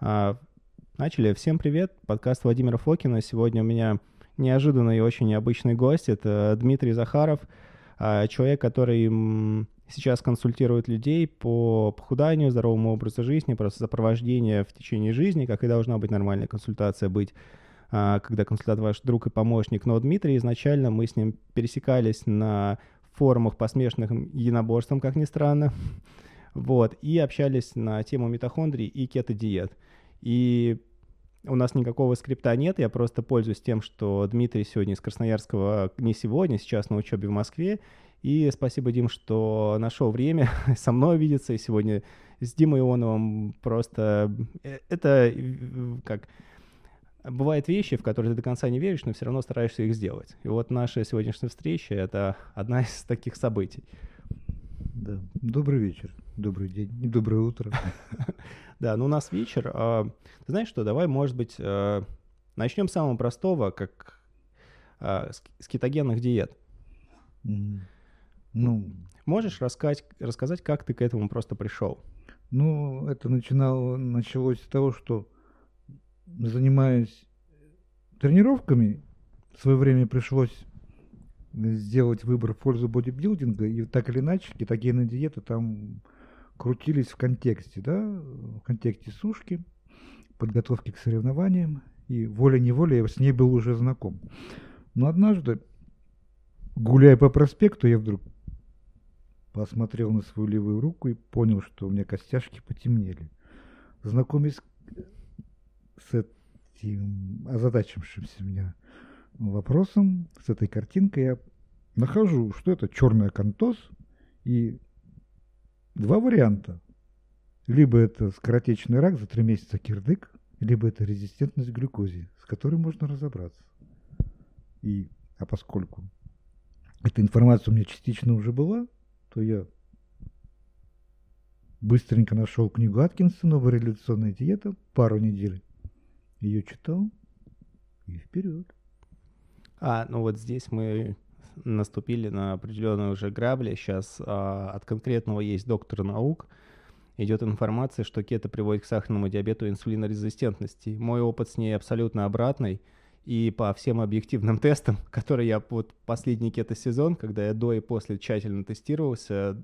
А, начали. Всем привет. Подкаст Владимира Фокина. Сегодня у меня неожиданный и очень необычный гость. Это Дмитрий Захаров, а, человек, который сейчас консультирует людей по похуданию, здоровому образу жизни, просто сопровождение в течение жизни, как и должна быть нормальная консультация быть, а, когда консультант ваш друг и помощник. Но Дмитрий изначально мы с ним пересекались на форумах по смешанным единоборствам, как ни странно, вот, и общались на тему митохондрий и кето-диет. И у нас никакого скрипта нет, я просто пользуюсь тем, что Дмитрий сегодня из Красноярского, не сегодня, сейчас на учебе в Москве. И спасибо, Дим, что нашел время со мной видеться, и сегодня с Димой Ионовым просто... Э, это как... Бывают вещи, в которые ты до конца не веришь, но все равно стараешься их сделать. И вот наша сегодняшняя встреча — это одна из таких событий. Да. Добрый вечер, добрый день доброе утро. Да, ну у нас вечер. А, ты знаешь что, давай, может быть, а, начнем с самого простого, как а, с кетогенных диет. Ну, Можешь рассказать, рассказать, как ты к этому просто пришел? Ну, это начинало, началось с того, что занимаясь тренировками, в свое время пришлось сделать выбор в пользу бодибилдинга, и так или иначе кетогенная диета там крутились в контексте, да, в контексте сушки, подготовки к соревнованиям, и волей-неволей я с ней был уже знаком. Но однажды, гуляя по проспекту, я вдруг посмотрел на свою левую руку и понял, что у меня костяшки потемнели. Знакомясь с этим озадачившимся меня вопросом, с этой картинкой, я нахожу, что это черный акантоз, и два варианта. Либо это скоротечный рак за три месяца кирдык, либо это резистентность к глюкозе, с которой можно разобраться. И, а поскольку эта информация у меня частично уже была, то я быстренько нашел книгу Аткинса «Новая революционная диета», пару недель ее читал и вперед. А, ну вот здесь мы наступили на определенные уже грабли. Сейчас а, от конкретного есть доктор наук. Идет информация, что кето приводит к сахарному диабету и инсулинорезистентности. Мой опыт с ней абсолютно обратный. И по всем объективным тестам, которые я вот последний кето-сезон, когда я до и после тщательно тестировался,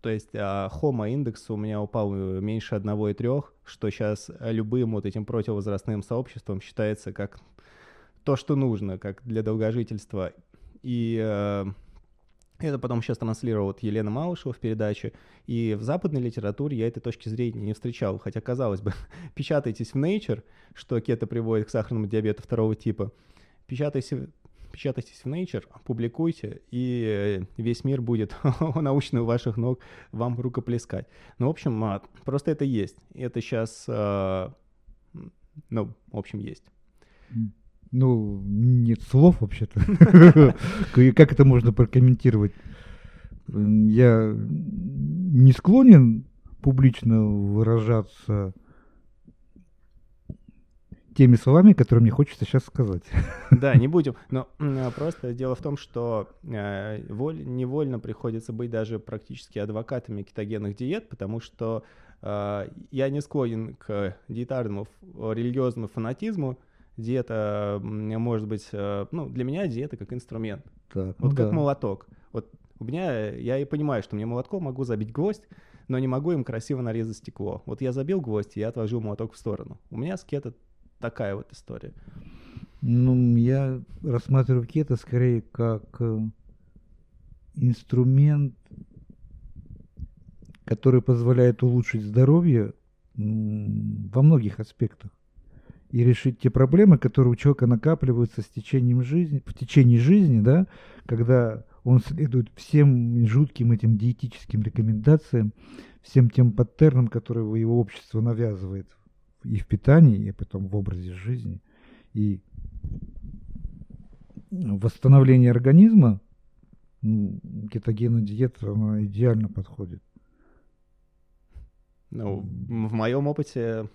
то есть а, хома индекс у меня упал меньше 1,3, что сейчас любым вот этим противовозрастным сообществом считается как то, что нужно, как для долгожительства. И э, это потом сейчас транслировала Елена Малышева в передаче. И в западной литературе я этой точки зрения не встречал. Хотя, казалось бы, печатайтесь в Nature, что кето приводит к сахарному диабету второго типа. Печатайтесь, печатайтесь в Nature, публикуйте, и весь мир будет научно у ваших ног вам рукоплескать. Ну, в общем, а, просто это есть. Это сейчас, э, ну, в общем, есть. Ну, нет слов вообще-то. Как это можно прокомментировать? Я не склонен публично выражаться теми словами, которые мне хочется сейчас сказать. Да, не будем. Но просто дело в том, что э, воль, невольно приходится быть даже практически адвокатами кетогенных диет, потому что э, я не склонен к диетарному религиозному фанатизму, диета может быть, э, ну, для меня диета как инструмент. Так, вот ну как да. молоток. Вот у меня, я и понимаю, что мне молотком могу забить гвоздь, но не могу им красиво нарезать стекло. Вот я забил гвоздь, и я отложил молоток в сторону. У меня с кето такая вот история. Ну, я рассматриваю кето скорее как э, инструмент, который позволяет улучшить здоровье во многих аспектах и решить те проблемы, которые у человека накапливаются с течением жизни, в течение жизни, да, когда он следует всем жутким этим диетическим рекомендациям, всем тем паттернам, которые его общество навязывает и в питании, и потом в образе жизни. И восстановление организма, ну, кетогенная диета, она идеально подходит. Ну, в моем опыте,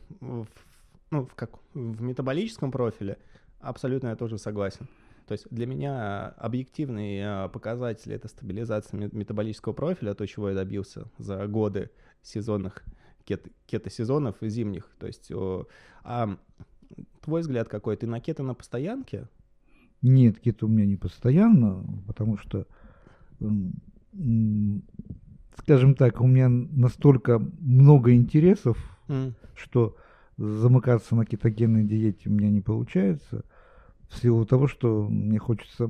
ну, в, как, в метаболическом профиле абсолютно я тоже согласен. То есть для меня объективный а, показатель — это стабилизация метаболического профиля, то, чего я добился за годы сезонных кет, кето-сезонов зимних. То есть, о, а твой взгляд какой? Ты на кето на постоянке? Нет, кето у меня не постоянно, потому что, скажем так, у меня настолько много интересов, mm. что замыкаться на кетогенной диете у меня не получается в силу того, что мне хочется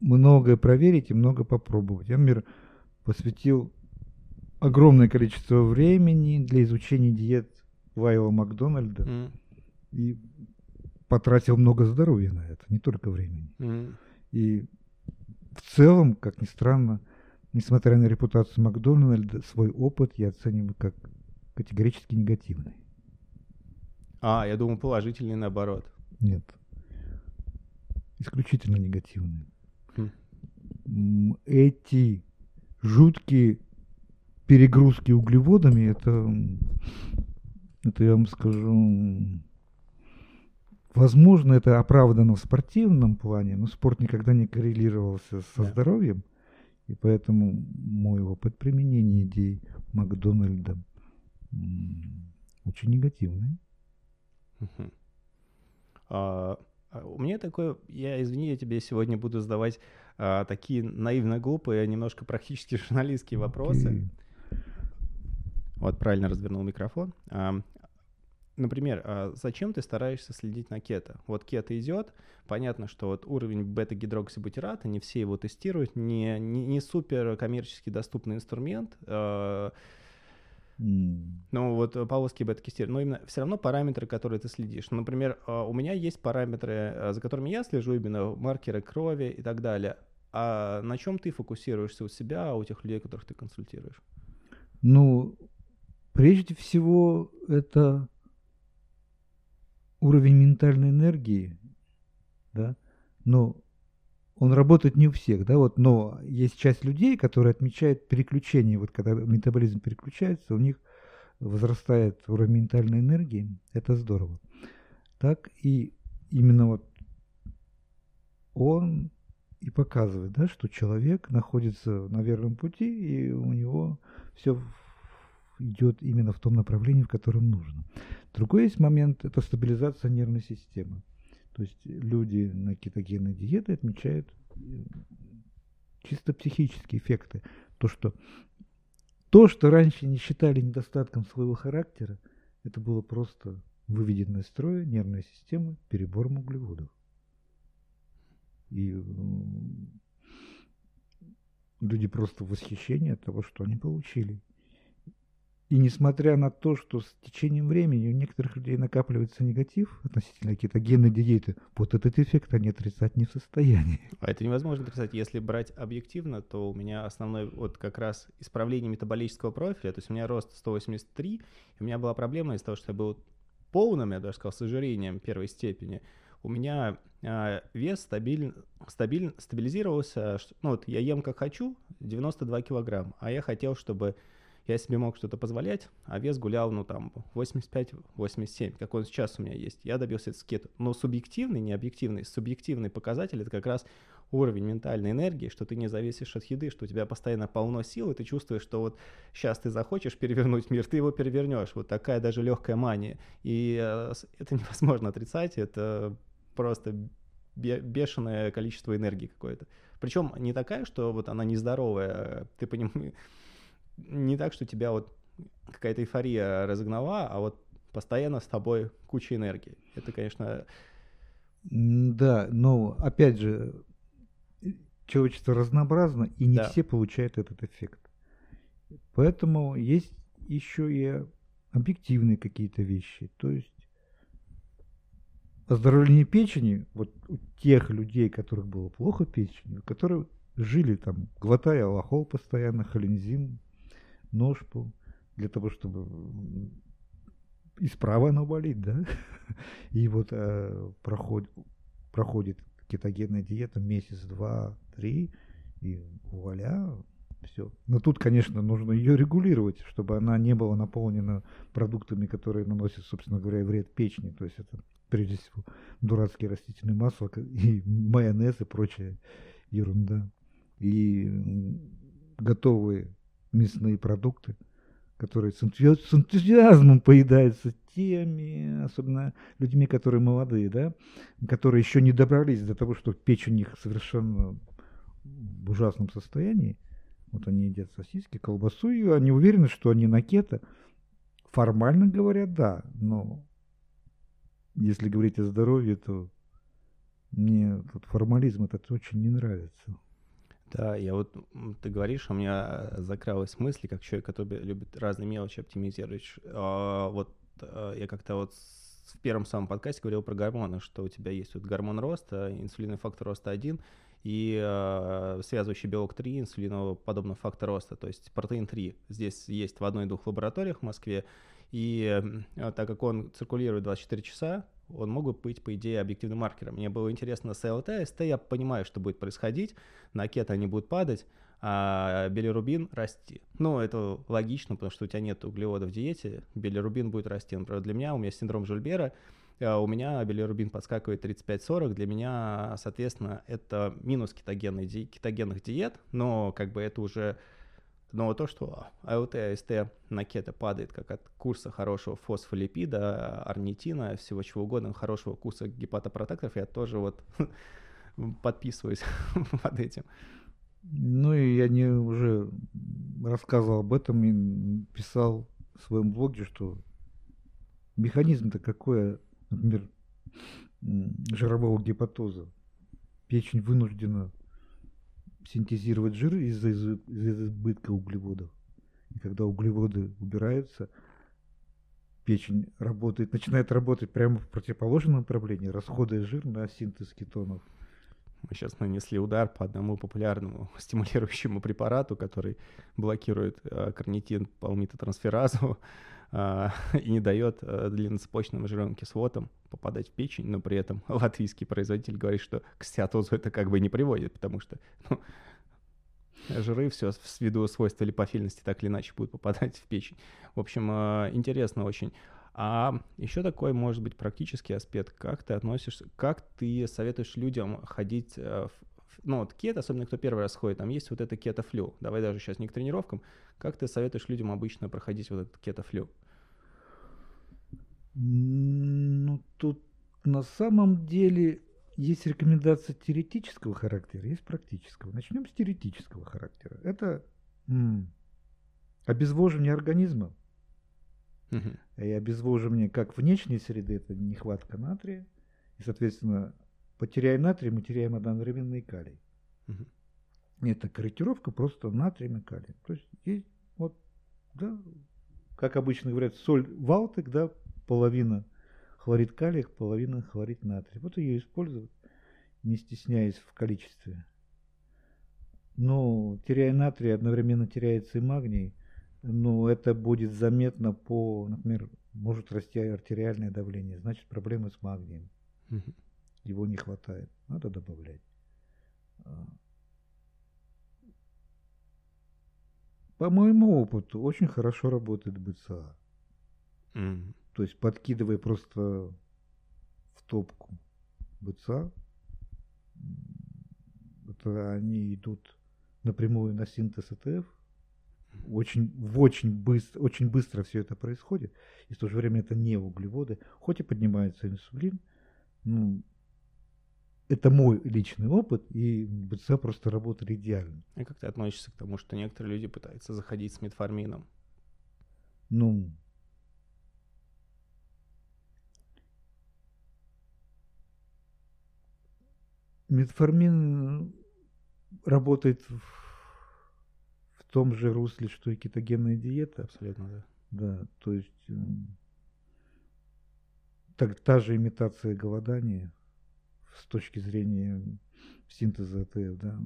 многое проверить и много попробовать. Я, например, посвятил огромное количество времени для изучения диет Вайла Макдональда mm. и потратил много здоровья на это, не только времени. Mm. И в целом, как ни странно, несмотря на репутацию Макдональда, свой опыт я оцениваю как категорически негативный. А, я думал, положительный наоборот. Нет. Исключительно негативный. Хм. Эти жуткие перегрузки углеводами, это, это я вам скажу, возможно, это оправдано в спортивном плане, но спорт никогда не коррелировался со да. здоровьем, и поэтому мой опыт применения идей Макдональда очень негативный. А, а, у меня такое, я, извини, я тебе сегодня буду задавать а, такие наивно глупые, немножко практически журналистские вопросы. Okay. Вот, правильно развернул микрофон. А, например, а зачем ты стараешься следить на кето? Вот кето идет, понятно, что вот уровень бета-гидроксибутирата, не все его тестируют, не, не, не супер коммерчески доступный инструмент, ну, вот э, полоски бета-кистир, но именно все равно параметры, которые ты следишь. Например, а, у меня есть параметры, э, за которыми я слежу, именно маркеры крови и так далее. А на чем ты фокусируешься у себя, а у тех людей, которых ты консультируешь? Ну, прежде всего, это уровень ментальной энергии, да, но он работает не у всех, да, вот, но есть часть людей, которые отмечают переключение, вот когда метаболизм переключается, у них возрастает уровень ментальной энергии, это здорово. Так и именно вот он и показывает, да, что человек находится на верном пути, и у него все идет именно в том направлении, в котором нужно. Другой есть момент – это стабилизация нервной системы. То есть люди на кетогенной диете отмечают э, чисто психические эффекты. То, что то, что раньше не считали недостатком своего характера, это было просто выведенное из строя нервная система перебором углеводов. И люди просто в восхищении от того, что они получили. И несмотря на то, что с течением времени у некоторых людей накапливается негатив относительно кетогенной диеты, вот этот эффект они отрицать не в состоянии. А это невозможно отрицать. Если брать объективно, то у меня основной вот как раз исправление метаболического профиля, то есть у меня рост 183, и у меня была проблема из-за того, что я был полным, я даже сказал, с ожирением первой степени. У меня э, вес стабиль, стабиль, стабилизировался, ну вот я ем как хочу, 92 килограмм, а я хотел, чтобы я себе мог что-то позволять, а вес гулял, ну, там, 85-87, как он сейчас у меня есть. Я добился этого скета. Но субъективный, не объективный, субъективный показатель — это как раз уровень ментальной энергии, что ты не зависишь от еды, что у тебя постоянно полно сил, и ты чувствуешь, что вот сейчас ты захочешь перевернуть мир, ты его перевернешь. Вот такая даже легкая мания. И э, это невозможно отрицать, это просто бешеное количество энергии какое-то. Причем не такая, что вот она нездоровая, ты понимаешь, не так, что тебя вот какая-то эйфория разогнала, а вот постоянно с тобой куча энергии. Это, конечно... Да, но опять же, человечество разнообразно, и не да. все получают этот эффект. Поэтому есть еще и объективные какие-то вещи. То есть оздоровление печени, вот у тех людей, которых было плохо печенью, которые жили там, глотая аллахол постоянно, холинзин, ножку для того, чтобы и справа оно болит, да? И вот э, проход, проходит кетогенная диета месяц, два, три, и вуаля, все. Но тут, конечно, нужно ее регулировать, чтобы она не была наполнена продуктами, которые наносят, собственно говоря, вред печени. То есть это, прежде всего, дурацкие растительные масла и майонез и прочая ерунда. И готовые мясные продукты, который с, энтузи- с энтузиазмом поедается теми, особенно людьми, которые молодые, да, которые еще не добрались до того, что печь у них совершенно в ужасном состоянии. Вот они едят сосиски, колбасу, и они уверены, что они на кето. Формально говоря, да, но если говорить о здоровье, то мне этот формализм этот очень не нравится. Да, я вот, ты говоришь, у меня закралась мысль, как человек, который любит разные мелочи оптимизировать. А, вот а, я как-то вот в первом самом подкасте говорил про гормоны, что у тебя есть вот гормон роста, инсулиновый фактор роста 1 и э, связывающий белок 3, инсулинового подобного фактора роста, то есть протеин 3. Здесь есть в одной-двух лабораториях в Москве, и э, так как он циркулирует 24 часа, он мог бы быть, по идее, объективным маркером. Мне было интересно с ЛТ, СТ я понимаю, что будет происходить, на кето они будут падать, а билирубин расти. Ну, это логично, потому что у тебя нет углеводов в диете, билирубин будет расти. Например, для меня, у меня синдром Жульбера, а у меня билирубин подскакивает 35-40, для меня, соответственно, это минус кетогенных, ди- кетогенных диет, но как бы это уже но то, что АЛТ, АСТ на кето падает как от курса хорошего фосфолипида, орнитина, всего чего угодно, хорошего курса гепатопротекторов, я тоже вот подписываюсь под этим. Ну и я не уже рассказывал об этом и писал в своем блоге, что механизм-то какой, например, жирового гепатоза. Печень вынуждена синтезировать жир из-за из избытка углеводов. И когда углеводы убираются, печень работает, начинает работать прямо в противоположном направлении, расходуя жир на синтез кетонов. Мы сейчас нанесли удар по одному популярному стимулирующему препарату, который блокирует э, карнитин палмитотрансферазу э, и не дает э, длинноцепочным жировым кислотам попадать в печень, но при этом латвийский производитель говорит, что к стеатозу это как бы не приводит, потому что ну, жиры все ввиду свойства липофильности так или иначе будут попадать в печень. В общем, э, интересно очень. А еще такой, может быть, практический аспект. Как ты относишься, как ты советуешь людям ходить э, в ну, вот кет, особенно кто первый раз ходит, там есть вот это кето-флю. Давай даже сейчас не к тренировкам. Как ты советуешь людям обычно проходить вот этот кето-флю? Ну, тут на самом деле есть рекомендация теоретического характера, есть практического. Начнем с теоретического характера. Это м, обезвоживание организма. Угу. И обезвоживание как внешней среды, это нехватка натрия. И, соответственно, потеряя натрий, мы теряем одновременно и калий. Угу. Это корректировка просто натрием и калием. То есть есть вот, да, как обычно говорят, соль валтек, да, половина хлорид калия, половина хлорид натрия. Вот ее использовать, не стесняясь в количестве. Но теряя натрий, одновременно теряется и магний. Но это будет заметно по, например, может расти артериальное давление, значит проблемы с магнием. Угу. Его не хватает, надо добавлять. По моему опыту, очень хорошо работает БЦА. Mm. То есть подкидывая просто в топку БЦА, это они идут напрямую на синтез ЭТФ. Очень, в очень, быстро, очень быстро все это происходит. И в то же время это не углеводы. Хоть и поднимается инсулин, ну, это мой личный опыт, и БЦА просто работали идеально. И как ты относишься к тому, что некоторые люди пытаются заходить с метформином? Ну, метформин работает в том же русле, что и кетогенная диета. Абсолютно, да. Да, то есть так, та же имитация голодания с точки зрения синтеза АТФ, да.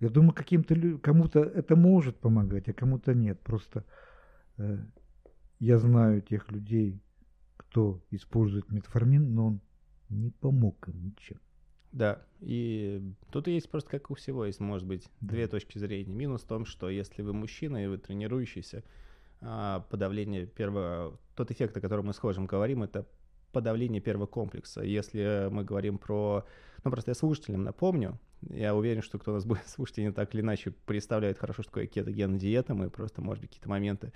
Я думаю, каким-то кому-то это может помогать, а кому-то нет. Просто э, я знаю тех людей, кто использует метформин, но он не помог им ничем. Да, и тут есть просто как у всего есть, может быть, две точки зрения. Минус в том, что если вы мужчина и вы тренирующийся, а, подавление первого, тот эффект, о котором мы с Хожем говорим, это подавление первого комплекса. Если мы говорим про... Ну, просто я слушателям напомню, я уверен, что кто нас будет слушать, они так или иначе представляют хорошо, что такое кетогенная диета, мы просто, может быть, какие-то моменты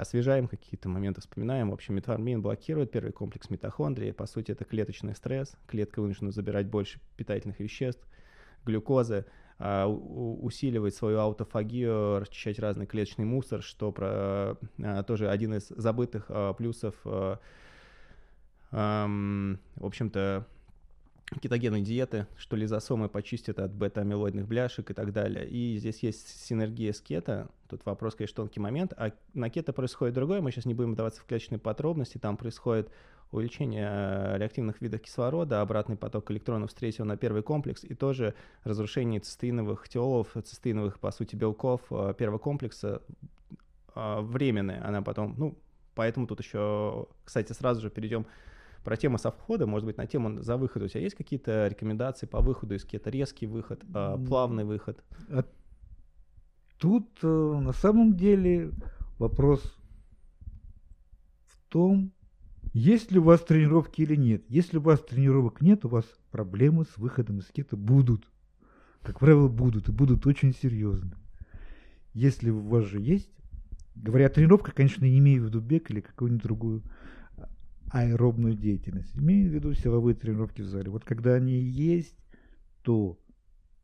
освежаем, какие-то моменты вспоминаем. В общем, метформин блокирует первый комплекс митохондрии. По сути, это клеточный стресс. Клетка вынуждена забирать больше питательных веществ, глюкозы, а, усиливать свою аутофагию, расчищать разный клеточный мусор, что про, а, тоже один из забытых а, плюсов, в общем-то, кетогенной диеты, что лизосомы почистят от бета-амилоидных бляшек и так далее. И здесь есть синергия с кето. Тут вопрос, конечно, тонкий момент. А на кето происходит другое. Мы сейчас не будем вдаваться в клеточные подробности. Там происходит увеличение э, реактивных видов кислорода, обратный поток электронов с третьего на первый комплекс и тоже разрушение цистеиновых тиолов, цистеиновых, по сути, белков э, первого комплекса э, временное. Она потом, ну, поэтому тут еще, кстати, сразу же перейдем про тему со входа, может быть, на тему за выход. У тебя есть какие-то рекомендации по выходу из кето? Резкий выход, плавный выход? А тут на самом деле вопрос в том, есть ли у вас тренировки или нет? Если у вас тренировок нет, у вас проблемы с выходом из кета будут. Как правило, будут, и будут очень серьезны. Если у вас же есть, говоря о тренировках, конечно, не имею в виду бег или какую-нибудь другую аэробную деятельность. Имею в виду силовые тренировки в зале. Вот когда они есть, то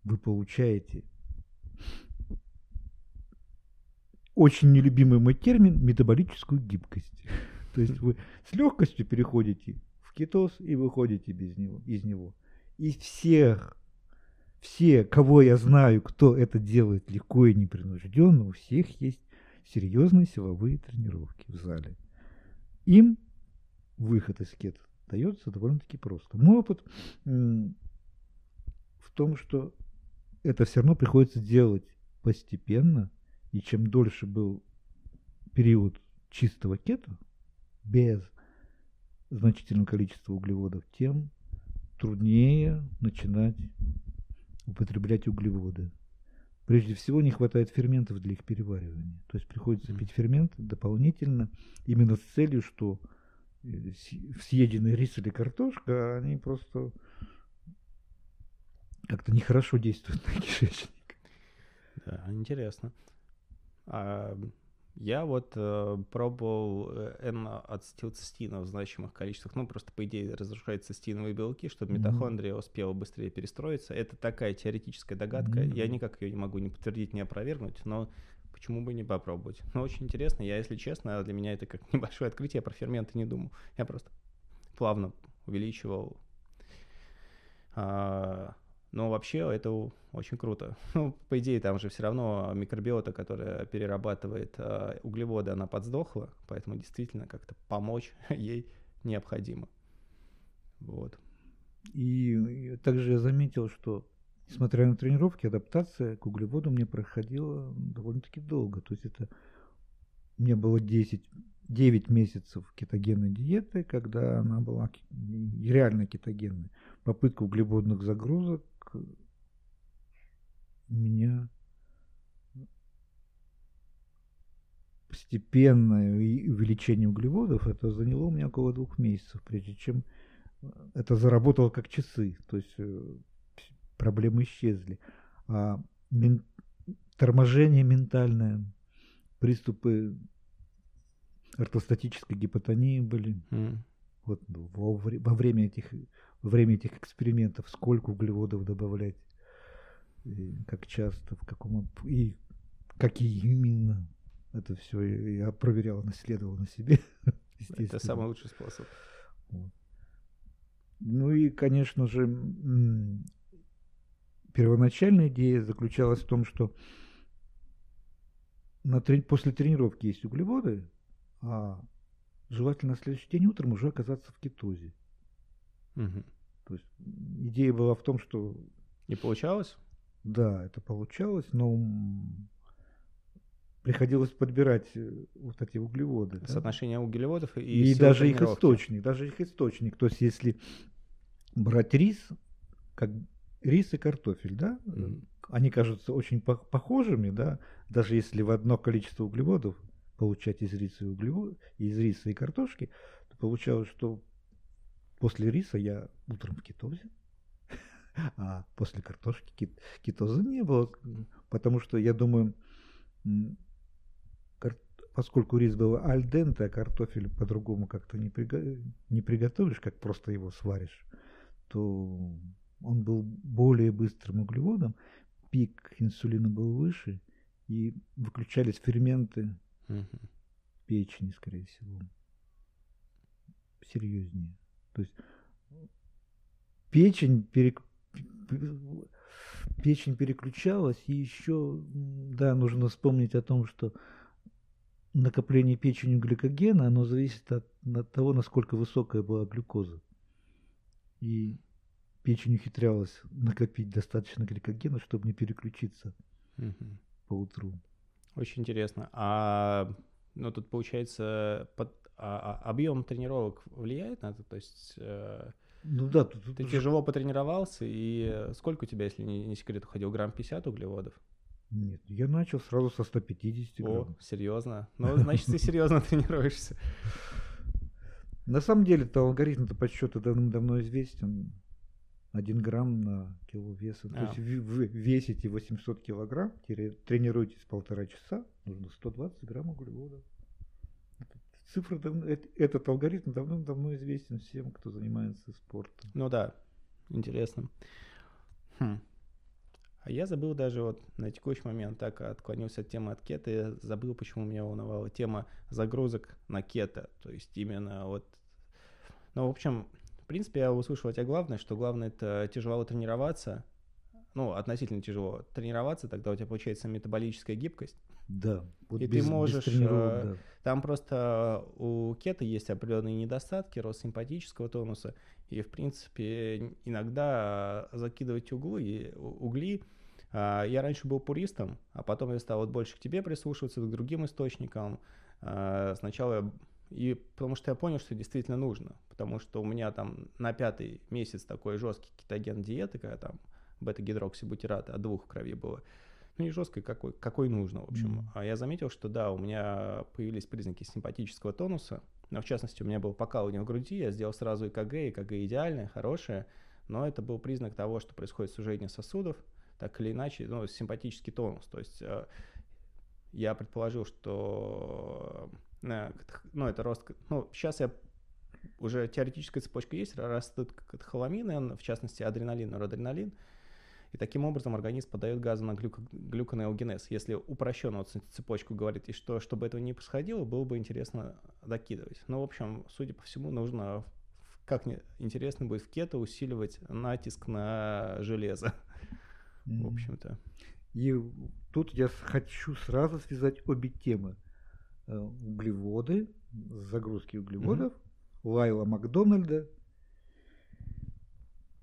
вы получаете очень нелюбимый мой термин метаболическую гибкость. То есть вы с легкостью переходите в кетоз и выходите без него, из него. И всех, все, кого я знаю, кто это делает легко и непринужденно, у всех есть серьезные силовые тренировки в зале. Им выход из кет дается довольно-таки просто. Мой опыт в том, что это все равно приходится делать постепенно, и чем дольше был период чистого кета, без значительного количества углеводов, тем труднее начинать употреблять углеводы. Прежде всего не хватает ферментов для их переваривания. То есть приходится пить фермент дополнительно именно с целью, что съеденный рис или картошка, они просто как-то нехорошо действуют на кишечник. Да, интересно. А я вот э, пробовал э, N-ацетилцистина в значимых количествах. Ну, просто, по идее, разрушаются цистиновые белки, чтобы mm-hmm. митохондрия успела быстрее перестроиться. Это такая теоретическая догадка. Mm-hmm. Я никак ее не могу ни подтвердить, ни опровергнуть, но почему бы не попробовать? Ну, очень интересно. Я, если честно, для меня это как небольшое открытие, я про ферменты не думал. Я просто плавно увеличивал а, но вообще это очень круто. Ну, по идее, там же все равно микробиота, которая перерабатывает э, углеводы, она подсдохла, поэтому действительно как-то помочь ей необходимо. Вот. И также я заметил, что несмотря на тренировки, адаптация к углеводам мне проходила довольно-таки долго. То есть это мне было 10, 9 месяцев кетогенной диеты, когда она была реально кетогенной. Попытка углеводных загрузок меня постепенное увеличение углеводов, это заняло у меня около двух месяцев, прежде чем э, это заработало как часы, то есть э, проблемы исчезли. А мен... торможение ментальное, приступы ортостатической гипотонии были. Mm. Вот во, во время этих во время этих экспериментов, сколько углеводов добавлять, и как часто, в каком и какие именно. Это все я проверял, наследовал на себе. Это самый лучший способ. Вот. Ну и, конечно же, первоначальная идея заключалась в том, что на трени- после тренировки есть углеводы, а желательно на следующий день утром уже оказаться в кетозе. Угу. То есть идея была в том, что... Не получалось? Да, это получалось, но приходилось подбирать э, вот эти углеводы. Соотношение да? углеводов и, и даже их источник, даже их источник. То есть если брать рис, как рис и картофель, да, mm-hmm. они кажутся очень по- похожими, да, даже если в одно количество углеводов получать из риса и углевод, из риса и картошки, то получалось, что после риса я утром в кетозе, а после картошки кит, кетоза не было, потому что я думаю, кар, поскольку рис был альденте, а картофель по-другому как-то не, приго, не приготовишь, как просто его сваришь, то он был более быстрым углеводом, пик инсулина был выше, и выключались ферменты угу. печени, скорее всего, серьезнее. То есть печень, перек... печень переключалась, и еще, да, нужно вспомнить о том, что накопление печенью гликогена, оно зависит от, от того, насколько высокая была глюкоза. И печень ухитрялась накопить достаточно гликогена, чтобы не переключиться угу. по утру. Очень интересно. А ну тут получается под, а, а, объем тренировок влияет на это? То есть э, ну да, тут, ты тут тяжело же... потренировался и сколько у тебя, если не, не секрет, уходил грамм 50 углеводов? Нет, я начал сразу со 150 грамм. О, серьезно? Ну, значит, ты серьезно тренируешься. На самом деле-то алгоритм-то подсчета давным-давно известен. 1 грамм на кило веса. То а. есть вы весите 800 килограмм, тренируетесь полтора часа, нужно 120 грамм углеводов. Цифра этот алгоритм давным-давно известен всем, кто занимается спортом. Ну да, интересно. Хм. А я забыл даже вот на текущий момент, так отклонился от темы от кета, я забыл, почему меня волновала тема загрузок на кета. То есть именно вот... Ну, в общем, в принципе, я услышал от тебя главное, что главное это тяжело тренироваться, ну, относительно тяжело тренироваться, тогда у тебя получается метаболическая гибкость. Да. Вот и без, ты можешь... Без э, да. Там просто у кета есть определенные недостатки, рост симпатического тонуса, и, в принципе, иногда закидывать углы, угли а, я раньше был пуристом, а потом я стал вот больше к тебе прислушиваться, к другим источникам. А, сначала и потому что я понял, что действительно нужно. Потому что у меня там на пятый месяц такой жесткий кетоген диеты, когда там бета-гидроксибутирата от двух в крови было. Ну, не жесткой, какой, какой нужно, в общем. Mm. А я заметил, что да, у меня появились признаки симпатического тонуса. Но, в частности, у меня было покалывание в груди, я сделал сразу ЭКГ, ЭКГ идеальное, хорошее. Но это был признак того, что происходит сужение сосудов, так или иначе, ну, симпатический тонус. То есть э, я предположил, что Э, ну, это рост, ну, сейчас я уже теоретическая цепочка есть, растут катехоламины, в частности, адреналин, норадреналин, и таким образом организм подает газы на глюко, глюконеогенез. Если упрощенно вот цепочку говорить, и что, чтобы этого не происходило, было бы интересно докидывать. Но, в общем, судя по всему, нужно, как не, интересно будет в кето усиливать натиск на железо. Mm-hmm. В общем-то. И тут я хочу сразу связать обе темы. Э, углеводы, загрузки углеводов. Лайла Макдональда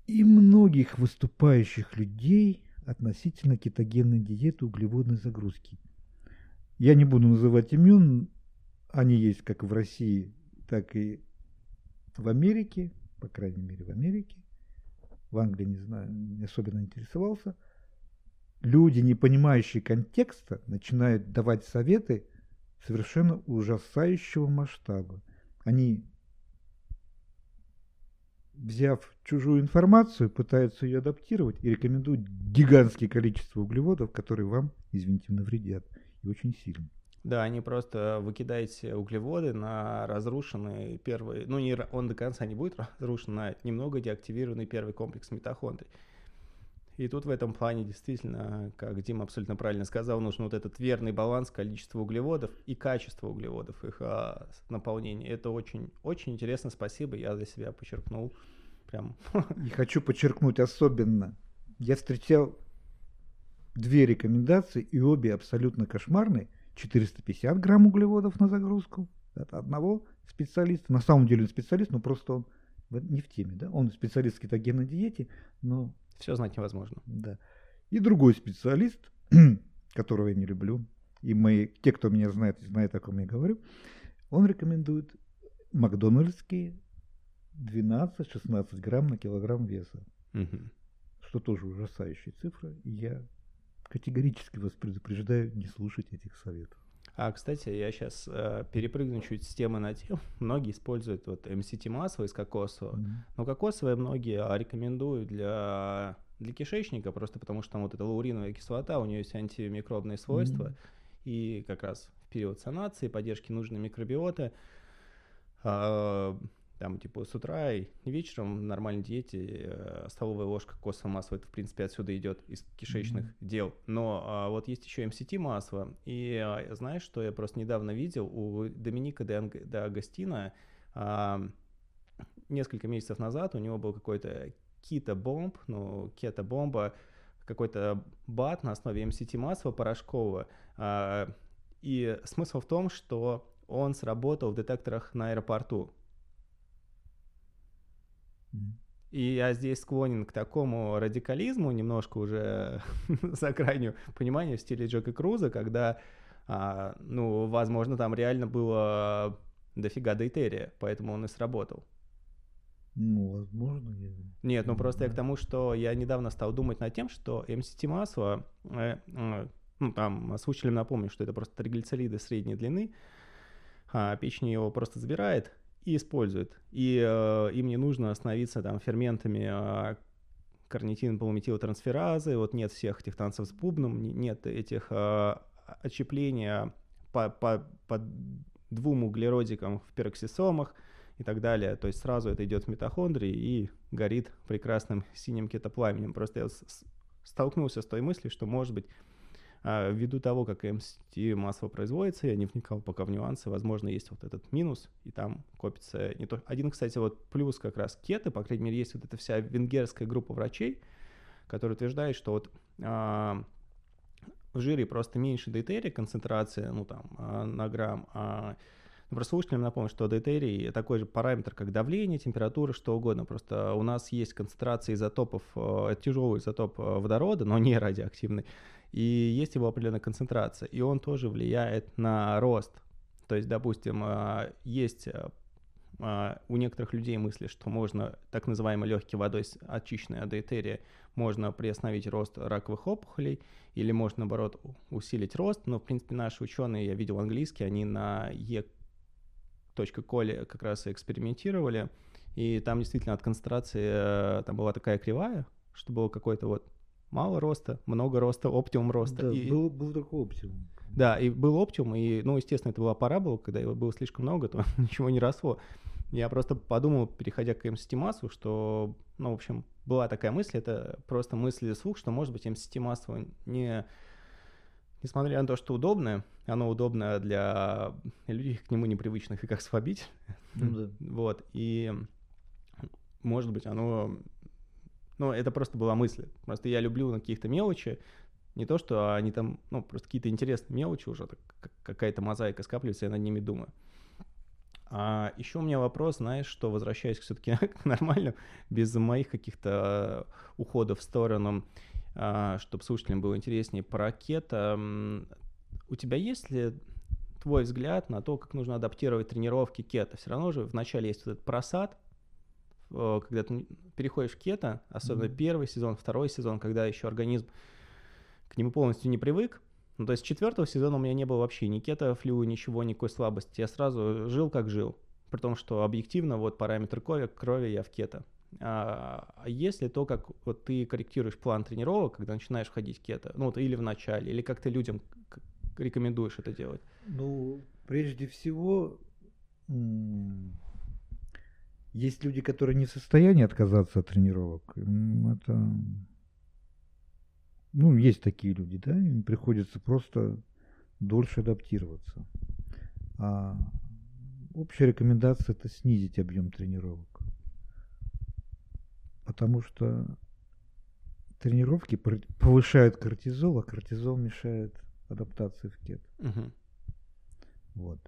и многих выступающих людей относительно кетогенной диеты углеводной загрузки. Я не буду называть имен, они есть как в России, так и в Америке, по крайней мере в Америке. В Англии не знаю, не особенно интересовался. Люди, не понимающие контекста, начинают давать советы – совершенно ужасающего масштаба. Они, взяв чужую информацию, пытаются ее адаптировать и рекомендуют гигантское количество углеводов, которые вам, извините, навредят. И очень сильно. Да, они просто выкидаете углеводы на разрушенный первый, ну не он до конца не будет разрушен, на немного деактивированный первый комплекс митохондрий. И тут в этом плане действительно, как Дима абсолютно правильно сказал, нужен вот этот верный баланс количества углеводов и качества углеводов, их а, наполнения. Это очень, очень интересно, спасибо, я для себя подчеркнул. Прям. И хочу подчеркнуть особенно, я встречал две рекомендации, и обе абсолютно кошмарные. 450 грамм углеводов на загрузку от одного специалиста. На самом деле он специалист, но просто он не в теме. Да? Он специалист в кетогенной диете, но все знать невозможно. Да. И другой специалист, которого я не люблю, и мои, те, кто меня знает, знают, о ком я говорю, он рекомендует макдональдские 12-16 грамм на килограмм веса. Угу. Что тоже ужасающая цифра. Я категорически вас предупреждаю не слушать этих советов. А, кстати, я сейчас э, перепрыгну чуть с темы на тему. Многие используют вот MCT масло из кокосового. Mm-hmm. Но кокосовое многие а, рекомендуют для, для кишечника, просто потому что там вот эта лауриновая кислота, у нее есть антимикробные свойства. Mm-hmm. И как раз в период санации, поддержки нужной микробиоты, э, там, типа, с утра и вечером в нормальной диете э, столовая ложка кокосового масла, это, в принципе, отсюда идет из кишечных mm-hmm. дел. Но а, вот есть еще MCT масло, и а, знаешь, что я просто недавно видел у Доминика де, Анг... де Агастина а, несколько месяцев назад у него был какой-то кито-бомб, ну, кето-бомба, какой-то бат на основе MCT масла порошкового. А, и смысл в том, что он сработал в детекторах на аэропорту. И я здесь склонен к такому радикализму, немножко уже за крайнюю понимание в стиле Джека Круза, когда, а, ну, возможно, там реально было дофига дейтерия, поэтому он и сработал. Ну, возможно. Я... Нет, ну просто я к тому, что я недавно стал думать над тем, что MCT масло, э, э, ну там слушателям напомню, что это просто триглицериды средней длины, а печень его просто забирает, и используют. И э, им не нужно остановиться там ферментами э, карнитин полуметилтрансферазы, вот нет всех этих танцев с бубном, нет этих э, отщепления по, по, по двум углеродикам в пероксисомах и так далее. То есть сразу это идет в митохондрии и горит прекрасным синим кетопламенем. Просто я столкнулся с той мыслью, что, может быть, а, ввиду того, как MCT масло производится, я не вникал пока в нюансы, возможно, есть вот этот минус, и там копится не то... Один, кстати, вот плюс как раз кеты, по крайней мере, есть вот эта вся венгерская группа врачей, которая утверждает, что вот а, в жире просто меньше дейтерия концентрация, ну там, а, на грамм, а ну, просто слушателям напомню, что дейтерий такой же параметр, как давление, температура, что угодно. Просто у нас есть концентрация изотопов, э, тяжелый изотоп э, водорода, но не радиоактивный, и есть его определенная концентрация, и он тоже влияет на рост. То есть, допустим, а, есть а, а, у некоторых людей мысли, что можно так называемой легкой водой очищенной от дейтерия можно приостановить рост раковых опухолей, или можно, наоборот, усилить рост. Но, в принципе, наши ученые, я видел английские, они на E.коле как раз и экспериментировали, и там действительно от концентрации там была такая кривая, что было какой-то вот мало роста, много роста, оптимум роста. Да, и... был, был такой оптимум. Да, и был оптимум, и, ну, естественно, это была парабола, когда его было слишком много, то ничего не росло. Я просто подумал, переходя к MCT массу, что, ну, в общем, была такая мысль, это просто мысль слух, что, может быть, масло не, несмотря на то, что удобное, оно удобно для людей к нему непривычных и как сфобить. Ну, да. Вот, и, может быть, оно ну, это просто была мысль. Просто я люблю на каких-то мелочи, не то, что они там, ну, просто какие-то интересные мелочи уже, какая-то мозаика скапливается, я над ними думаю. А еще у меня вопрос, знаешь, что возвращаясь все-таки к нормальному, без моих каких-то уходов в сторону, а, чтобы слушателям было интереснее, про кето, у тебя есть ли твой взгляд на то, как нужно адаптировать тренировки кето? Все равно же вначале есть вот этот просад, когда ты переходишь в кето, особенно mm-hmm. первый сезон, второй сезон, когда еще организм к нему полностью не привык. Ну, то есть четвертого сезона у меня не было вообще ни кето, флю, ничего, никакой слабости. Я сразу жил как жил. При том, что объективно вот параметр крови, крови я в кето. А, а если то, как вот ты корректируешь план тренировок, когда начинаешь входить в кето, ну вот или в начале, или как ты людям рекомендуешь это делать? Ну, прежде всего, есть люди, которые не в состоянии отказаться от тренировок. Это... Ну, есть такие люди, да, им приходится просто дольше адаптироваться. А общая рекомендация это снизить объем тренировок. Потому что тренировки повышают кортизол, а кортизол мешает адаптации в кет. Угу. Вот.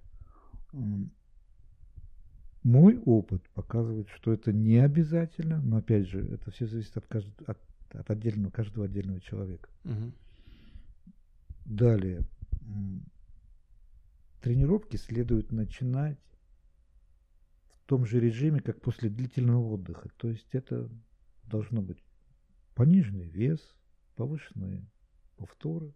Мой опыт показывает, что это не обязательно, но опять же, это все зависит от, кажд... от, от отдельного, каждого отдельного человека. Угу. Далее. Тренировки следует начинать в том же режиме, как после длительного отдыха. То есть это должно быть пониженный вес, повышенные повторы.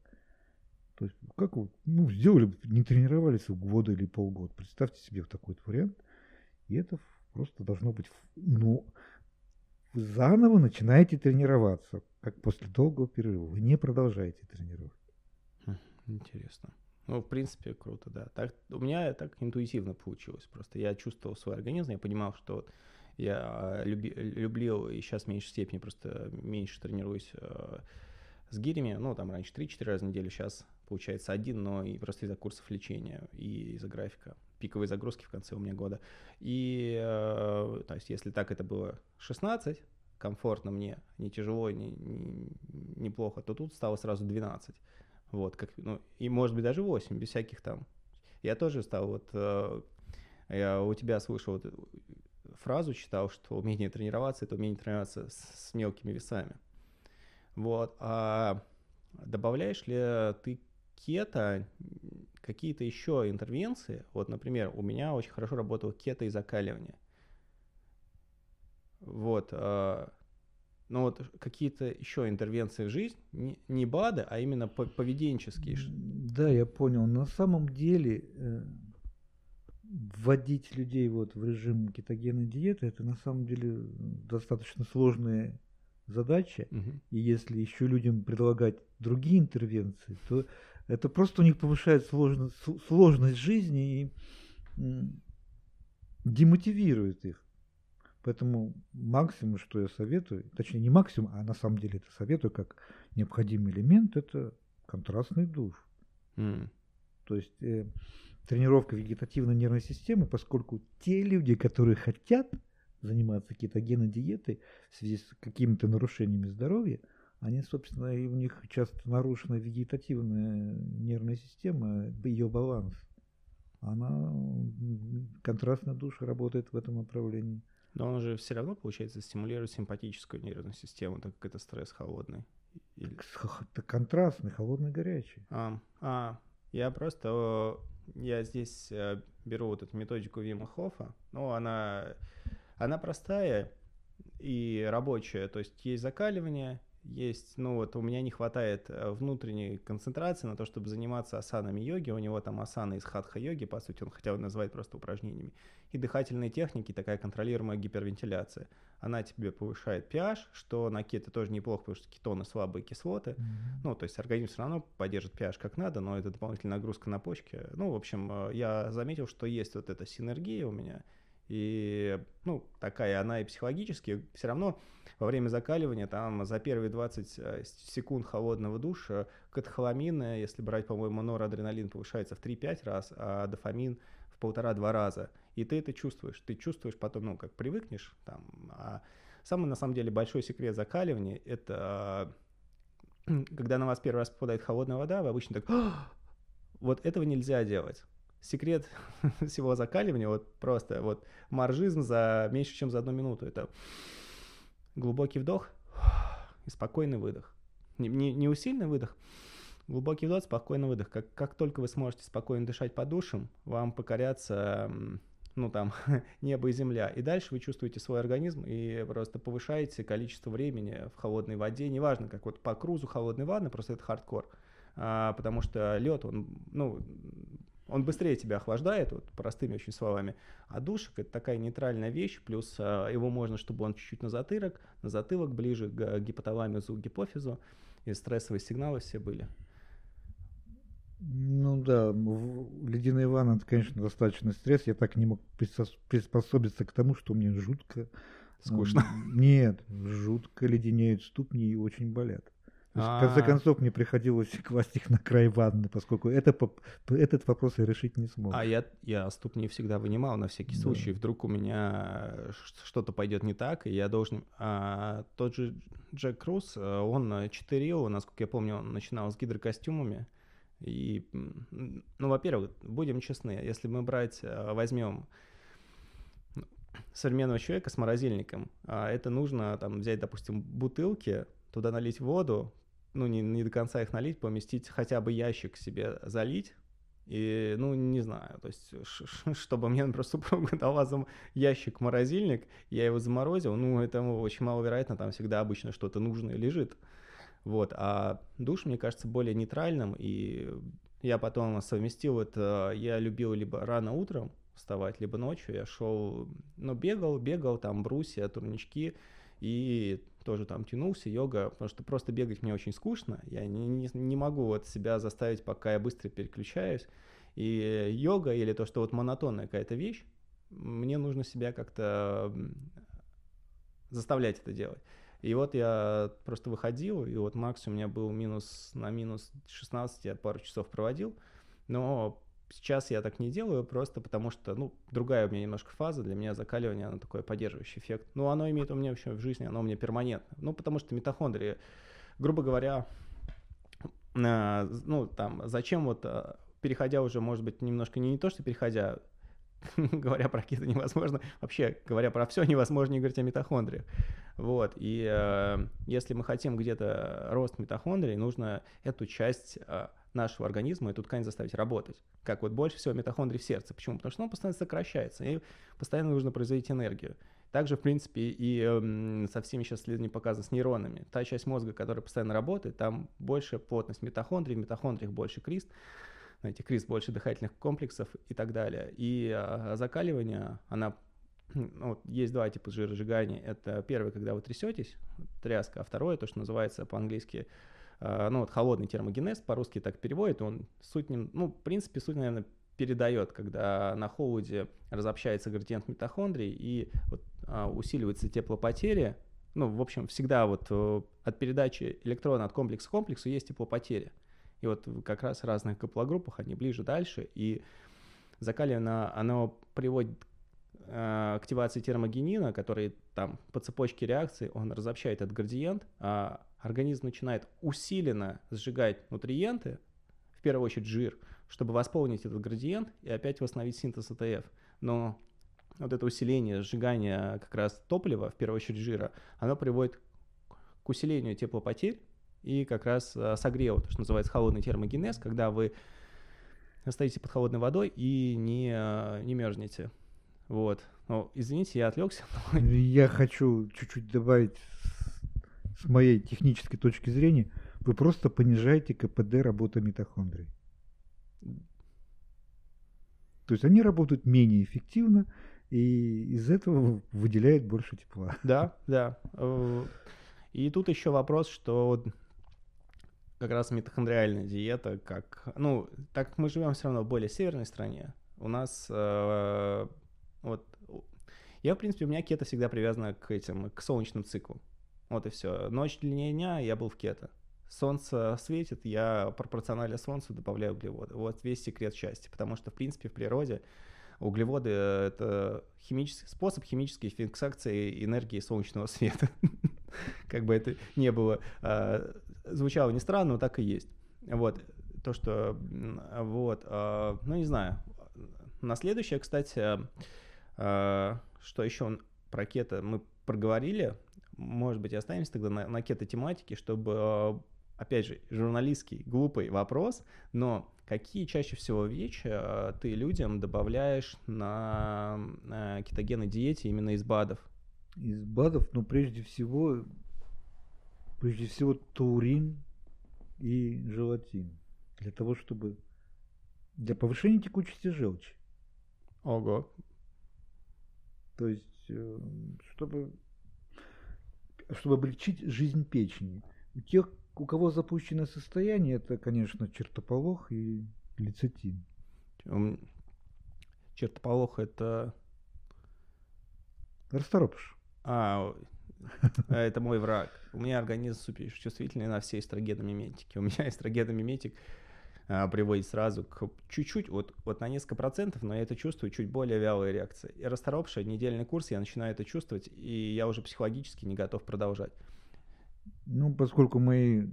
То есть, как вы, ну, сделали, не тренировались года или полгода. Представьте себе такой вот вариант. И это просто должно быть, ну, вы заново начинаете тренироваться, как после долгого перерыва. Вы не продолжаете тренировать. Хм, интересно. Ну, в принципе, круто, да. Так, у меня так интуитивно получилось. Просто я чувствовал свой организм, я понимал, что я люби, люблю и сейчас в меньшей степени, просто меньше тренируюсь э, с гирями. Ну, там раньше 3-4 раза в неделю, сейчас получается один, но и просто из-за курсов лечения и из-за графика. Пиковые загрузки в конце у меня года. И, э, то есть, если так это было 16, комфортно мне, не тяжело, не, не, неплохо, то тут стало сразу 12. Вот, как, ну, и может быть даже 8, без всяких там. Я тоже стал вот, э, я у тебя слышал вот фразу, читал, что умение тренироваться – это умение тренироваться с, с мелкими весами. Вот, а добавляешь ли ты кето какие-то еще интервенции? Вот, например, у меня очень хорошо работал кето и закаливание. Вот, э, но вот какие-то еще интервенции в жизнь, не, не БАДы, а именно поведенческие. Да, я понял. На самом деле э, вводить людей вот в режим кетогенной диеты, это на самом деле достаточно сложная задача. Угу. И если еще людям предлагать другие интервенции, то это просто у них повышает сложность, сложность жизни и демотивирует их. Поэтому максимум, что я советую, точнее не максимум, а на самом деле это советую как необходимый элемент, это контрастный душ. Mm. То есть э, тренировка вегетативной нервной системы, поскольку те люди, которые хотят заниматься кетогенной диетой в связи с какими-то нарушениями здоровья, они, собственно, и у них часто нарушена вегетативная нервная система, ее баланс. Она, контрастная душ работает в этом направлении. Но он же все равно, получается, стимулирует симпатическую нервную систему, так как это стресс холодный. Или... Это контрастный, холодный, горячий. А, а, я просто, я здесь э, беру вот эту методику Вима Хофа, ну, она, она простая и рабочая, то есть есть закаливание, есть, ну вот у меня не хватает э, внутренней концентрации на то, чтобы заниматься асанами йоги. У него там асаны из хатха-йоги, по сути, он хотя бы называет просто упражнениями. И дыхательные техники, такая контролируемая гипервентиляция. Она тебе повышает pH, что на кето тоже неплохо, потому что кетоны слабые кислоты. Mm-hmm. Ну, то есть организм все равно поддержит pH как надо, но это дополнительная нагрузка на почки. Ну, в общем, э, я заметил, что есть вот эта синергия у меня. И, ну, такая она и психологически. Все равно во время закаливания, там за первые 20 э, секунд холодного душа катехоламин, если брать, по-моему, норадреналин повышается в 3-5 раз, а дофамин в полтора-два раза. И ты это чувствуешь. Ты чувствуешь потом, ну, как привыкнешь. Там, а самый, на самом деле, большой секрет закаливания – это когда на вас первый раз попадает холодная вода, вы обычно так вот этого нельзя делать. Секрет всего закаливания, вот просто вот маржизм за меньше, чем за одну минуту. Это Глубокий вдох и спокойный выдох. Не, не, не усиленный выдох, глубокий вдох, спокойный выдох. Как, как только вы сможете спокойно дышать по душам, вам покорятся ну там, небо и земля. И дальше вы чувствуете свой организм и просто повышаете количество времени в холодной воде. Неважно, как вот по крузу холодной ванны, просто это хардкор. А, потому что лед, он, ну, он быстрее тебя охлаждает, вот простыми очень словами. А душик это такая нейтральная вещь, плюс а, его можно, чтобы он чуть-чуть на затылок, на затылок ближе к гипоталамизу, к гипофизу, и стрессовые сигналы все были. Ну да, ледяная ванна, это, конечно, достаточно стресс. Я так не мог приспособиться к тому, что мне жутко... Скучно. Нет, жутко леденеют ступни и очень болят. В конце концов, мне приходилось класть их на край ванны, поскольку это, этот вопрос я решить не смог. А я, я ступни всегда вынимал на всякий да. случай. Вдруг у меня что-то пойдет не так, и я должен... А, тот же Джек Круз, э, он читерил, насколько я помню, он начинал с гидрокостюмами. И, ну, во-первых, будем честны, если мы брать, э, возьмем современного человека с морозильником, а это нужно там взять, допустим, бутылки, туда налить воду, ну, не, не до конца их налить, поместить хотя бы ящик себе залить, и, ну, не знаю, то есть, чтобы мне, например, супруга дала за ящик морозильник, я его заморозил, ну, это очень маловероятно, там всегда обычно что-то нужное лежит. Вот, а душ, мне кажется, более нейтральным, и я потом совместил это, я любил либо рано утром вставать, либо ночью, я шел, ну, бегал, бегал, там, брусья, турнички, и тоже там тянулся, йога, потому что просто бегать мне очень скучно, я не, не, не могу вот себя заставить, пока я быстро переключаюсь, и йога или то, что вот монотонная какая-то вещь, мне нужно себя как-то заставлять это делать. И вот я просто выходил, и вот Макс у меня был минус на минус 16, я пару часов проводил, но сейчас я так не делаю, просто потому что, ну, другая у меня немножко фаза, для меня закаливание, оно такой поддерживающий эффект. Ну, оно имеет у меня вообще в жизни, оно у меня перманентно. Ну, потому что митохондрии, грубо говоря, ну, там, зачем вот, э, переходя уже, может быть, немножко не, не то, что переходя, говоря про какие-то невозможно, вообще говоря про все невозможно не говорить о митохондриях. Вот, и э, если мы хотим где-то рост митохондрий, нужно эту часть э, нашего организма, эту ткань заставить работать. Как вот больше всего митохондрий в сердце. Почему? Потому что он постоянно сокращается, и постоянно нужно производить энергию. Также, в принципе, и э, со всеми сейчас исследованиями показано с нейронами. Та часть мозга, которая постоянно работает, там больше плотность митохондрий, в митохондриях больше крист, знаете, крист больше дыхательных комплексов и так далее. И а, закаливание, она ну, вот есть два типа жиросжигания. Это первый, когда вы трясетесь, тряска, а второе, то, что называется по-английски, ну вот холодный термогенез, по-русски так переводит, он суть, ну, в принципе, суть, наверное, передает, когда на холоде разобщается градиент митохондрий и вот, а, усиливается теплопотеря, ну, в общем, всегда вот э, от передачи электрона от комплекса к комплексу есть теплопотеря. И вот как раз в разных гаплогруппах они ближе дальше, и закаливание, оно приводит э, к активации термогенина, который там по цепочке реакции, он разобщает этот градиент, а организм начинает усиленно сжигать нутриенты, в первую очередь жир, чтобы восполнить этот градиент и опять восстановить синтез АТФ. Но вот это усиление сжигания как раз топлива, в первую очередь жира, оно приводит к усилению теплопотерь, и как раз э, согрел, то, что называется холодный термогенез, когда вы стоите под холодной водой и не, э, не мерзнете. Вот. Ну, извините, я отвлекся. Я хочу чуть-чуть добавить с моей технической точки зрения. Вы просто понижаете КПД работы митохондрий. То есть они работают менее эффективно, и из этого выделяют больше тепла. Да, да. Э, и тут еще вопрос, что как раз митохондриальная диета, как, ну, так как мы живем все равно в более северной стране, у нас э, вот, я, в принципе, у меня кето всегда привязано к этим, к солнечным циклу. Вот и все. Ночь длиннее дня, я был в кето. Солнце светит, я пропорционально солнцу добавляю углеводы. Вот весь секрет счастья, потому что, в принципе, в природе углеводы — это химический способ химической фиксации энергии солнечного света. Как бы это не было а, звучало не странно, но так и есть. Вот, то, что, вот, э, ну, не знаю. На следующее, кстати, э, что еще про кето мы проговорили, может быть, останемся тогда на, на кето-тематике, чтобы, э, опять же, журналистский, глупый вопрос, но какие чаще всего вещи э, ты людям добавляешь на э, кетогенной диете именно из БАДов? Из БАДов, ну, прежде всего, прежде всего таурин и желатин для того, чтобы для повышения текучести желчи. Ого. То есть, э, чтобы, чтобы облегчить жизнь печени. У тех, у кого запущенное состояние, это, конечно, чертополох и лецитин. Чертополох это... Расторопыш. А, это мой враг. У меня организм супер чувствительный на все эстрогеномиметики. У меня эстрогеномиметик а, приводит сразу к чуть-чуть, вот, вот на несколько процентов, но я это чувствую, чуть более вялая реакция. И расторопшая недельный курс, я начинаю это чувствовать, и я уже психологически не готов продолжать. Ну, поскольку мои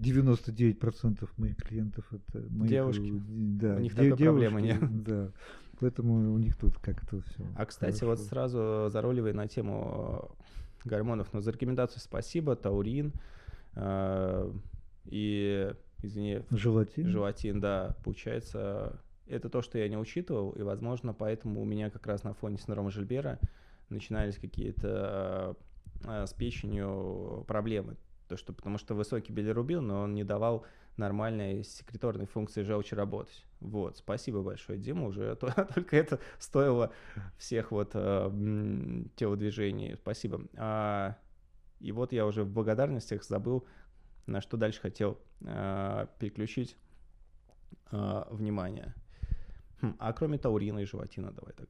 99% моих клиентов это мои девушки. Да, у них де- такой девушки, проблемы нет. Да. Поэтому у них тут как-то все. А кстати, хорошо. вот сразу зароливая на тему гормонов, но за рекомендацию спасибо, таурин э, и, извини, желатин. Желатин, да, получается, это то, что я не учитывал, и, возможно, поэтому у меня как раз на фоне синдрома Жильбера начинались какие-то э, с печенью проблемы. То, что, потому что высокий билирубин, но он не давал нормальной секреторной функции желчи работать. Вот, спасибо большое, Дима, уже только это стоило всех вот э, телодвижений. Спасибо. А, и вот я уже в благодарностях забыл, на что дальше хотел э, переключить э, внимание. Хм, а кроме таурина и животина, давай так.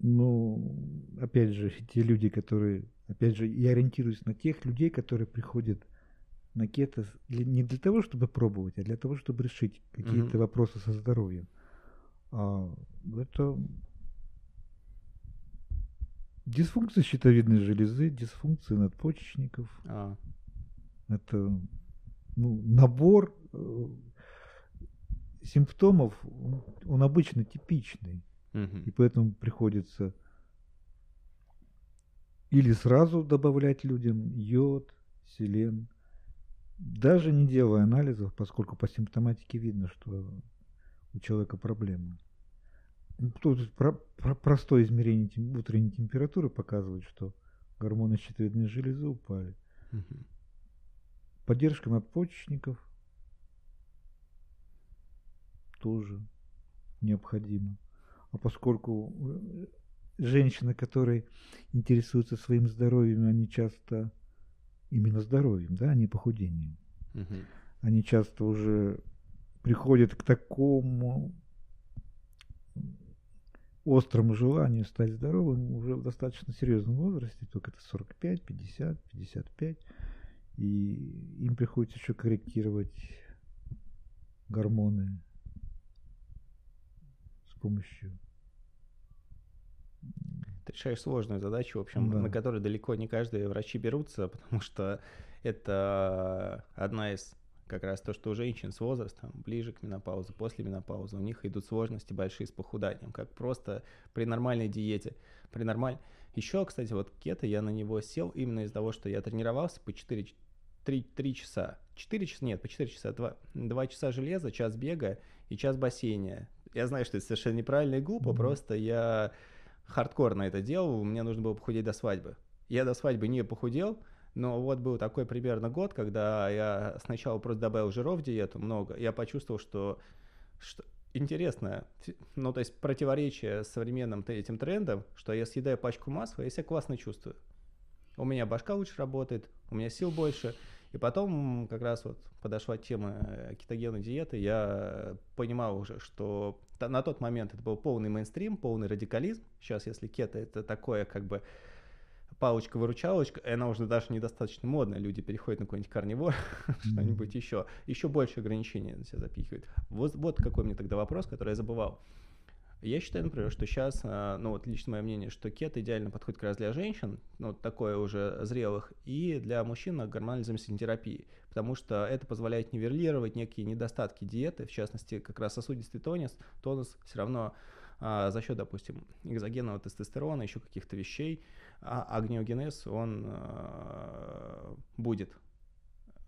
Ну, опять же, те люди, которые, опять же, я ориентируюсь на тех людей, которые приходят на кето не для того, чтобы пробовать, а для того, чтобы решить какие-то угу. вопросы со здоровьем. А это дисфункция щитовидной железы, дисфункция надпочечников. А. Это ну, набор э, симптомов, он обычно типичный. Угу. И поэтому приходится или сразу добавлять людям йод, селен, даже не делая анализов, поскольку по симптоматике видно, что у человека проблемы. Тут про, про, простое измерение тем, утренней температуры показывает, что гормоны щитовидной железы упали. Угу. Поддержка надпочечников тоже необходима. А поскольку э, женщины, которые интересуются своим здоровьем, они часто именно здоровьем, да, а не похудением. Угу. Они часто уже приходят к такому острому желанию стать здоровым уже в достаточно серьезном возрасте, только это 45, 50, 55, и им приходится еще корректировать гормоны помощью ты решаешь сложную задачу, в общем, да. на которую далеко не каждые врачи берутся, потому что это одна из как раз то, что у женщин с возрастом, ближе к менопаузе, после менопаузы, у них идут сложности большие с похуданием, как просто при нормальной диете. При нормаль... Еще, кстати, вот кето, я на него сел именно из-за того, что я тренировался по 4, 3, 3 часа. 4 часа, нет, по 4 часа, 2, 2 часа железа, час бега и час бассейна. Я знаю, что это совершенно неправильно и глупо, mm-hmm. просто я хардкорно это делал, мне нужно было похудеть до свадьбы. Я до свадьбы не похудел, но вот был такой примерно год, когда я сначала просто добавил жиров в диету много, я почувствовал, что, что интересно, ну то есть противоречие современным этим трендам, что я съедаю пачку масла, я себя классно чувствую. У меня башка лучше работает, у меня сил больше, и потом как раз вот подошла тема э, кетогенной диеты, я понимал уже, что на тот момент это был полный мейнстрим, полный радикализм. Сейчас, если кето это такое как бы палочка-выручалочка, она уже даже недостаточно модная, люди переходят на какой-нибудь карнивор, что-нибудь еще, еще больше ограничений на себя запихивают. Вот, вот какой мне тогда вопрос, который я забывал. Я считаю, например, что сейчас, а, ну вот лично мое мнение, что кет идеально подходит как раз для женщин, ну такое уже зрелых, и для мужчин на гормональной заместительной терапии, потому что это позволяет нивелировать некие недостатки диеты, в частности, как раз сосудистый тонус, тонус все равно а, за счет, допустим, экзогенного тестостерона, еще каких-то вещей, а агниогенез, он а, будет.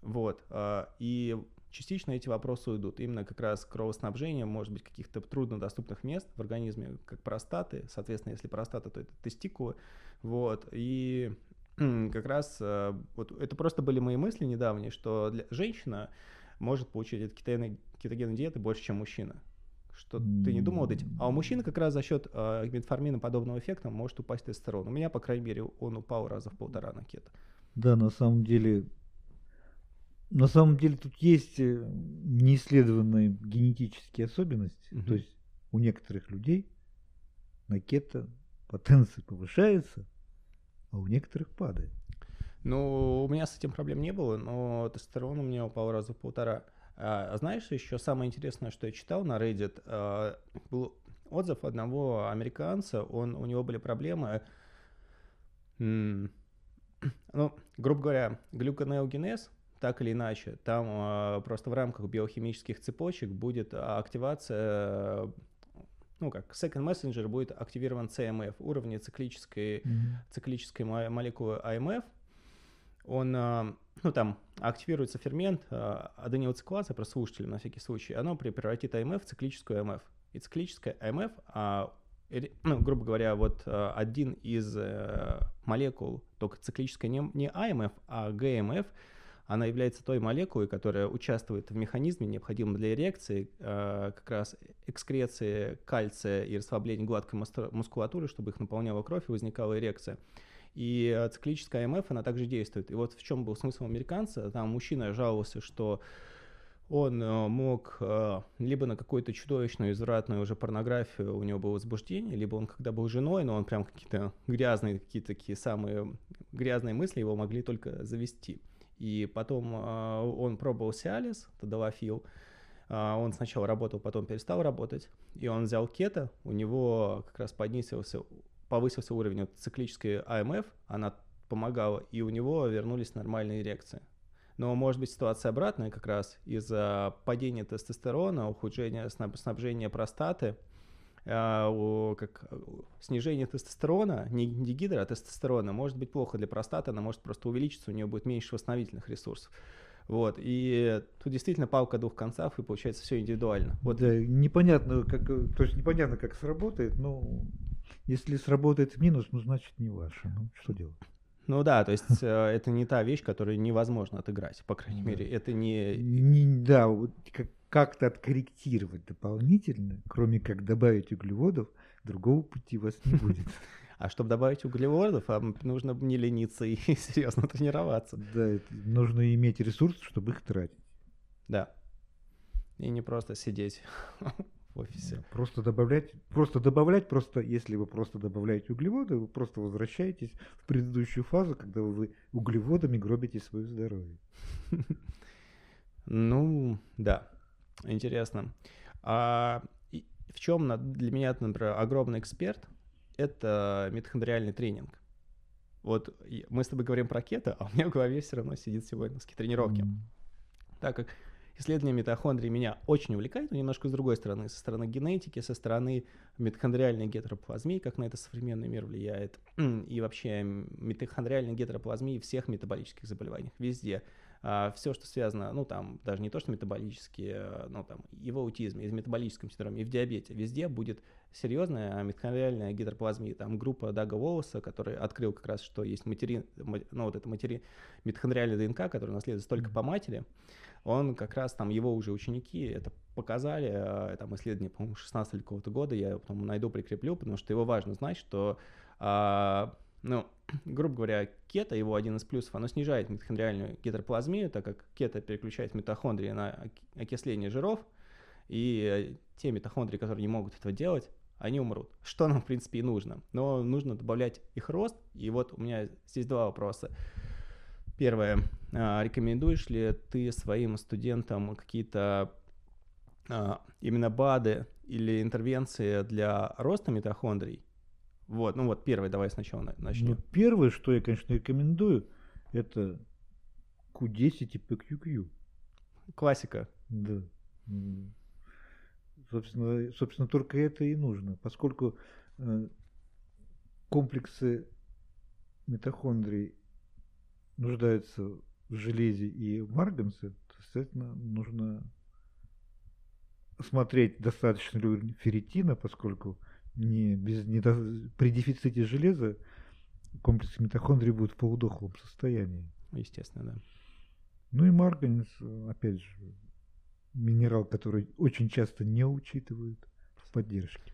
Вот. А, и Частично эти вопросы уйдут именно как раз кровоснабжение, может быть, каких-то труднодоступных мест в организме, как простаты. Соответственно, если простата, то это тестикулы. Вот. И как раз э, вот это просто были мои мысли недавние, что для, женщина может получить от кетогенной диеты больше, чем мужчина. Что ты не думал этим? А у мужчины как раз за счет э, метформина подобного эффекта может упасть тестостерон. У меня, по крайней мере, он упал раза в полтора на кето. Да, на самом деле на самом деле тут есть э, неисследованные генетические особенности. Угу. То есть у некоторых людей на кето потенция повышается, а у некоторых падает. Ну, у меня с этим проблем не было, но тестостерон у меня упал раза в полтора. А, знаешь, еще самое интересное, что я читал на Reddit, а, был отзыв одного американца, он, у него были проблемы, ну, грубо говоря, глюконеогенез, так или иначе, там э, просто в рамках биохимических цепочек будет активация, ну как, second messenger будет активирован CMF, уровни циклической, mm-hmm. циклической молекулы AMF. Он, ну там активируется фермент э, аденилциклаза, про слушателей на всякий случай, оно превратит AMF в циклическую AMF. И циклическая AMF, а, ну, грубо говоря, вот один из молекул только циклическая не, не АМФ, а ГМФ, она является той молекулой, которая участвует в механизме, необходимом для эрекции, э, как раз экскреции кальция и расслабления гладкой мускулатуры, чтобы их наполняла кровь и возникала эрекция. И э, циклическая АМФ, она также действует. И вот в чем был смысл американца, там мужчина жаловался, что он э, мог э, либо на какую-то чудовищную, извратную уже порнографию у него было возбуждение, либо он когда был женой, но он прям какие-то грязные, какие-то такие самые грязные мысли его могли только завести. И потом он пробовал Сиалис, Тадалафил, он сначала работал, потом перестал работать, и он взял кето, у него как раз поднизился, повысился уровень вот, циклической АМФ, она помогала, и у него вернулись нормальные эрекции. Но может быть ситуация обратная как раз из-за падения тестостерона, ухудшения снабжения простаты, а, как снижение тестостерона, не дигидра, а тестостерона, может быть плохо для простаты, она может просто увеличиться, у нее будет меньше восстановительных ресурсов. Вот, и тут действительно палка двух концов, и получается все индивидуально. Вот. Да, непонятно, как, то есть непонятно, как сработает, но если сработает минус, ну, значит, не ваше. Ну, что делать? Ну да, то есть э, это не та вещь, которую невозможно отыграть, по крайней мере. Это не... не да, вот как-то откорректировать дополнительно, кроме как добавить углеводов, другого пути у вас не будет. А чтобы добавить углеводов, нужно не лениться и серьезно тренироваться. Да, нужно иметь ресурсы, чтобы их тратить. Да. И не просто сидеть в офисе. Просто добавлять, просто добавлять, просто если вы просто добавляете углеводы, вы просто возвращаетесь в предыдущую фазу, когда вы углеводами гробите свое здоровье. Ну, да, интересно. А в чем для меня, например, огромный эксперт, это митохондриальный тренинг. Вот мы с тобой говорим про кето, а у меня в голове все равно сидит сегодняшние тренировки. Так как исследование митохондрии меня очень увлекает, но немножко с другой стороны, со стороны генетики, со стороны митохондриальной гетероплазмии, как на это современный мир влияет, и вообще митохондриальной гетероплазмии всех метаболических заболеваний, везде. А, все, что связано, ну там, даже не то, что метаболические, а, ну там, и в аутизме, и в метаболическом синдроме, и в диабете, везде будет серьезная митохондриальная гидроплазмия. Там группа Дага Волоса, который открыл как раз, что есть матери, ну вот это матери, митохондриальная ДНК, которая наследуется только по матери, он как раз там, его уже ученики это показали, а, там исследование, по-моему, 16 или какого-то года, я потом найду, прикреплю, потому что его важно знать, что, а, ну, грубо говоря, кето, его один из плюсов, оно снижает митохондриальную гидроплазмию, так как кето переключает митохондрии на окисление жиров, и те митохондрии, которые не могут этого делать, они умрут. Что нам, в принципе, и нужно. Но нужно добавлять их рост. И вот у меня здесь два вопроса. Первое. А, рекомендуешь ли ты своим студентам какие-то а, именно БАДы или интервенции для роста митохондрий? Вот, ну вот первое, давай сначала начнем. Ну, первое, что я, конечно, рекомендую, это Q10 и PQQ. Классика. Да. Собственно, собственно, только это и нужно, поскольку э, комплексы митохондрий нуждаются в железе и в марганце, то, естественно, нужно смотреть, достаточно ли ферритина, поскольку не, без, не, при дефиците железа комплекс митохондрий будет в полудохлом состоянии. Естественно, да. Ну и марганец, опять же, минерал, который очень часто не учитывают в поддержке.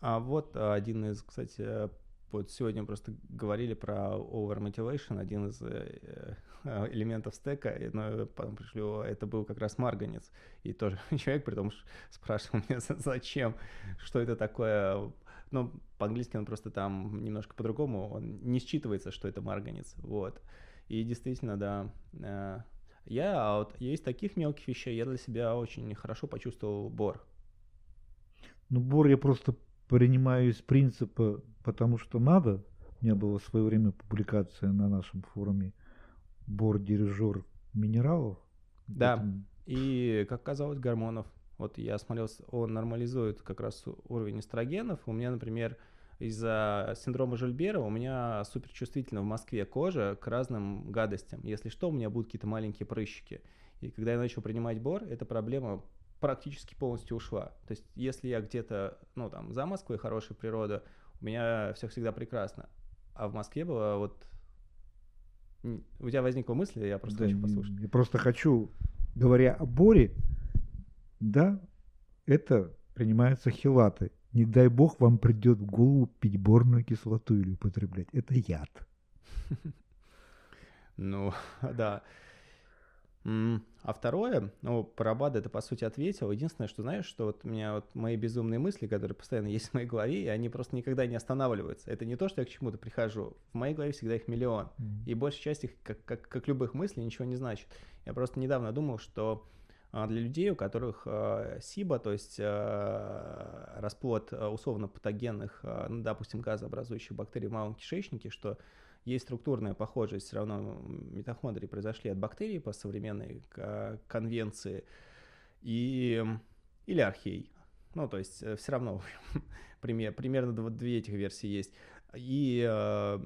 А вот один из, кстати, вот сегодня просто говорили про over motivation, один из э, э, элементов стека, но потом пришло, это был как раз марганец. И тоже человек при том спрашивал меня, зачем, что это такое. Ну, по-английски он просто там немножко по-другому, он не считывается, что это марганец. Вот. И действительно, да, э, я вот есть таких мелких вещей, я для себя очень хорошо почувствовал бор. Ну, бор я просто принимаю из принципа «потому что надо». У меня была в свое время публикация на нашем форуме «Бор-дирижер минералов». Да, и, как казалось, гормонов. Вот я смотрел, он нормализует как раз уровень эстрогенов. У меня, например, из-за синдрома Жильбера у меня суперчувствительна в Москве кожа к разным гадостям. Если что, у меня будут какие-то маленькие прыщики. И когда я начал принимать бор, эта проблема практически полностью ушла. То есть, если я где-то, ну, там, за Москвой хорошая природа, у меня все всегда прекрасно. А в Москве было вот У тебя возникла мысль, я просто да, хочу послушать. Я просто хочу, говоря о боре, да, это принимаются хилаты. Не дай бог вам придет в голову пить борную кислоту или употреблять. Это яд. Ну, да. А второе, ну, про БАДы это, по сути, ответил. Единственное, что знаешь, что вот у меня вот мои безумные мысли, которые постоянно есть в моей голове, и они просто никогда не останавливаются. Это не то, что я к чему-то прихожу. В моей голове всегда их миллион. И большая часть их, как, как, как любых мыслей, ничего не значит. Я просто недавно думал, что а, для людей, у которых а, СИБА, то есть а, расплод условно патогенных, ну, допустим, газообразующих бактерий в малом кишечнике, что есть структурная похожесть, все равно митохондрии произошли от бактерий по современной конвенции, и, или архей. Ну, то есть э, все равно пример, примерно две этих версии есть. И э,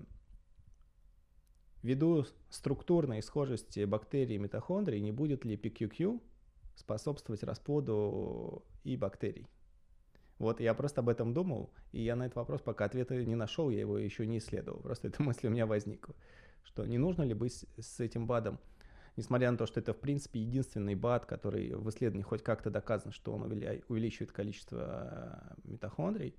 ввиду структурной схожести бактерий и митохондрий, не будет ли PQQ способствовать расплоду и бактерий? Вот я просто об этом думал, и я на этот вопрос пока ответа не нашел, я его еще не исследовал. Просто эта мысль у меня возникла, что не нужно ли быть с этим БАДом, несмотря на то, что это в принципе единственный БАД, который в исследовании хоть как-то доказан, что он увеличивает количество э, митохондрий,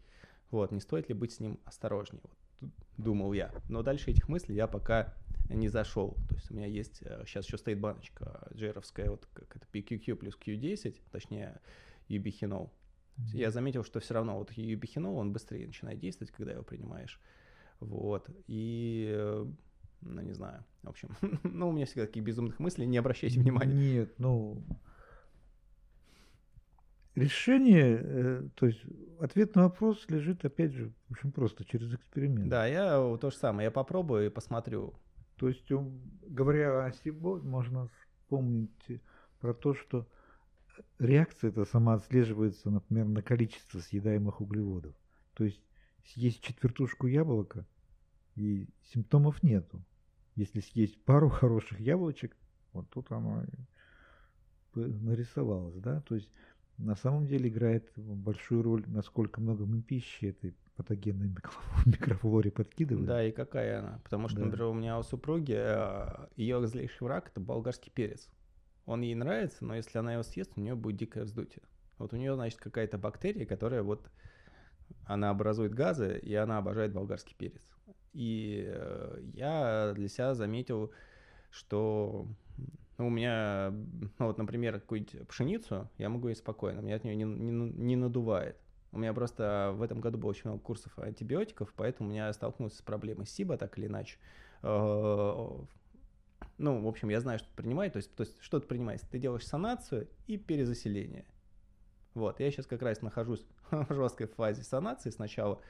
вот, не стоит ли быть с ним осторожнее, вот, думал я. Но дальше этих мыслей я пока не зашел. То есть у меня есть, сейчас э, еще стоит баночка джеровская, вот как это PQQ плюс Q10, точнее юбихинол. Я заметил, что все равно вот юбихинол, он быстрее начинает действовать, когда его принимаешь. Вот. И, ну, не знаю. В общем, ну, у меня всегда такие безумных мыслей, не обращайте внимания. Нет, ну, решение, э, то есть ответ на вопрос лежит, опять же, очень просто, через эксперимент. Да, я то же самое, я попробую и посмотрю. То есть, говоря о СИБО, можно вспомнить про то, что реакция это сама отслеживается, например, на количество съедаемых углеводов. То есть съесть четвертушку яблока, и симптомов нету. Если съесть пару хороших яблочек, вот тут оно нарисовалось, да, то есть на самом деле играет большую роль, насколько много мы пищи этой патогенной микрофлоре подкидываем. Да, и какая она. Потому что, да. например, у меня у супруги э, ее злейший враг – это болгарский перец он ей нравится, но если она его съест, у нее будет дикое вздутие. Вот у нее, значит, какая-то бактерия, которая вот, она образует газы, и она обожает болгарский перец. И э, я для себя заметил, что ну, у меня, ну вот, например, какую-нибудь пшеницу, я могу есть спокойно, меня от нее не, не, не надувает. У меня просто в этом году было очень много курсов антибиотиков, поэтому я столкнулся с проблемой СИБа, так или иначе. Ну, в общем, я знаю, что принимать. То есть, то есть что ты принимаешь? Ты делаешь санацию и перезаселение. Вот, я сейчас как раз нахожусь в жесткой фазе санации. Сначала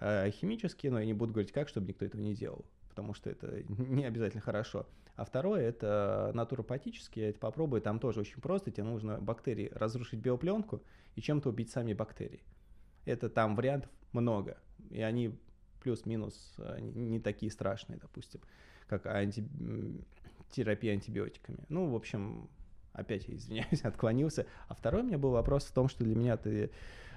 э, химические, но я не буду говорить как, чтобы никто этого не делал, потому что это не обязательно хорошо. А второе, это натуропатические, я это попробую, там тоже очень просто, тебе нужно бактерии разрушить биопленку и чем-то убить сами бактерии. Это там вариантов много, и они плюс-минус э, не такие страшные, допустим, как анти терапии антибиотиками. Ну, в общем, опять я извиняюсь, отклонился. А второй у меня был вопрос в том, что для меня ты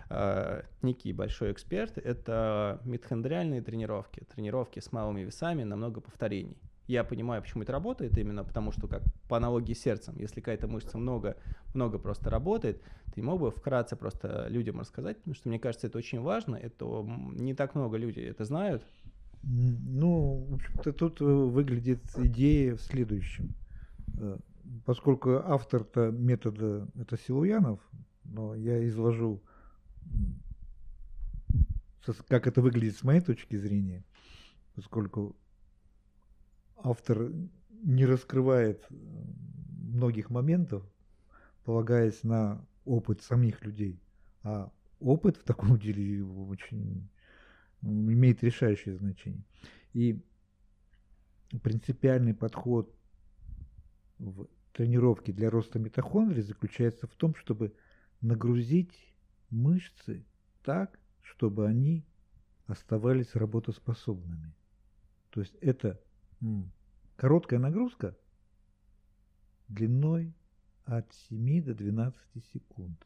э, некий большой эксперт, это митохондриальные тренировки, тренировки с малыми весами на много повторений. Я понимаю, почему это работает, именно потому что, как по аналогии с сердцем, если какая-то мышца много, много просто работает, ты мог бы вкратце просто людям рассказать, потому что мне кажется, это очень важно, это не так много людей это знают, ну, в общем-то, тут э, выглядит идея в следующем. Э, поскольку автор-то метода это Силуянов, но я изложу, как это выглядит с моей точки зрения, поскольку автор не раскрывает э, многих моментов, полагаясь на опыт самих людей. А опыт в таком деле очень имеет решающее значение. И принципиальный подход в тренировке для роста митохондрий заключается в том, чтобы нагрузить мышцы так, чтобы они оставались работоспособными. То есть это короткая нагрузка длиной от 7 до 12 секунд.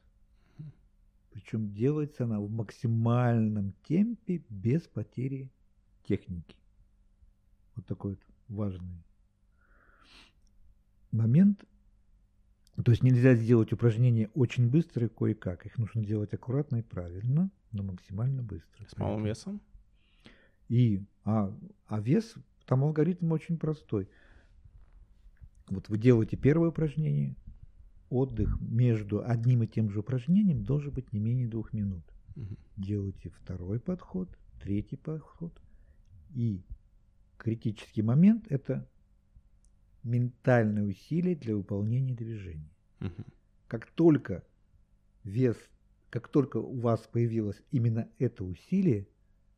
Причем делается она в максимальном темпе без потери техники. Вот такой вот важный момент, то есть нельзя сделать упражнения очень быстро и кое-как. Их нужно делать аккуратно и правильно, но максимально быстро. С малым весом? И, а, а вес, там алгоритм очень простой. Вот вы делаете первое упражнение, отдых между одним и тем же упражнением должен быть не менее двух минут. Мгм. Делайте второй подход, третий подход. И критический момент – это ментальное усилие для выполнения движения. Мгм. Как только вес, как только у вас появилось именно это усилие,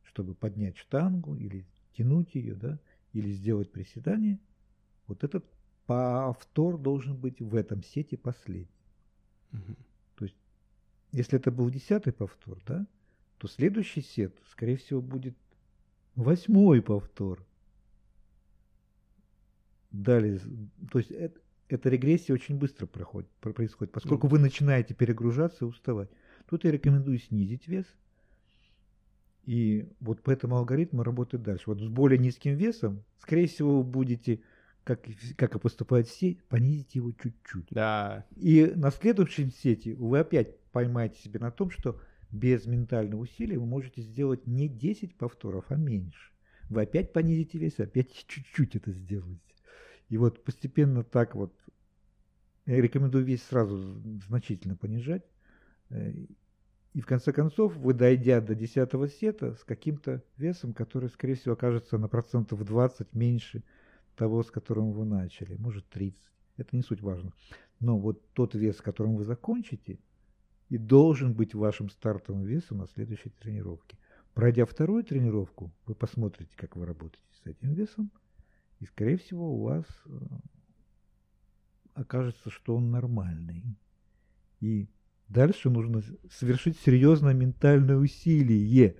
чтобы поднять штангу или тянуть ее, да, или сделать приседание, вот этот повтор должен быть в этом сете последний. Мгм. Если это был десятый повтор, да, то следующий сет, скорее всего, будет восьмой повтор. Далее, то есть это, эта регрессия очень быстро проходит, про- происходит, поскольку вы начинаете перегружаться и уставать. Тут я рекомендую снизить вес. И вот по этому алгоритму работать дальше. Вот с более низким весом, скорее всего, вы будете, как, как и поступают все, понизить его чуть-чуть. Да, И на следующем сете вы опять поймаете себя на том, что без ментального усилия вы можете сделать не 10 повторов, а меньше. Вы опять понизите вес, опять чуть-чуть это сделаете. И вот постепенно так вот, я рекомендую вес сразу значительно понижать. Э, И в конце концов, вы дойдя до 10 сета с каким-то весом, который, скорее всего, окажется на процентов 20 меньше того, с которым вы начали, может 30. Это не суть важно. Но вот тот вес, с которым вы закончите, и должен быть вашим стартовым весом на следующей тренировке. Пройдя вторую тренировку, вы посмотрите, как вы работаете с этим весом, и, скорее всего, у вас э, окажется, что он нормальный. И дальше нужно совершить серьезное ментальное усилие.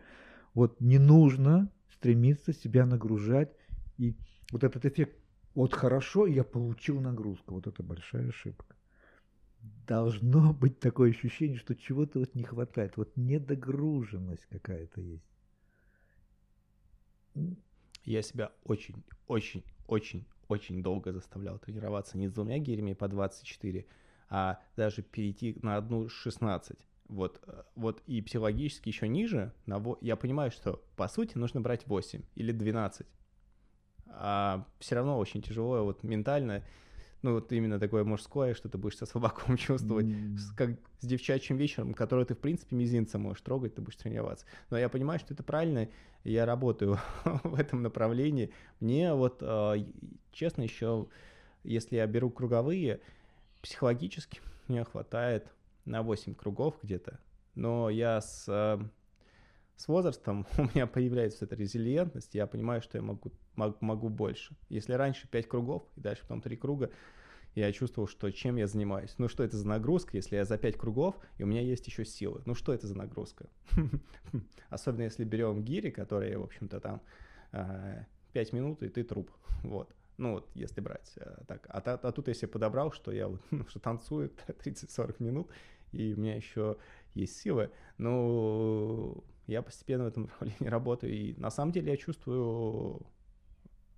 Вот не нужно стремиться себя нагружать. И вот этот эффект «вот хорошо, я получил нагрузку», вот это большая ошибка. Должно быть такое ощущение, что чего-то вот не хватает, вот недогруженность какая-то есть. я себя очень, очень, очень, очень долго заставлял тренироваться не с двумя гирями по 24, а даже перейти на одну 16. Вот, э, вот и психологически еще ниже, на я понимаю, что по сути нужно брать 8 или 12. А все равно очень тяжело вот ментально, ну вот именно такое мужское, что ты будешь со слабаком чувствовать, М, с, как с девчачьим вечером, который ты, в принципе, мизинцем можешь трогать, ты будешь тренироваться. Но я понимаю, что это правильно, я работаю в этом направлении. Мне вот, и- честно, еще, если я беру круговые, психологически мне хватает на 8 кругов где-то. Но я с, э, с возрастом, у меня появляется эта резилиентность, я понимаю, что я могу, мог- могу больше. Если раньше 5 кругов, и дальше потом 3 круга, я чувствовал, что чем я занимаюсь. Ну, что это за нагрузка, если я за 5 кругов, и у меня есть еще силы. Ну, что это за нагрузка? Особенно если берем гири, которые, в общем-то, там 5 минут, и ты труп. Вот. Ну, вот, если брать э, так. А, а тут я себе подобрал, что я вот, ну, что танцую 30-40 минут, и у меня еще есть силы. Ну, я постепенно в этом направлении работаю. И на самом деле я чувствую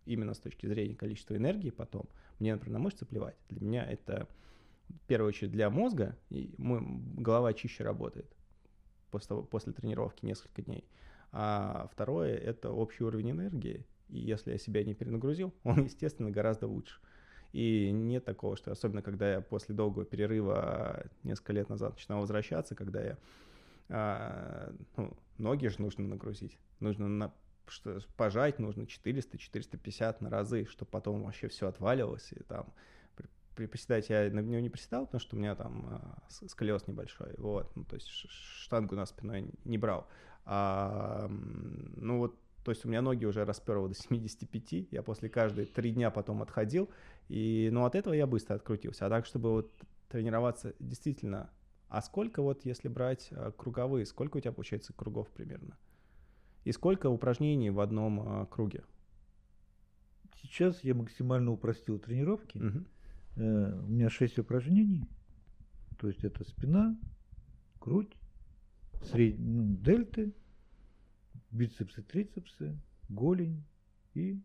именно с точки зрения количества энергии потом, мне, например, на мышцы плевать. Для меня это в первую очередь для мозга, и мой, голова чище работает после, того, после тренировки несколько дней. А второе – это общий уровень энергии. И если я себя не перенагрузил, он, естественно, гораздо лучше. И нет такого, что особенно когда я после долгого перерыва несколько лет назад начинал возвращаться, когда я а, ну, ноги же нужно нагрузить, нужно на, что, пожать, нужно 400-450 на разы, чтобы потом вообще все отваливалось и там при, при приседать я на него не приседал, потому что у меня там с- сколиоз небольшой, вот, ну, то есть штангу на спину я не брал. А, ну вот, то есть у меня ноги уже расперло до 75, я после каждой три дня потом отходил, и, ну, от этого я быстро открутился. А так, чтобы вот тренироваться действительно... А сколько вот, если брать а, круговые, сколько у тебя получается кругов примерно? И сколько упражнений в одном а, круге? Сейчас я максимально упростил тренировки. Э, У меня 6 упражнений. То есть это спина, грудь, сред... ну, дельты, бицепсы, трицепсы, голень и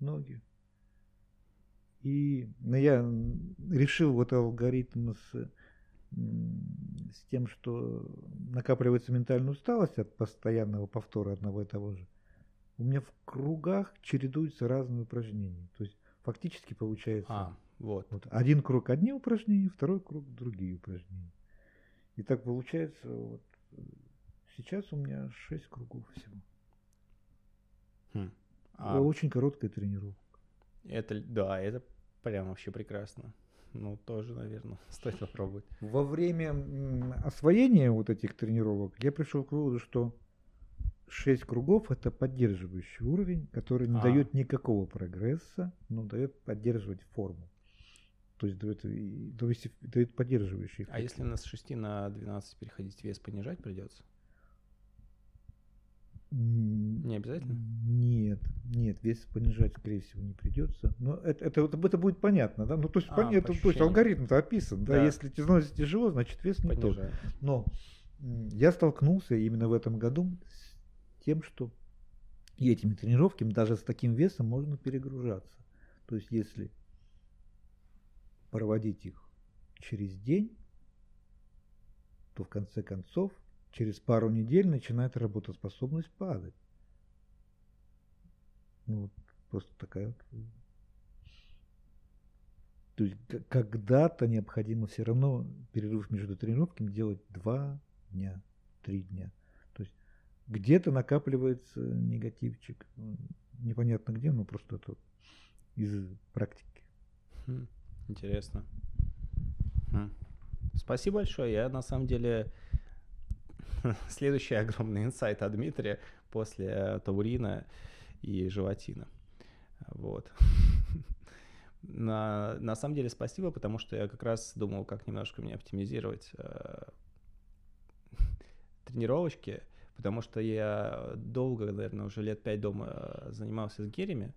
ноги. И ну, я решил вот алгоритм с, с тем, что накапливается ментальная усталость от постоянного повтора одного и того же. У меня в кругах чередуются разные упражнения. То есть фактически получается а, вот. Вот, один круг одни упражнения, второй круг другие упражнения. И так получается, вот, сейчас у меня 6 кругов всего. Хм. А... Очень короткая тренировка. Это, да, это прям вообще прекрасно. Ну, тоже, наверное, стоит попробовать. Во время освоения вот этих тренировок я пришел к выводу, что 6 кругов это поддерживающий уровень, который не а. дает никакого прогресса, но дает поддерживать форму. То есть дает, дает, дает поддерживающий. А если на с 6 на 12 переходить, вес понижать придется? Не обязательно? Нет, нет, вес понижать, скорее всего, не придется. Но это, это, это, будет понятно, да? Ну, то есть, а, понятно, то есть алгоритм-то описан, да? да? Если становится тяжело, значит вес не тот. Но я столкнулся именно в этом году с тем, что и этими тренировками, даже с таким весом, можно перегружаться. То есть, если проводить их через день, то в конце концов через пару недель начинает работоспособность падать. Ну, вот просто такая вот. То есть когда-то необходимо все равно перерыв между тренировками делать два дня, три дня. То есть где-то накапливается негативчик. Непонятно где, но просто это из практики. Хм, интересно. Хм. Спасибо большое. Я на самом деле следующий огромный инсайт от Дмитрия после э, Таурина и Животина. Вот. На, на самом деле спасибо, потому что я как раз думал, как немножко мне оптимизировать э, тренировочки, потому что я долго, наверное, уже лет пять дома э, занимался с гирями,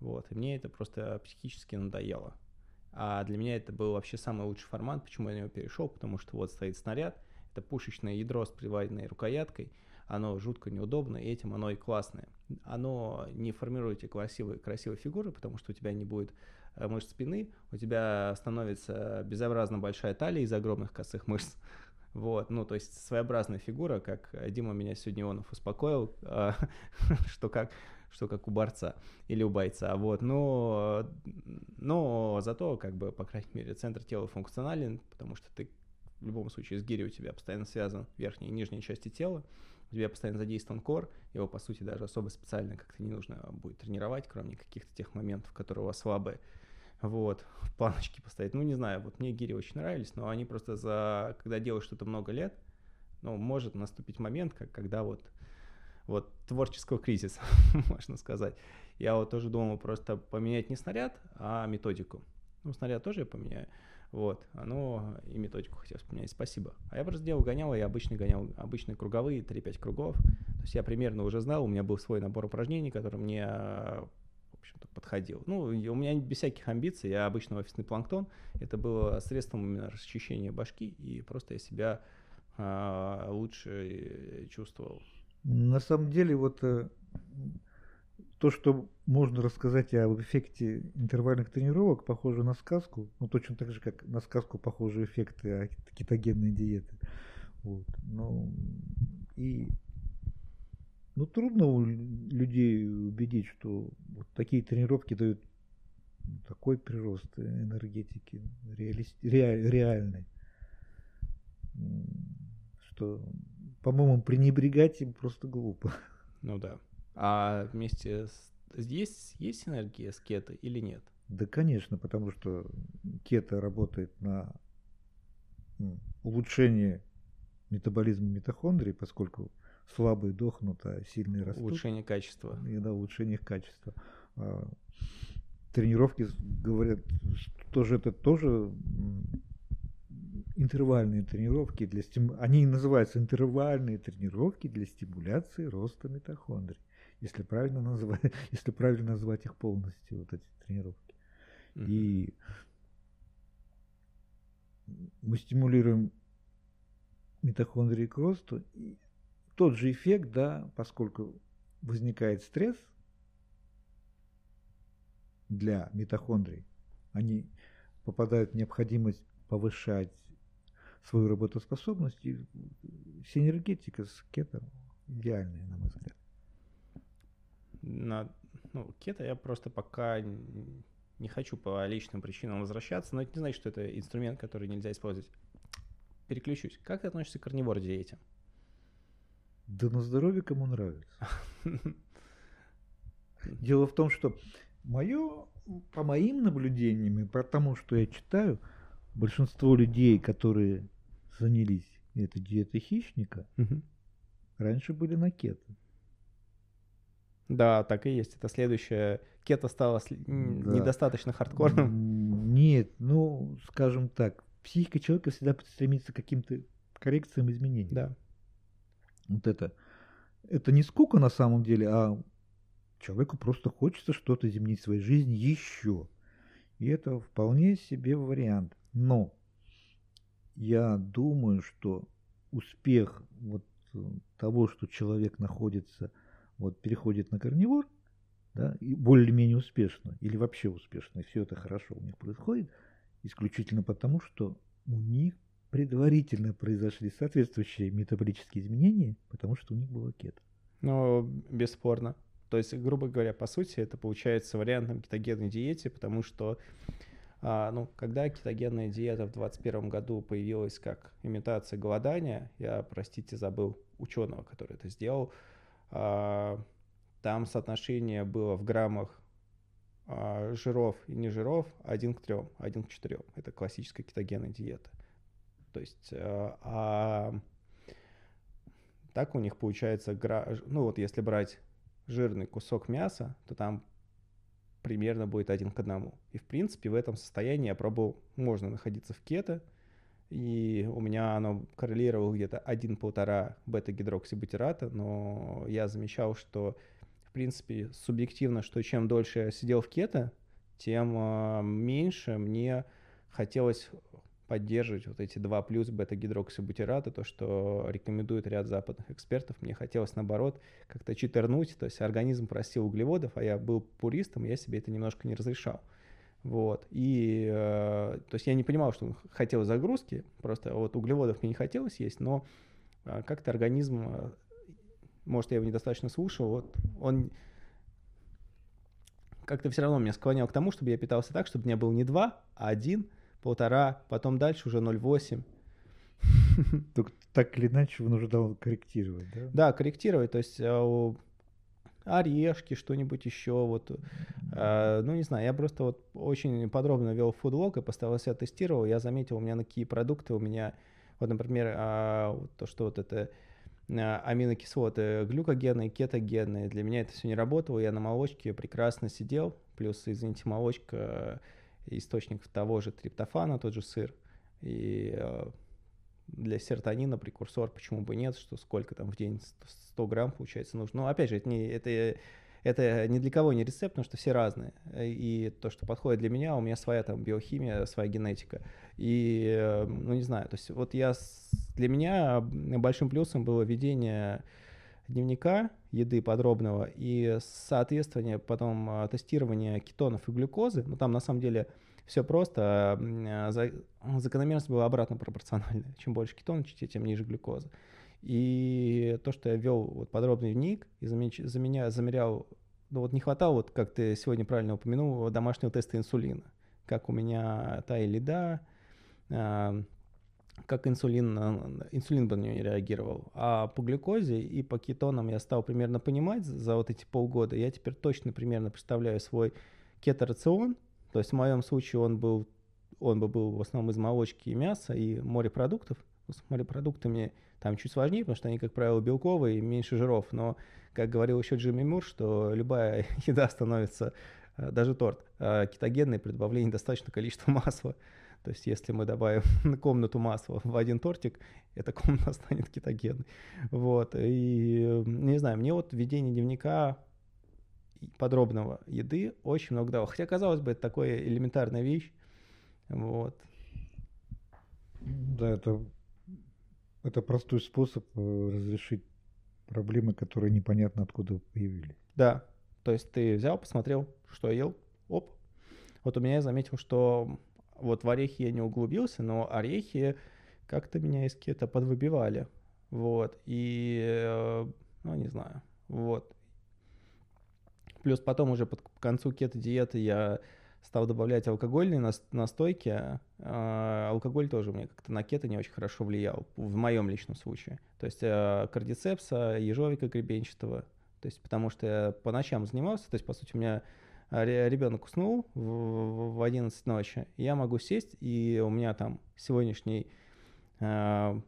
вот, и мне это просто психически надоело. А для меня это был вообще самый лучший формат, почему я на него перешел, потому что вот стоит снаряд, это пушечное ядро с приваренной рукояткой, оно жутко неудобно, и этим оно и классное. Оно не формирует тебе красивые, красивые фигуры, потому что у тебя не будет э, мышц спины, у тебя становится безобразно большая талия из огромных косых мышц. Вот, ну, то есть своеобразная фигура, как Дима меня сегодня Ионов успокоил, э, что как, что как у борца или у бойца, вот, но, но зато, как бы, по крайней мере, центр тела функционален, потому что ты в любом случае с гири у тебя постоянно связан верхние и нижние части тела, у тебя постоянно задействован кор, его, по сути, даже особо специально как-то не нужно будет тренировать, кроме каких-то тех моментов, которые у вас слабые. Вот, в планочке поставить. Ну, не знаю, вот мне гири очень нравились, но они просто за... Когда делаешь что-то много лет, ну, может наступить момент, как, когда вот вот творческого кризиса, можно сказать. Я вот тоже думал просто поменять не снаряд, а методику. Ну, снаряд тоже я поменяю. Вот, оно и методику хотелось поменять. Спасибо. А я просто делал гонял, я обычно гонял обычные круговые, 3-5 кругов. То есть я примерно уже знал, у меня был свой набор упражнений, который мне, в общем-то, подходил. Ну, у меня без всяких амбиций, я обычно офисный планктон. Это было средством расчищения башки, и просто я себя а, лучше чувствовал. На самом деле, вот э, то, что можно рассказать об эффекте интервальных тренировок, похоже на сказку, ну точно так же, как на сказку похожи эффекты кетогенной диеты. Вот. Ну, и ну, трудно у людей убедить, что вот такие тренировки дают такой прирост энергетики реалист, реаль, реальный, что, по-моему, пренебрегать им просто глупо. Ну да. А вместе с... Есть, есть синергия с кето или нет? Да, конечно, потому что кето работает на улучшение метаболизма митохондрий, поскольку слабые дохнут, а сильные растут. Улучшение качества. И да, улучшение их качества. А тренировки говорят, что тоже это тоже интервальные тренировки для стим... они называются интервальные тренировки для стимуляции роста митохондрий если правильно назвать, если правильно назвать их полностью, вот эти тренировки. Mm-hmm. И мы стимулируем митохондрии к росту. И тот же эффект, да, поскольку возникает стресс для митохондрий, они попадают в необходимость повышать свою работоспособность. И синергетика с кетом идеальная, на мой взгляд. На, ну, кето я просто пока не хочу по личным причинам возвращаться, но это не значит, что это инструмент, который нельзя использовать. Переключусь. Как ты относишься к карнивор диете? Да на здоровье кому нравится. Дело в том, что мое, по моим наблюдениям и по тому, что я читаю, большинство людей, которые занялись этой диетой хищника, угу. раньше были на кето. Да, так и есть. Это следующее. Кето стало да. недостаточно хардкорным. Нет, ну, скажем так, психика человека всегда стремится к каким-то коррекциям, изменениям. Да. Вот это. Это не скука на самом деле, а человеку просто хочется что-то изменить в своей жизни еще. И это вполне себе вариант. Но я думаю, что успех вот э, того, что человек находится, вот переходит на карнивор, да, и более-менее успешно, или вообще успешно, и все это хорошо у них происходит, исключительно потому, что у них предварительно произошли соответствующие метаболические изменения, потому что у них было кето. Ну, бесспорно. То есть, грубо говоря, по сути, это получается вариантом кетогенной диете, потому что а, ну, когда кетогенная диета в 2021 году появилась как имитация голодания, я, простите, забыл ученого, который это сделал, там соотношение было в граммах а, жиров и не жиров 1 к 3, 1 к 4. Это классическая кетогенная диета. То есть, а, а так у них получается, ну вот если брать жирный кусок мяса, то там примерно будет один к одному. И в принципе в этом состоянии я пробовал, можно находиться в кето, и у меня оно коррелировало где-то 1-1,5 бета-гидроксибутирата, но я замечал, что в принципе субъективно, что чем дольше я сидел в кето, тем э, меньше мне хотелось поддерживать вот эти два плюс бета-гидроксибутирата, то, что рекомендует ряд западных экспертов. Мне хотелось, наоборот, как-то читернуть, то есть организм просил углеводов, а я был пуристом, я себе это немножко не разрешал. Вот, и, э, то есть я не понимал, что он хотел загрузки, просто вот углеводов мне не хотелось есть, но э, как-то организм, э, может, я его недостаточно слушал, вот он как-то все равно меня склонял к тому, чтобы я питался так, чтобы у меня был не два, а один – полтора, потом дальше уже 0,8. Так, так или иначе его нужно корректировать, да? Да, корректировать, то есть э, орешки, что-нибудь еще, вот, э, ну, не знаю, я просто вот очень подробно вел фудлог и постоянно себя тестировал, я заметил, у меня на какие продукты у меня, вот, например, э, то, что вот это э, аминокислоты глюкогенные, кетогенные, для меня это все не работало, я на молочке прекрасно сидел, плюс, извините, молочка источник того же триптофана, тот же сыр. И э, для серотонина прекурсор, почему бы нет, что сколько там в день, 100 грамм, получается, нужно. Но ну, опять же, это не, это, это ни для кого не рецепт, потому что все разные. И то, что подходит для меня, у меня своя там биохимия, своя генетика. И, э, ну не знаю, то есть вот я, для меня большим плюсом было ведение дневника еды подробного и соответствие потом а, тестирование кетонов и глюкозы. Ну, там на самом деле все просто. А, закономерность была обратно пропорциональная. Чем больше кетонов, тем ниже глюкоза. И то, что я вел вот подробный дневник и за меня замерял, ну вот не хватало, вот как ты сегодня правильно упомянул, домашнего теста инсулина. Как у меня та или да, как инсулин, инсулин бы на нее реагировал. А по глюкозе и по кетонам я стал примерно понимать за вот эти полгода. Я теперь точно примерно представляю свой кеторацион. То есть в моем случае он был, он бы был в основном из молочки и мяса и морепродуктов. С морепродуктами там чуть сложнее, потому что они, как правило, белковые и меньше жиров. Но, как говорил еще Джимми Мур, что любая еда становится, э, даже торт, э, кетогенной при добавлении достаточного количества масла. То есть если мы добавим на комнату масла в один тортик, эта комната станет кетогенной. Вот. И не знаю, мне вот ведение дневника подробного еды очень много дало. Хотя, казалось бы, это такая элементарная вещь. Вот. Да, это, это простой способ э, разрешить проблемы, которые непонятно откуда появились. Да. То есть ты взял, посмотрел, что ел, оп, Вот у меня я заметил, что вот в орехи я не углубился, но орехи как-то меня из кета подвыбивали. Вот. И, э, ну, не знаю. Вот. Плюс потом уже под концу кето-диеты я стал добавлять алкогольные настойки. А, алкоголь тоже мне как-то на кето не очень хорошо влиял, в моем личном случае. То есть э, кардицепса, ежовика гребенчатого. То есть потому что я по ночам занимался, то есть по сути у меня ребенок уснул в, в 11 ночи, я могу сесть, и у меня там сегодняшний э,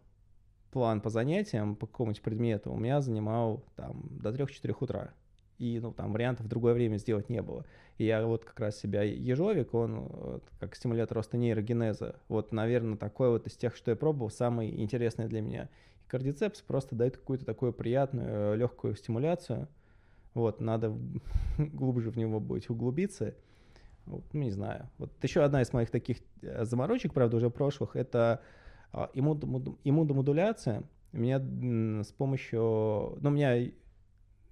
план по занятиям, по какому-нибудь предмету, у меня занимал там до 3-4 утра. И, ну, там вариантов в другое время сделать не было. И я вот как раз себя ежовик, он вот, как стимулятор роста нейрогенеза. Вот, наверное, такой вот из тех, что я пробовал, самый интересный для меня. И кардицепс просто дает какую-то такую приятную, легкую стимуляцию – вот, надо глубже в него будет углубиться. Вот, ну, не знаю. Вот еще одна из моих таких э, заморочек, правда, уже прошлых, это а, иммуномодуляция. Меня с помощью... Ну, меня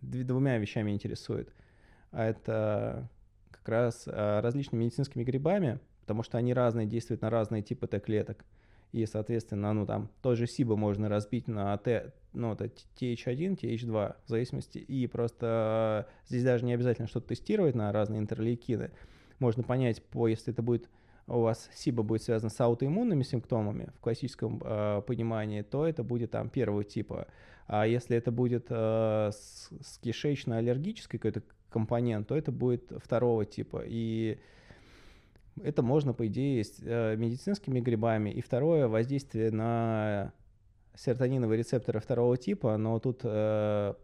двумя вещами интересует. А это как раз а, различными медицинскими грибами, потому что они разные, действуют на разные типы Т-клеток и, соответственно, ну там тот же SIBO можно разбить на T, ну, это TH1, TH2, в зависимости, и просто здесь даже не обязательно что-то тестировать на разные интерлейкины. Можно понять, по, если это будет у вас SIBO будет связано с аутоиммунными симптомами в классическом э, понимании, то это будет там первого типа. А если это будет э, с, с кишечно-аллергической какой-то компонент, то это будет второго типа. И это можно, по идее, с э, медицинскими грибами. И второе, воздействие на серотониновые рецепторы второго типа, но тут э,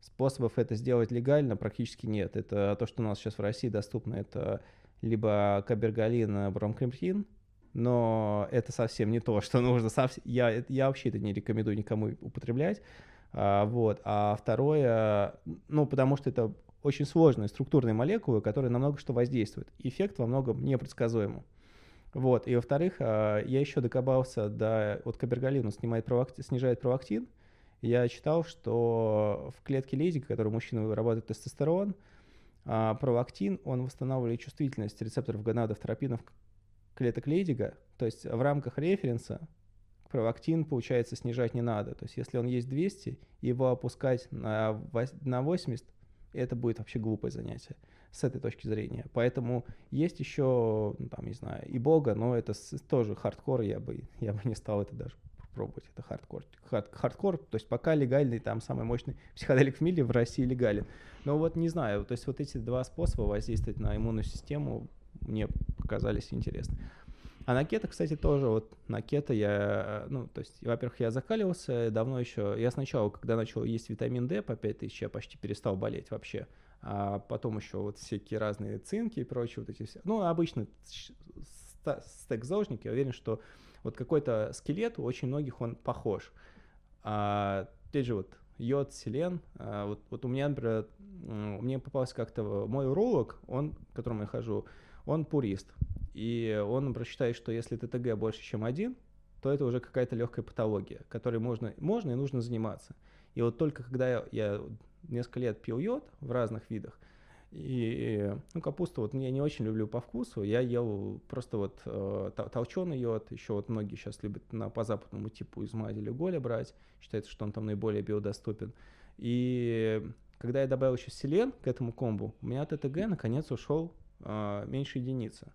способов это сделать легально практически нет. Это то, что у нас сейчас в России доступно, это либо кабергалин, бромкрептин, но это совсем не то, что нужно. Я, я вообще это не рекомендую никому употреблять. А, вот. А второе, ну, потому что это очень сложные структурные молекулы, которые на много что воздействуют. Эффект во многом непредсказуем. Вот. И во-вторых, а, я еще докопался до... Вот кабергалину снимает провакти, снижает провактин. Я читал, что в клетке лейзика, которой мужчина вырабатывает тестостерон, а, провактин, он восстанавливает чувствительность рецепторов гонадов тропинов клеток лейдига. То есть в рамках референса провактин, получается, снижать не надо. То есть если он есть 200, его опускать на 80, это будет вообще глупое занятие с этой точки зрения. Поэтому есть еще, ну, там, не знаю, ибога, но это тоже хардкор, я бы, я бы не стал это даже пробовать, это хардкор. Хард, хардкор, то есть пока легальный, там самый мощный психоделик в мире в России легален. Но вот не знаю, то есть вот эти два способа воздействовать на иммунную систему мне показались интересны. А на кето, кстати, тоже вот на кето я, ну, то есть, во-первых, я закаливался давно еще. Я сначала, когда начал есть витамин D по 5000, я почти перестал болеть вообще. А потом еще вот всякие разные цинки и прочие вот эти все. Ну, обычно стек зожник, я уверен, что вот какой-то скелет у очень многих он похож. А, опять же, вот йод, селен. А, вот, вот у меня, например, мне попался как-то мой уролог, он, к которому я хожу, он пурист. И он просчитает, что если ТТГ больше, чем один, то это уже какая-то легкая патология, которой можно, можно и нужно заниматься. И вот только когда я, я несколько лет пил йод в разных видах, и, ну, капусту вот я не очень люблю по вкусу, я ел просто вот э, толченый йод, еще вот многие сейчас любят на, по западному типу из мази Голя брать, считается, что он там наиболее биодоступен. И когда я добавил еще селен к этому комбу, у меня ТТГ наконец ушел э, меньше единицы.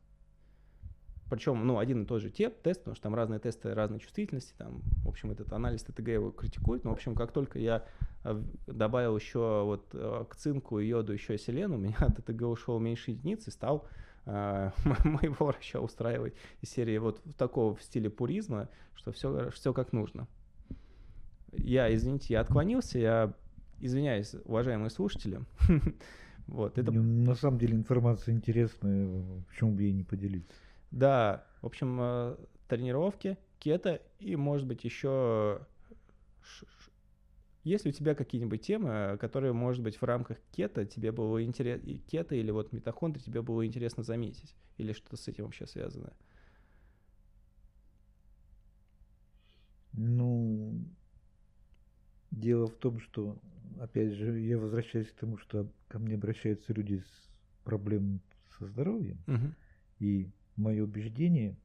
Причем, ну, один и тот же тип, тест, потому что там разные тесты разной чувствительности, там, в общем, этот анализ ТТГ его критикует, но, в общем, как только я добавил еще вот э, к цинку и йоду еще селен, у меня ТТГ ушел меньше единицы, стал э, моего врача устраивать из серии вот такого в стиле пуризма, что все, все как нужно. Я, извините, я отклонился, я извиняюсь, уважаемые слушатели. вот, это... На самом деле информация интересная, почему бы ей не поделиться. Да, в общем, э, тренировки, кето и, может быть, еще... Есть ли у тебя какие-нибудь темы, которые, может быть, в рамках кето тебе было интересно, кето или вот митохондрии тебе было интересно заметить? Или что-то с этим вообще связано? Ну, дело в том, что, опять же, я возвращаюсь к тому, что ко мне обращаются люди с проблемами со здоровьем. Угу. И мое убеждение,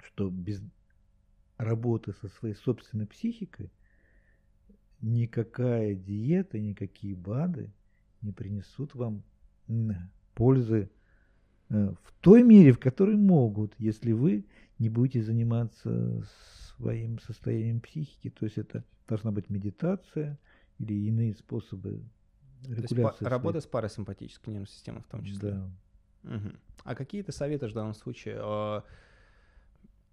что без работы со своей собственной психикой никакая диета, никакие БАДы не принесут вам пользы э, в той мере, в которой могут, если вы не будете заниматься своим состоянием психики. То есть это должна быть медитация или иные способы регуляции. То есть работа с парасимпатической нервной системой в том числе. Да. Угу. А какие то советы в данном случае? А,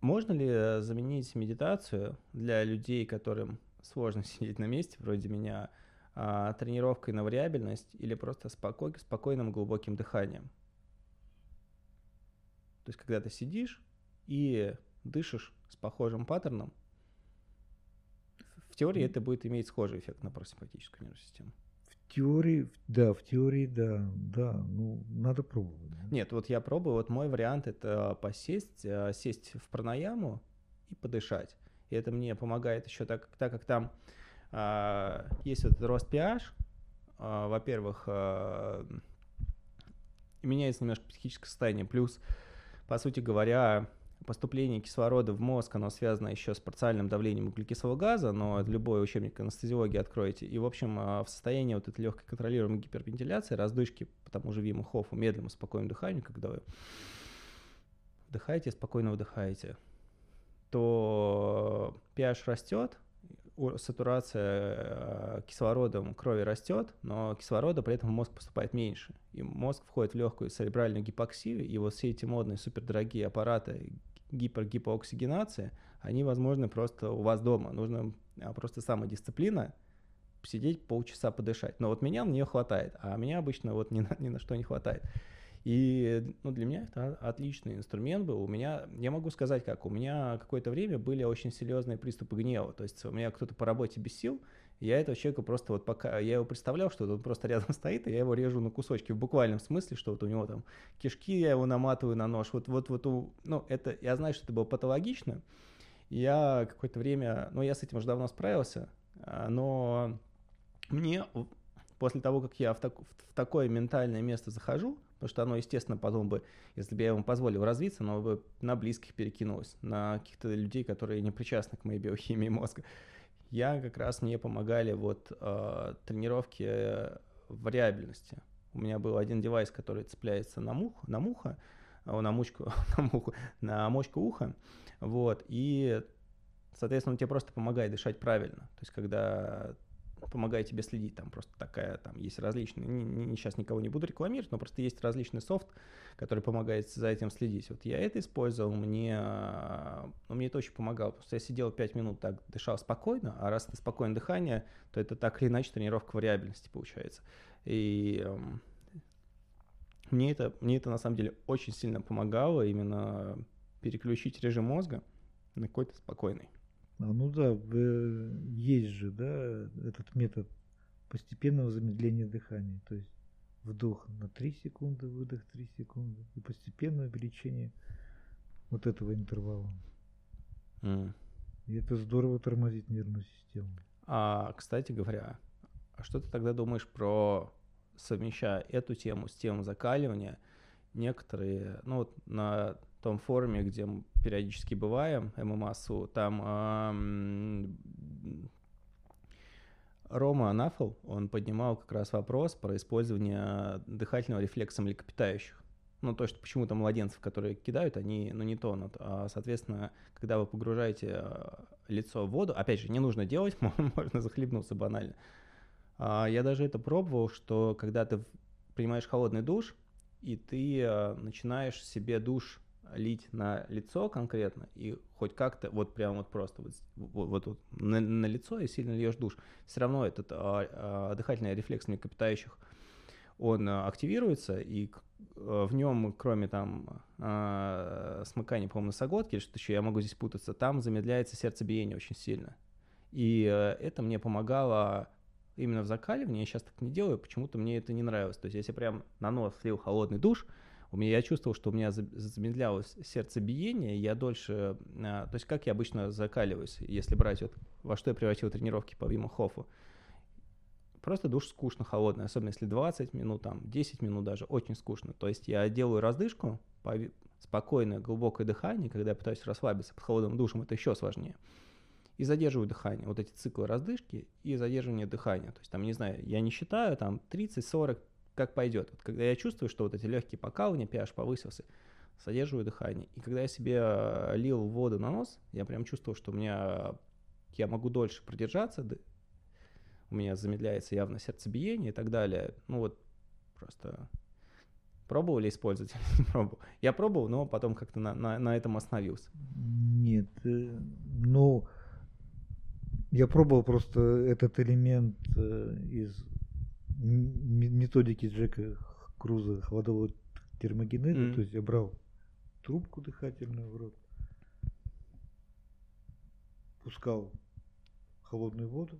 можно ли заменить медитацию для людей, которым сложно сидеть на месте, вроде меня, а, тренировкой на вариабельность или просто спокой, спокойным глубоким дыханием? То есть, когда ты сидишь и дышишь с похожим паттерном, в теории это будет иметь схожий эффект на парасимпатическую нервную систему теории, да, в теории, да, да, ну, надо пробовать. Да. Нет, вот я пробую, вот мой вариант это посесть, э, сесть в пранаяму и подышать. И это мне помогает еще так, так как там а, есть вот рост pH, а, во-первых, а, меняется немножко психическое состояние, плюс, по сути говоря, поступление кислорода в мозг, оно связано еще с парциальным давлением углекислого газа, но любой учебник анестезиологии откроете. И, в общем, в состоянии вот этой легкой контролируемой гипервентиляции, раздышки по тому же Виму Хофу, медленному, спокойному дыханию, когда вы вдыхаете, спокойно выдыхаете, то pH растет, сатурация э, кислородом крови растет, но кислорода при этом в мозг поступает меньше. И мозг входит в легкую церебральную гипоксию, и вот все эти модные супердорогие аппараты гипер-гипооксигенации, они возможны просто у вас дома. Нужно а, просто самодисциплина, сидеть полчаса подышать. Но вот меня на нее хватает, а меня обычно вот ни на, ни на что не хватает. И ну, для меня это отличный инструмент был. У меня, я могу сказать как, у меня какое-то время были очень серьезные приступы гнева. То есть у меня кто-то по работе бесил, я этого человека просто вот пока, я его представлял, что он просто рядом стоит, и я его режу на кусочки в буквальном смысле, что вот у него там кишки, я его наматываю на нож, вот, вот, вот, ну, это, я знаю, что это было патологично, я какое-то время, ну, я с этим уже давно справился, а, но мне после того, как я в, так, в такое ментальное место захожу, потому что оно, естественно, потом бы, если бы я ему позволил развиться, оно бы на близких перекинулось, на каких-то людей, которые не причастны к моей биохимии мозга я как раз мне помогали вот э, тренировки вариабельности. У меня был один девайс, который цепляется на мух, на муха, на мучку, на муху, на мочку уха, вот, и, соответственно, он тебе просто помогает дышать правильно. То есть, когда помогает тебе следить. Там просто такая, там есть различные, не, не, сейчас никого не буду рекламировать, но просто есть различный софт, который помогает за этим следить. Вот я это использовал, мне, ну, мне это очень помогало, что я сидел 5 минут так, дышал спокойно, а раз это спокойное дыхание, то это так или иначе тренировка вариабельности получается. И эм, мне это, мне это на самом деле очень сильно помогало именно переключить режим мозга на какой-то спокойный. А, ну да, есть же, да, этот метод постепенного замедления дыхания. То есть вдох на 3 секунды, выдох 3 секунды и постепенное увеличение вот этого интервала. Mm. И это здорово тормозит нервную систему. А, кстати говоря, а что ты тогда думаешь про совмещая эту тему с темой закаливания? Некоторые, ну вот на том форуме, где мы периодически бываем, ММАСУ, там эм, Рома Анафл, он поднимал как раз вопрос про использование дыхательного рефлекса млекопитающих. Ну, то, что почему-то младенцев, которые кидают, они, ну, не тонут. А, соответственно, когда вы погружаете э, лицо в воду, опять же, не нужно делать, можно захлебнуться банально. А, я даже это пробовал, что когда ты принимаешь холодный душ, и ты э, начинаешь себе душ лить на лицо конкретно и хоть как-то вот прям вот просто вот, вот, вот на, на лицо и сильно льешь душ, все равно этот а, а, дыхательный рефлекс млекопитающих, он а, активируется, и а, в нем, кроме там а, смыкания, по-моему, носоглотки что-то еще, я могу здесь путаться, там замедляется сердцебиение очень сильно. И а, это мне помогало именно в закаливании, я сейчас так не делаю, почему-то мне это не нравилось. То есть если прям на нос слил холодный душ, у меня я чувствовал, что у меня замедлялось сердцебиение, я дольше, а, то есть как я обычно закаливаюсь, если брать вот во что я превратил тренировки по Виму просто душ скучно холодный, особенно если 20 минут, там, 10 минут даже, очень скучно. То есть я делаю раздышку, спокойное, глубокое дыхание, когда я пытаюсь расслабиться под холодным душем, это еще сложнее. И задерживаю дыхание. Вот эти циклы раздышки и задерживание дыхания. То есть там, не знаю, я не считаю, там 30-40, как пойдет. Вот когда я чувствую, что вот эти легкие покалывания, pH повысился, задерживаю дыхание. И когда я себе э, лил воду на нос, я прям чувствовал, что у меня я могу дольше продержаться, у меня замедляется явно сердцебиение и так далее. Ну вот просто пробовали использовать? пробовал. Я пробовал, но потом как-то на, на, на этом остановился. Нет, э, ну я пробовал просто этот элемент э, из методики Джека Круза холодового термогенеза, mm-hmm. то есть я брал трубку дыхательную в рот, пускал холодную воду,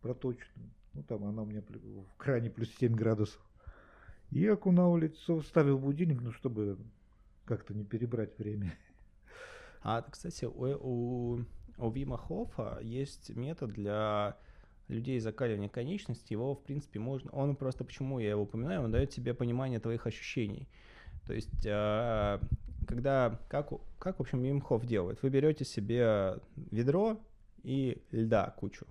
проточную, ну там она у меня в кране плюс 7 градусов, и окунал лицо, ставил будильник, ну чтобы как-то не перебрать время. А, кстати, у, у, у Вима Хофа есть метод для людей закаливания конечностей. Его, в принципе, можно... Он просто, почему я его упоминаю, он дает тебе понимание твоих ощущений. То есть, а, когда... Как, как в общем, Вим Хоф делает? Вы берете себе ведро и льда кучу.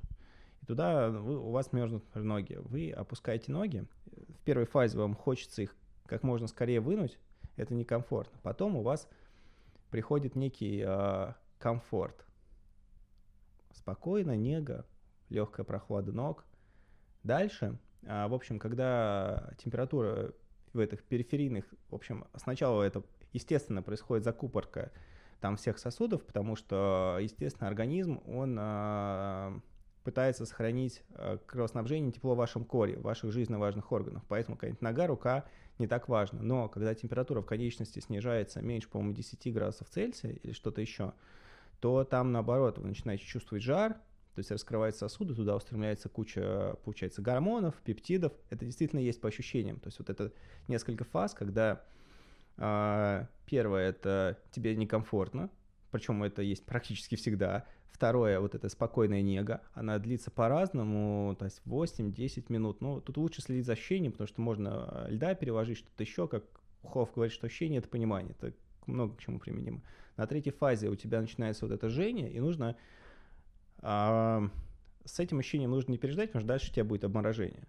И туда вы, у вас мерзнут ноги. Вы опускаете ноги. В первой фазе вам хочется их как можно скорее вынуть. Это некомфортно. Потом у вас приходит некий э, комфорт. Спокойно, нега, легкая прохлада ног. Дальше, э, в общем, когда температура в этих периферийных, в общем, сначала это, естественно, происходит закупорка там всех сосудов, потому что, естественно, организм, он э, пытается сохранить э, кровоснабжение тепло в вашем коре, в ваших жизненно важных органах. Поэтому какая-нибудь нога, рука не так важно. Но когда температура в конечности снижается меньше, по-моему, 10 градусов Цельсия или что-то еще, то там, наоборот, вы начинаете чувствовать жар, то есть раскрываются сосуды, туда устремляется куча, получается, гормонов, пептидов. Это действительно есть по ощущениям. То есть вот это несколько фаз, когда э, первое, это тебе некомфортно, причем это есть практически всегда. Второе, вот эта спокойная нега, она длится по-разному, то есть 8-10 минут. Ну, тут лучше следить за ощущением, потому что можно а, льда переложить, что-то еще, как Ухов говорит, что ощущение — это понимание, это много к чему применимо. На третьей фазе у тебя начинается вот это жжение, и нужно а, с этим ощущением нужно не переждать, потому что дальше у тебя будет обморожение.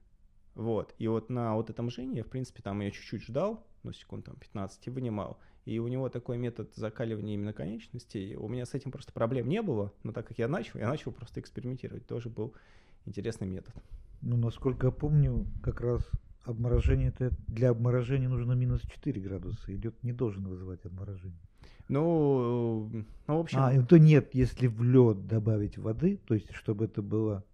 Вот. И вот на вот этом жжении, в принципе, там я чуть-чуть ждал, ну, секунд там 15, и вынимал. И у него такой метод закаливания именно конечностей. У меня с этим просто проблем не было, но так как я начал, я начал просто экспериментировать. Тоже был интересный метод. Ну, насколько я помню, как раз обморожение это для обморожения нужно минус 4 градуса. Идет не должен вызывать обморожение. Ну, ну, в общем... А, то нет, если в лед добавить воды, то есть, чтобы это было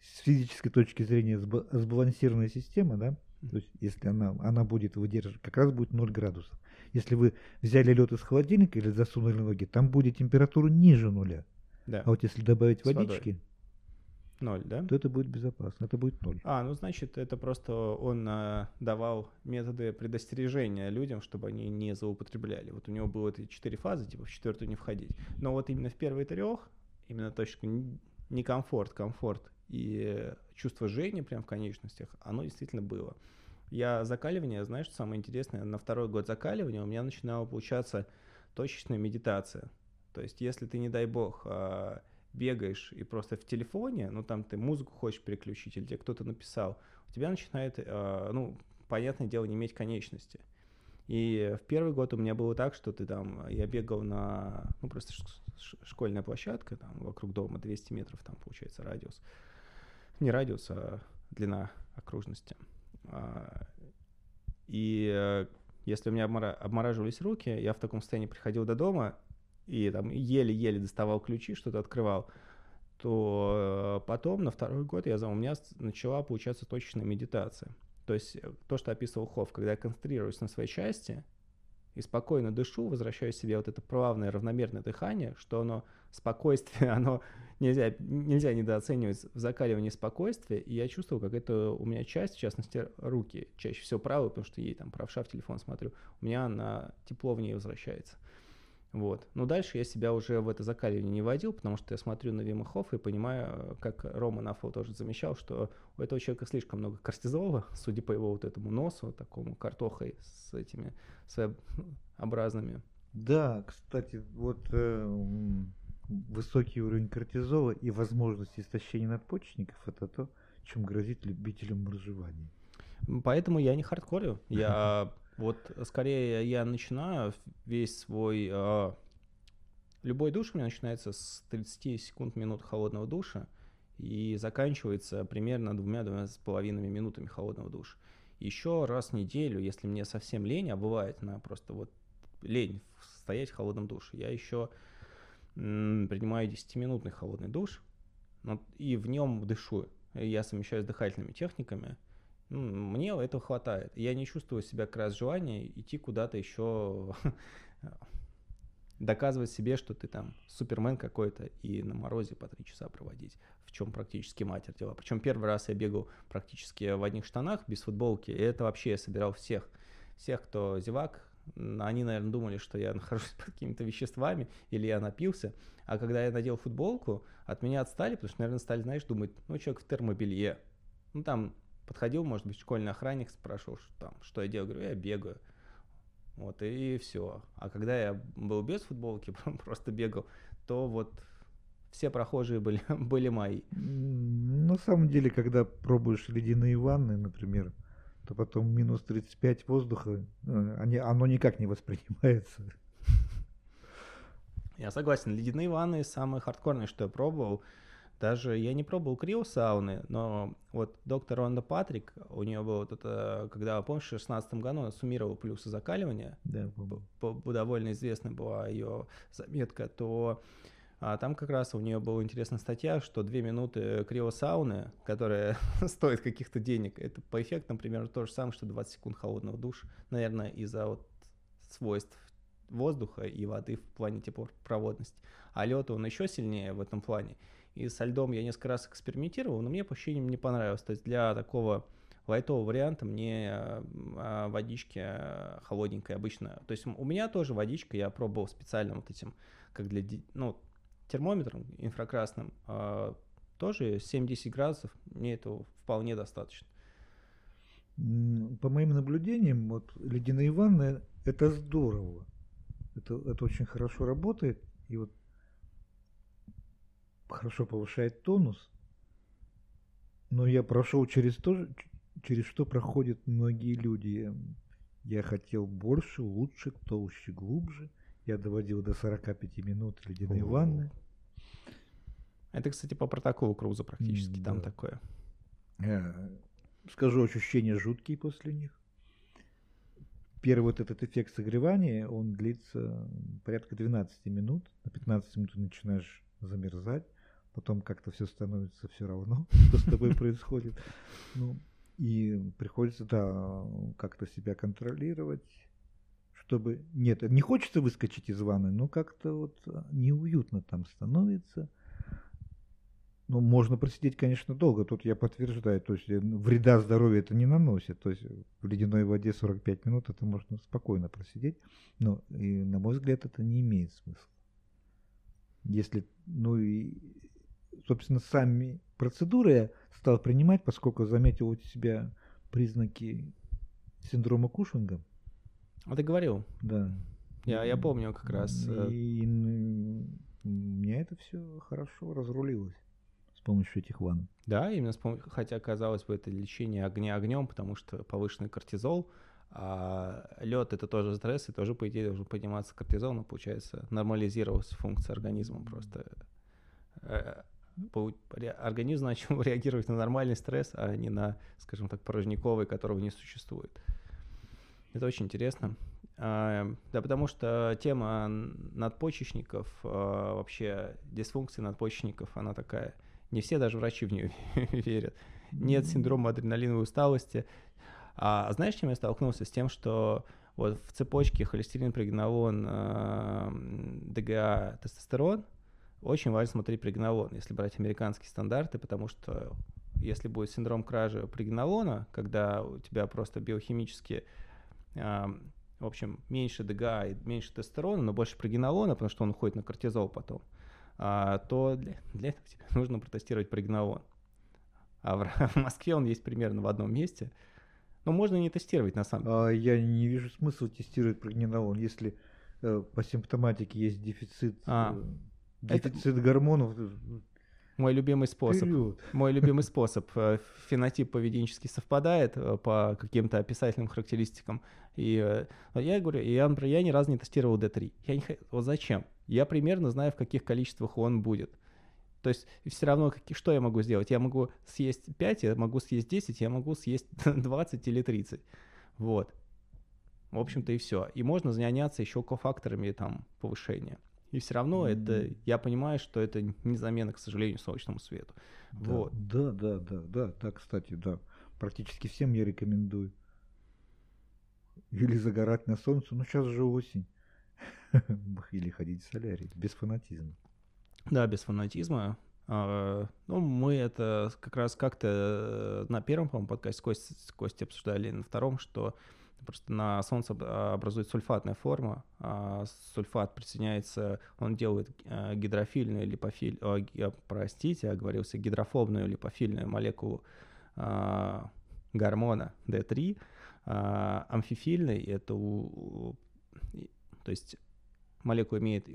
с физической точки зрения сбалансированная система, да, то есть, если она, она будет выдерживать, как раз будет 0 градусов. Если вы взяли лед из холодильника или засунули ноги, там будет температура ниже нуля. Да. А вот если добавить с водички, водой. Ноль, да? То это будет безопасно, это будет ноль. А, ну значит, это просто он а, давал методы предостережения людям, чтобы они не злоупотребляли. Вот у него было эти четыре фазы, типа в четвертую не входить. Но вот именно в первые трех, именно точка некомфорт, комфорт и чувство жжения прям в конечностях, оно действительно было. Я закаливание, знаешь, что самое интересное, на второй год закаливания у меня начинала получаться точечная медитация. То есть, если ты, не дай бог, а, бегаешь и просто в телефоне, ну там ты музыку хочешь переключить или тебе кто-то написал, у тебя начинает, э, ну, понятное дело, не иметь конечности. И в первый год у меня было так, что ты там, я бегал на, ну просто школьная площадка, там вокруг дома 200 метров, там получается радиус. Не радиус, а длина окружности. А, и э, если у меня обмораживались руки, я в таком состоянии приходил до дома, и там еле-еле доставал ключи, что-то открывал, то э, потом на второй год я, у меня начала получаться точечная медитация. То есть э, то, что описывал Хофф, когда я концентрируюсь на своей части и спокойно дышу, возвращаю себе вот это плавное равномерное дыхание, что оно спокойствие, оно нельзя, нельзя недооценивать в закаливании спокойствия, и я чувствовал, как это у меня часть, в частности, руки, чаще всего правую, потому что ей там правша в телефон смотрю, у меня на тепло в ней возвращается. Вот. Но дальше я себя уже в это закаливание не водил, потому что я смотрю на Вима Хоффа и понимаю, как Рома Нафо тоже замечал, что у этого человека слишком много кортизола, судя по его вот этому носу, такому картохой с этими своеобразными. Да, кстати, вот э, высокий уровень кортизола и возможность истощения надпочечников – это то, чем грозит любителям моржевания. Поэтому я не хардкорю. Я вот скорее я начинаю весь свой... Э, любой душ у меня начинается с 30 секунд минут холодного душа и заканчивается примерно двумя-двумя с половиной минутами холодного душа. Еще раз в неделю, если мне совсем лень, а бывает на просто вот лень стоять в холодном душе, я еще м, принимаю 10-минутный холодный душ ну, и в нем дышу. Я совмещаю с дыхательными техниками – мне этого хватает. Я не чувствую себя как раз желания идти куда-то еще доказывать себе, что ты там супермен какой-то и на морозе по три часа проводить, в чем практически матер дела. Причем первый раз я бегал практически в одних штанах, без футболки, и это вообще я собирал всех, всех, кто зевак, они, наверное, думали, что я нахожусь под какими-то веществами или я напился. А когда я надел футболку, от меня отстали, потому что, наверное, стали, знаешь, думать, ну, человек в термобелье. Ну, там подходил, может быть, школьный охранник, спрашивал, что там, что я делаю, говорю, я бегаю. Вот, и все. А когда я был без футболки, просто бегал, то вот все прохожие были, были мои. На самом деле, когда пробуешь ледяные ванны, например, то потом минус 35 воздуха, э, они, оно никак не воспринимается. Я согласен, ледяные ванны самые хардкорные, что я пробовал. Даже я не пробовал криосауны, но вот доктор Ронда Патрик, у нее было вот это, когда, помнишь, в 16 году она суммировала плюсы закаливания, да, довольно известной была ее заметка, то а там как раз у нее была интересная статья, что 2 минуты криосауны, которая стоит каких-то денег, это по эффектам примерно то же самое, что 20 секунд холодного душа, наверное, из-за вот свойств воздуха и воды в плане теплопроводности. А лед он еще сильнее в этом плане. И со льдом я несколько раз экспериментировал, но мне по ощущениям не понравилось. То есть для такого лайтового варианта мне а, водички а, холодненькой обычно. То есть у меня тоже водичка, я пробовал специально вот этим, как для, ну, термометром инфракрасным, а, тоже 7-10 градусов, мне этого вполне достаточно. По моим наблюдениям, вот ледяные ванны – это здорово. Это, это очень хорошо работает. И вот хорошо повышает тонус, но я прошел через то, через что проходят многие люди. Я хотел больше, лучше, толще, глубже. Я доводил до 45 минут ледяной О. ванны. Это, кстати, по протоколу Круза практически да. там такое. Я скажу, ощущения жуткие после них. Первый вот этот эффект согревания, он длится порядка 12 минут. На 15 минут ты начинаешь замерзать потом как-то все становится все равно, что с тобой происходит. Ну, и приходится, да, как-то себя контролировать, чтобы... Нет, не хочется выскочить из ванны, но как-то вот неуютно там становится. Ну, можно просидеть, конечно, долго, тут я подтверждаю, то есть э, вреда здоровью это не наносит, то есть в ледяной воде 45 минут это можно спокойно просидеть, но, и, на мой взгляд, это не имеет смысла. Если, ну и собственно, сами процедуры я стал принимать, поскольку заметил у себя признаки синдрома Кушинга. А ты говорил? Да. Я, я помню как раз. Э, и, у меня это все хорошо разрулилось с помощью этих ванн. Да, именно с помощью, хотя казалось бы это лечение огня огнем, потому что повышенный кортизол, а лед это тоже стресс, и тоже, по идее, должен подниматься кортизол, но получается нормализировалась функция организма просто э, организм начал реагировать на нормальный стресс, а не на, скажем так, порожниковый, которого не существует. Это очень интересно. А, да, потому что тема надпочечников, а, вообще дисфункции надпочечников, она такая. Не все даже врачи в нее верят. Нет синдрома адреналиновой усталости. А знаешь, чем я столкнулся? С тем, что вот в цепочке холестерин, прегнолон, а, ДГА, тестостерон – очень важно смотреть прегнолон, если брать американские стандарты, потому что если будет синдром кражи прегнолона, когда у тебя просто биохимически э, в общем, меньше ДГА и меньше тестостерона, но больше прогенолона, потому что он уходит на кортизол потом, а, то для, для этого тебе нужно протестировать прогенолон. А в, в Москве он есть примерно в одном месте. Но можно не тестировать на самом деле. А я не вижу смысла тестировать прогенолон, если э, по симптоматике есть дефицит, А, дефицит гормонов. э, Мой любимый способ. вперед. Мой любимый способ. Э, Фенотип поведенчески совпадает э, по каким-то описательным характеристикам. И я говорю, я, например, я ни разу не тестировал D3. Я не, х- вот зачем? Я примерно знаю, в каких количествах он будет. То есть все равно, каки- что я могу сделать? Я могу съесть 5, я могу съесть 10, я могу съесть 20 или 30. Вот. В общем-то и все. И можно заняться еще кофакторами там повышения. И все равно это, М. я понимаю, что это не замена, к сожалению, солнечному свету. Да, Вот. Да, да, да, да, да, кстати, да. Практически всем я рекомендую. Или загорать на солнце, ну сейчас же осень. Или ходить в солярий, без фанатизма. Да, без фанатизма. А, Ну, мы это как раз как-то э, на первом, по-моему, подкасте с Костей, обсуждали, на втором, что просто на Солнце об- образует сульфатная форма, а сульфат присоединяется, он делает э, гидрофильную липофиль, о, а, простите, оговорился, гидрофобную липофильную молекулу а, гормона D3, а, амфифильный, это у- то есть молекула имеет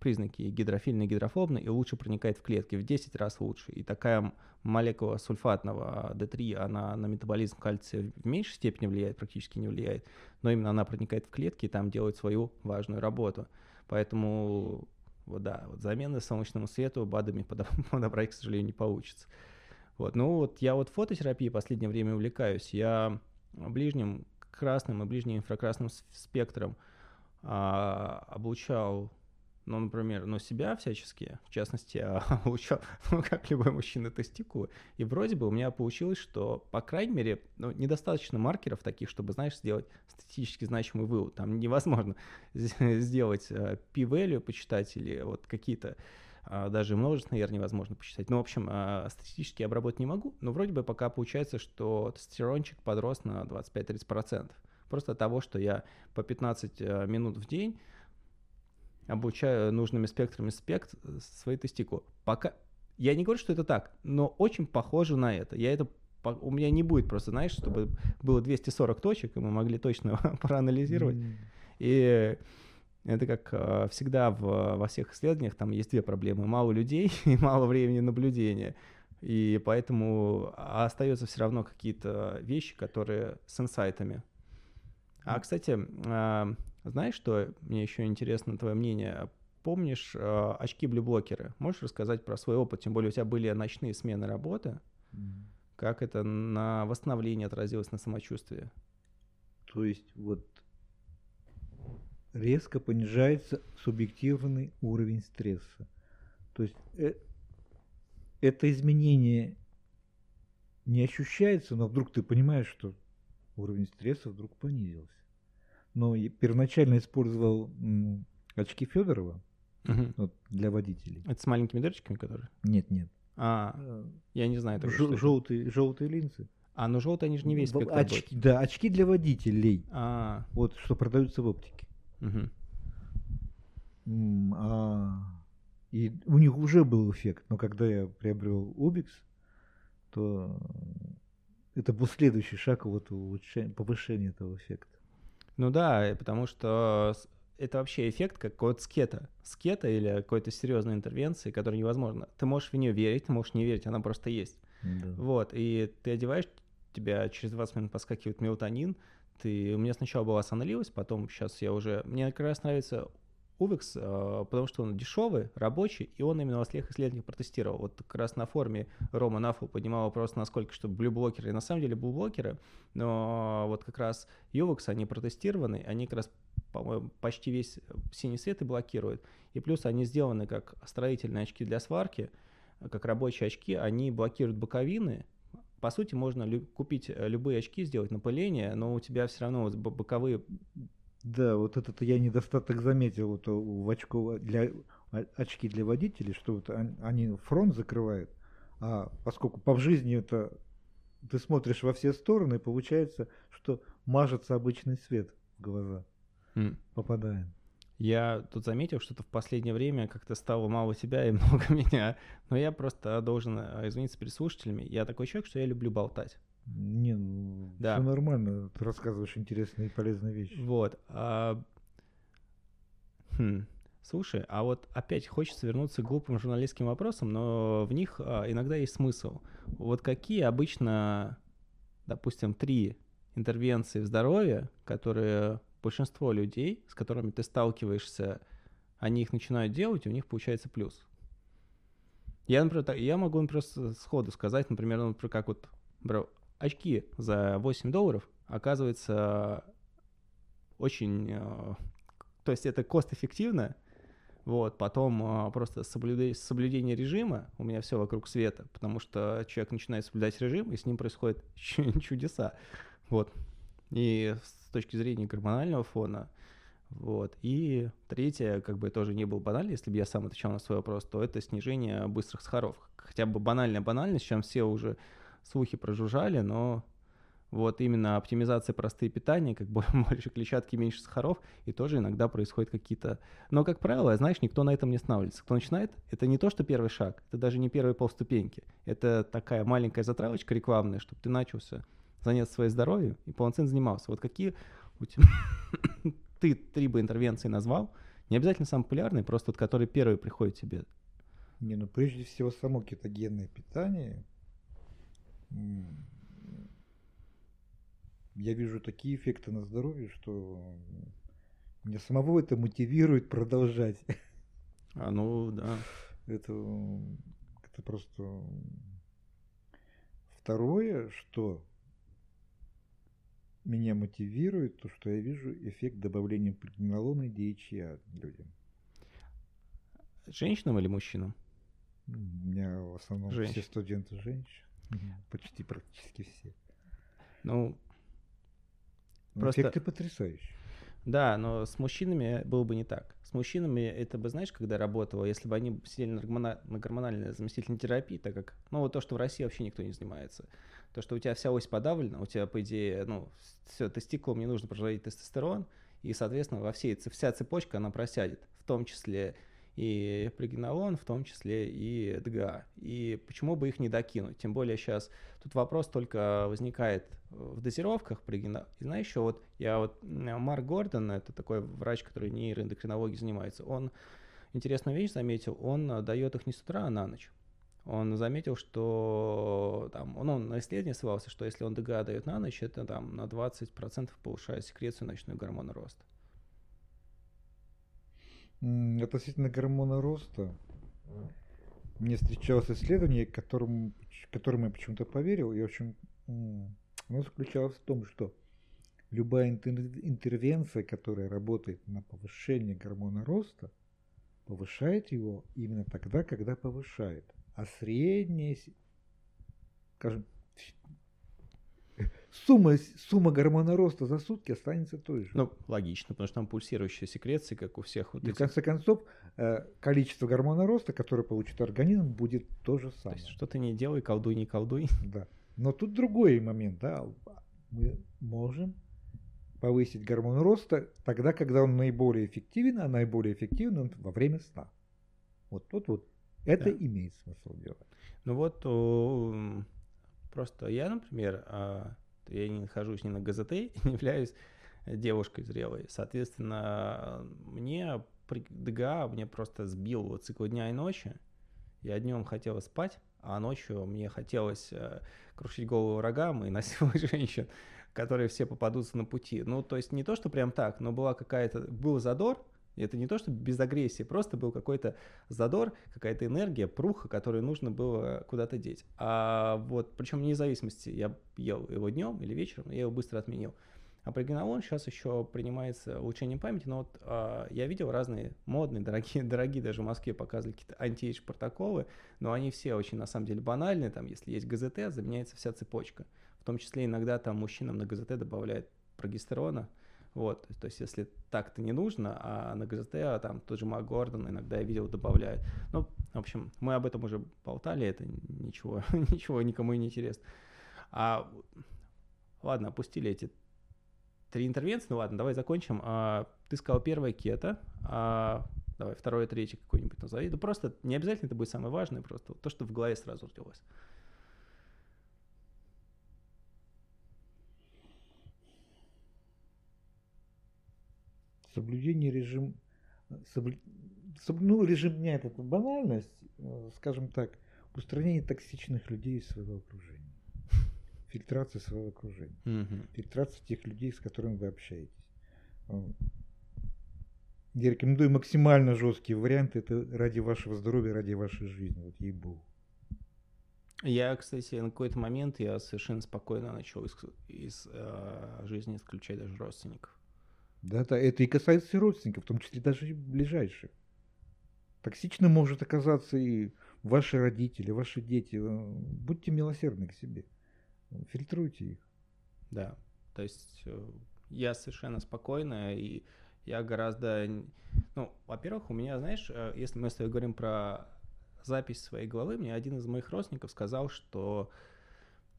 признаки гидрофильной и гидрофобной и лучше проникает в клетки, в 10 раз лучше. И такая молекула сульфатного D3, она на метаболизм кальция в меньшей степени влияет, практически не влияет, но именно она проникает в клетки и там делает свою важную работу. Поэтому, вот да, вот замены солнечному свету БАДами подо- подобрать, к сожалению, не получится. Вот, ну вот я вот фототерапией в последнее время увлекаюсь. Я ближним красным и ближним инфракрасным спектром а, обучал, ну, например, ну, себя всячески, в частности, я обучал, ну, как любой мужчина, тестикулы. И вроде бы у меня получилось, что, по крайней мере, ну, недостаточно маркеров таких, чтобы, знаешь, сделать статистически значимый вывод. Там невозможно сделать э, p-value, почитать или вот какие-то а, даже множественные R невозможно посчитать. Ну, в общем, а, статистически обработать не могу, но вроде бы пока получается, что тестостерончик подрос на 25-30%. Просто от того, что я по 15 э, минут в день обучаю нужными спектрами спект свои тестикулы. Пока я не говорю, что это так, но очень похоже на это. Я это у меня не будет просто, знаешь, чтобы было 240 точек, и мы могли точно проанализировать. М, И это как э, всегда в- во всех исследованиях, там есть две проблемы. Мало людей и мало времени наблюдения. И поэтому остается все равно какие-то вещи, которые с инсайтами. А, кстати, а, знаешь, что мне еще интересно твое мнение? Помнишь э, очки-блюблокеры? Можешь рассказать про свой опыт? Тем более у тебя были ночные смены работы. Как это на восстановление отразилось на самочувствии? То есть вот резко понижается субъективный уровень стресса. То есть э- это изменение не ощущается, но вдруг ты понимаешь, что уровень стресса вдруг понизился. Но я первоначально использовал очки Федорова Мгм. вот, для водителей. Это с маленькими дырочками, которые? Нет, нет. А, Э, я не знаю. это. желтые, желтые линзы. А, ну желтые, они же не весь спектр очки, да, очки для водителей. А, Вот что продаются в оптике. М, а, И у них уже был эффект, но когда я приобрел Ubix, то это был следующий шаг вот улучшения, повышения этого эффекта. Ну да, потому что это вообще эффект как от скета. Скета или какой-то серьезной интервенции, которая невозможно. Ты можешь в нее верить, ты можешь не верить, она просто есть. Да. Вот, и ты одеваешь, тебя через 20 минут подскакивает мелатонин, ты, у меня сначала была сонливость, потом сейчас я уже, мне как раз нравится Увекс, э, потому что он дешевый, рабочий, и он именно во всех исследованиях протестировал. Вот как раз на форуме Рома Нафу поднимал вопрос, насколько что блюблокеры, и на самом деле блюблокеры, но вот как раз Увекс, они протестированы, они как раз, по-моему, почти весь синий свет и блокируют. И плюс они сделаны как строительные очки для сварки, как рабочие очки, они блокируют боковины. По сути, можно лю- купить э, любые очки, сделать напыление, но у тебя все равно вот бо- боковые... Да, вот этот я недостаток заметил вот у в очков для о- очки для водителей, что вот он- они фронт закрывают, а поскольку по жизни это ты смотришь во все стороны, получается, что мажется обычный свет в глаза mm. попадает. Я тут заметил, что-то в последнее время как-то стало мало тебя и много меня. Но я просто должен э, извиниться перед слушателями. Я такой человек, что я люблю болтать. Не, ну, да. все нормально. Ты рассказываешь интересные и полезные вещи. Вот. А... Хм. Слушай, а вот опять хочется вернуться к глупым журналистским вопросам, но в них а, иногда есть смысл. Вот какие обычно, допустим, три интервенции в здоровье, которые большинство людей, с которыми ты сталкиваешься, они их начинают делать, и у них получается плюс. Я, например, я могу просто сходу сказать, например, ну, например, как вот бро, очки за 8 долларов, оказывается, очень... Э, то есть это кост-эффективно, вот, потом а, просто соблюдение, соблюдение режима, у меня все вокруг света, потому что человек начинает соблюдать режим, и с ним происходят чудеса. Вот. И с точки зрения гормонального фона, вот. И третье, как бы тоже не был банально, если бы я сам отвечал на свой вопрос, то это снижение быстрых сахаров. Хотя бы банальная банальность, чем все уже слухи прожужжали, но вот именно оптимизация простые питания, как бы больше клетчатки, меньше сахаров, и тоже иногда происходят какие-то... Но, как правило, знаешь, никто на этом не останавливается. Кто начинает, это не то, что первый шаг, это даже не первые полступеньки. Это такая маленькая затравочка рекламная, чтобы ты начался заняться своим здоровьем и полноценно занимался. Вот какие у тебя... ты три бы интервенции назвал, не обязательно самые популярные, просто вот которые первые приходят тебе. Не, ну прежде всего само кетогенное питание я вижу такие эффекты на здоровье, что меня самого это мотивирует продолжать. А ну да. Это, это просто... Второе, что меня мотивирует, то, что я вижу эффект добавления пregnenoloна и DHA людям. Женщинам или мужчинам? У меня в основном Женщин. все студенты женщины. Почти практически все. Ну, ну, Просто... Эффекты потрясающие. Да, но с мужчинами было бы не так. С мужчинами это бы, знаешь, когда работало, если бы они сидели на, гормона... на гормональной заместительной терапии, так как, ну, вот то, что в России вообще никто не занимается. То, что у тебя вся ось подавлена, у тебя, по идее, ну, все тестикулом не нужно производить тестостерон, и, соответственно, во всей, вся цепочка, она просядет, в том числе и прегенолон, в том числе и ДГА. И почему бы их не докинуть? Тем более сейчас тут вопрос только возникает в дозировках прегенолона. И знаешь, еще вот я вот Марк Гордон, это такой врач, который нейроэндокринологией занимается, он интересную вещь заметил, он дает их не с утра, а на ночь. Он заметил, что там, он, он на исследовании ссылался, что если он ДГА дает на ночь, это там на 20% повышает секрецию ночной гормона роста. Относительно гормона роста, мне встречалось исследование, которым, которым я почему-то поверил, и, в общем, оно заключалось в том, что любая интервенция, которая работает на повышение гормона роста, повышает его именно тогда, когда повышает. А средняя, скажем, сумма, сумма гормона роста за сутки останется той же. Ну, логично, потому что там пульсирующая секреция, как у всех вот И этих... в конце концов, э, количество гормона роста, которое получит организм, будет то же самое. То есть, что ты не делай, колдуй, не колдуй. Да. Но тут другой момент, да. Мы можем повысить гормон роста тогда, когда он наиболее эффективен, а наиболее эффективен он во время сна. Вот тут вот это да. имеет смысл делать. Ну вот просто я, например, а, я не нахожусь ни на ГЗТ, не являюсь девушкой зрелой. Соответственно, мне ДГА мне просто сбил цикл дня и ночи. Я днем хотел спать, а ночью мне хотелось э, крушить голову врагам и насиловать женщин, которые все попадутся на пути. Ну, то есть не то, что прям так, но была какая-то, был задор, это не то, что без агрессии, просто был какой-то задор, какая-то энергия, пруха, которую нужно было куда-то деть. А вот, причем вне зависимости, я ел его днем или вечером, я его быстро отменил. А прегенолон сейчас еще принимается улучшением памяти, но вот а, я видел разные модные, дорогие, дорогие даже в Москве показывали какие-то анти протоколы, но они все очень на самом деле банальные, там если есть ГЗТ, заменяется вся цепочка. В том числе иногда там мужчинам на ГЗТ добавляют прогестерона, вот, то есть если так-то не нужно, а на ГЗТ а там тот же Мак Гордон иногда я видел добавляют. Ну, в общем, мы об этом уже болтали, это ничего, ничего никому и не интересно. А ладно, опустили эти три интервенции, ну ладно, давай закончим. А, ты сказал первое кето, а, давай второе, третье какое-нибудь назови. Да просто не обязательно это будет самое важное, просто то, что в голове сразу родилось. Соблюдение режим, соблю, ну, режим дня это банальность, э, скажем так, устранение токсичных людей из своего окружения фильтрация своего окружения, угу. фильтрация тех людей, с которыми вы общаетесь. Я рекомендую максимально жесткие варианты. Это ради вашего здоровья, ради вашей жизни. Вот ей-богу. Я, кстати, на какой-то момент я совершенно спокойно начал из, из э, жизни исключать даже родственников. Да, да, это и касается и родственников, в том числе даже и ближайших. Токсичным может оказаться и ваши родители, ваши дети. Будьте милосердны к себе. Фильтруйте их. Да, то есть э, я совершенно спокойно, и я гораздо... Ну, во-первых, у меня, знаешь, э, если мы с тобой говорим про запись своей головы, мне один из моих родственников сказал, что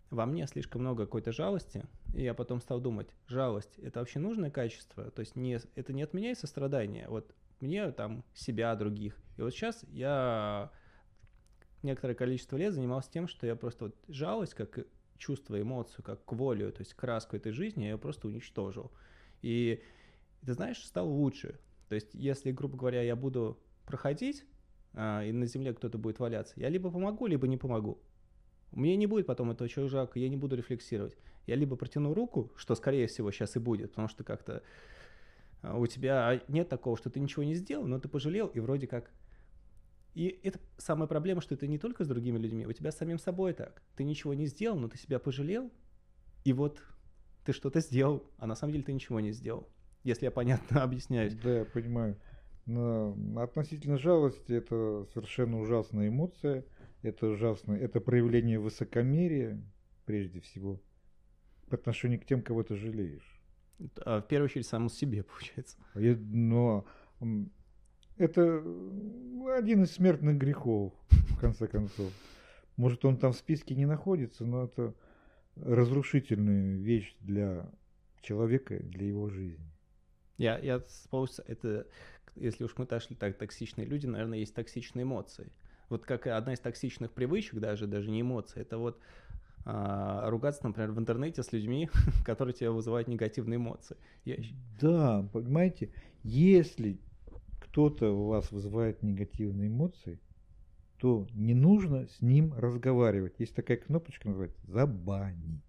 во мне слишком много какой-то жалости, и я потом стал думать, жалость – это вообще нужное качество? То есть не, это не от меня и сострадание, вот мне там себя, других. И вот сейчас я некоторое количество лет занимался тем, что я просто вот жалость, как чувство, эмоцию, как волю, то есть краску этой жизни, я ее просто уничтожил. И ты знаешь, стал лучше. То есть, если, грубо говоря, я буду проходить, а, и на земле кто-то будет валяться, я либо помогу, либо не помогу. Мне не будет потом этого чужака, я не буду рефлексировать. Я либо протяну руку, что, скорее всего, сейчас и будет, потому что как-то а, у тебя нет такого, что ты ничего не сделал, но ты пожалел, и вроде как и это самая проблема, что это не только с другими людьми, у тебя с самим собой так. Ты ничего не сделал, но ты себя пожалел, и вот ты что-то сделал, а на самом деле ты ничего не сделал. Если я понятно объясняюсь. Да, я понимаю. Но относительно жалости это совершенно ужасная эмоция, это ужасно, это проявление высокомерия, прежде всего, по отношению к тем, кого ты жалеешь. А в первую очередь самому себе, получается. Но это один из смертных грехов, в конце концов. Может, он там в списке не находится, но это разрушительная вещь для человека, для его жизни. Я, я вспомнил, это, если уж мы дошли так, токсичные люди, наверное, есть токсичные эмоции. Вот как одна из токсичных привычек, даже, даже не эмоции, это вот а, ругаться, например, в интернете с людьми, которые тебя вызывают негативные эмоции. Я... Да, понимаете, если кто-то у вас вызывает негативные эмоции, то не нужно с ним разговаривать. Есть такая кнопочка, называется «забанить».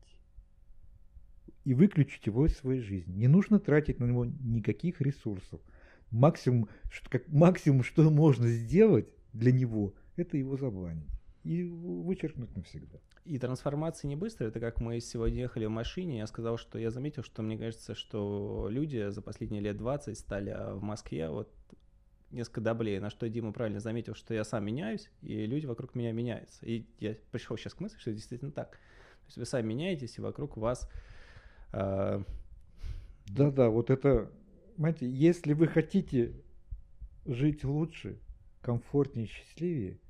И выключить его из своей жизни. Не нужно тратить на него никаких ресурсов. Максимум, как, максимум, что можно сделать для него, это его забанить. И вычеркнуть навсегда. И трансформация не быстрая. Это как мы сегодня ехали в машине, я сказал, что я заметил, что мне кажется, что люди за последние лет 20 стали а в Москве вот несколько доблее, на что Дима правильно заметил, что я сам меняюсь, и люди вокруг меня меняются. И я пришел сейчас к мысли, что это действительно так. То есть вы сами меняетесь, и вокруг вас... Э... Да-да, вот это, понимаете, если вы хотите жить лучше, комфортнее, счастливее,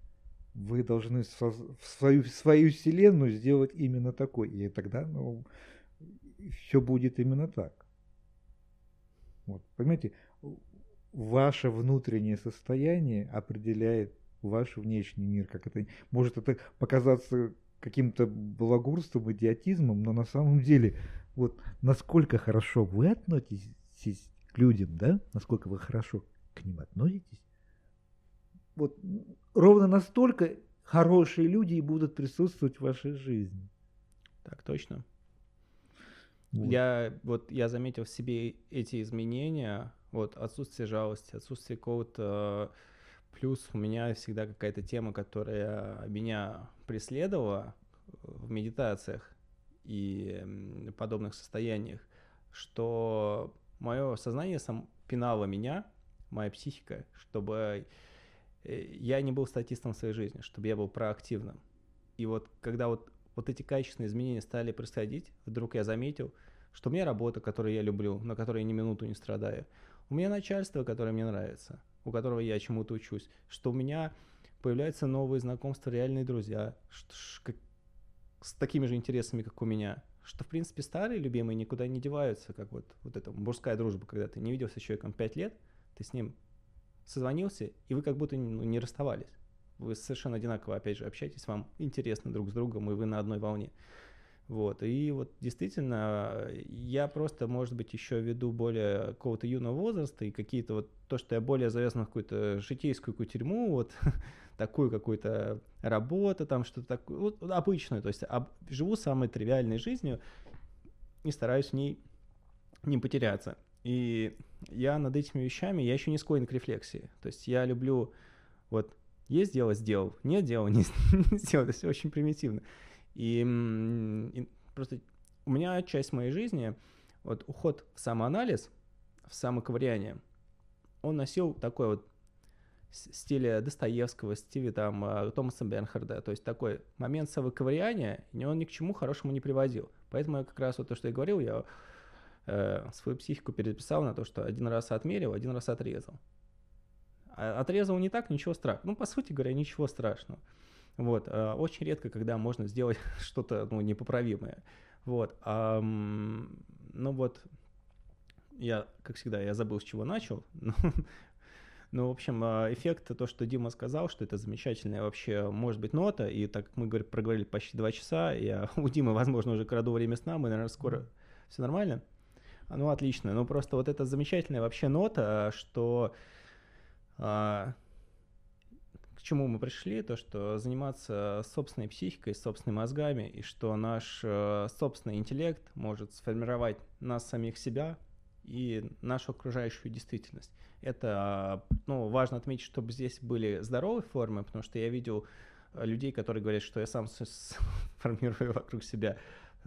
вы должны в свою, свою вселенную сделать именно такой. И тогда ну, все будет именно так. Вот, понимаете, ваше внутреннее состояние определяет ваш внешний мир. Как это может это показаться каким-то благурством, идиотизмом, но на самом деле вот насколько хорошо вы относитесь к людям, да, насколько вы хорошо к ним относитесь, вот ровно настолько хорошие люди и будут присутствовать в вашей жизни. Так точно. Вот. Я вот я заметил в себе эти изменения вот, отсутствие жалости, отсутствие какого-то... Плюс у меня всегда какая-то тема, которая меня преследовала в медитациях и подобных состояниях, что мое сознание сам пинало меня, моя психика, чтобы э, я не был статистом в своей жизни, чтобы я был проактивным. И вот когда вот, вот эти качественные изменения стали происходить, вдруг я заметил, что у меня работа, которую я люблю, на которой я ни минуту не страдаю, у меня начальство, которое мне нравится, у которого я чему-то учусь, что у меня появляются новые знакомства, реальные друзья, что, с такими же интересами, как у меня, что, в принципе, старые любимые никуда не деваются, как вот, вот эта мужская дружба, когда ты не виделся с человеком 5 лет, ты с ним созвонился, и вы как будто ну, не расставались. Вы совершенно одинаково, опять же, общаетесь, вам интересно друг с другом, и вы на одной волне. Вот, и вот действительно, я просто, может быть, еще веду более какого-то юного возраста, и какие-то вот то, что я более завязан в какую-то житейскую тюрьму, вот такую какую-то работу, там что-то такое, вот обычную, то есть об, живу самой тривиальной жизнью и стараюсь в ней не потеряться. И я над этими вещами, я еще не склонен к рефлексии. То есть я люблю вот есть дело, сделал, нет дела, не, не сделал. Это все очень примитивно. И, и просто у меня часть моей жизни, вот уход в самоанализ, в самоковыряние, он носил такой вот стиле Достоевского, стиле там э, Томаса Бенхарда, то есть такой момент самоковыряния, и он ни к чему хорошему не приводил. Поэтому я как раз вот то, что я говорил, я э, свою психику переписал на то, что один раз отмерил, один раз отрезал. А отрезал не так, ничего страшного. Ну, по сути говоря, ничего страшного. Вот. Э, очень редко, когда можно сделать что-то ну, непоправимое. Вот. А, ну вот, я, как всегда, я забыл, с чего начал. Ну, в общем, э, эффект, то, что Дима сказал, что это замечательная вообще, может быть, нота, и так как мы говорили, проговорили почти два часа, я у Димы, возможно, уже краду время сна, мы, наверное, скоро... Все нормально? А, ну, отлично. Ну, просто вот эта замечательная вообще нота, что а, к чему мы пришли, то что заниматься собственной психикой, собственными мозгами, и что наш э, собственный интеллект может сформировать нас самих себя и нашу окружающую действительность. Это ну, важно отметить, чтобы здесь были здоровые формы, потому что я видел э, людей, которые говорят, что я сам формирую вокруг себя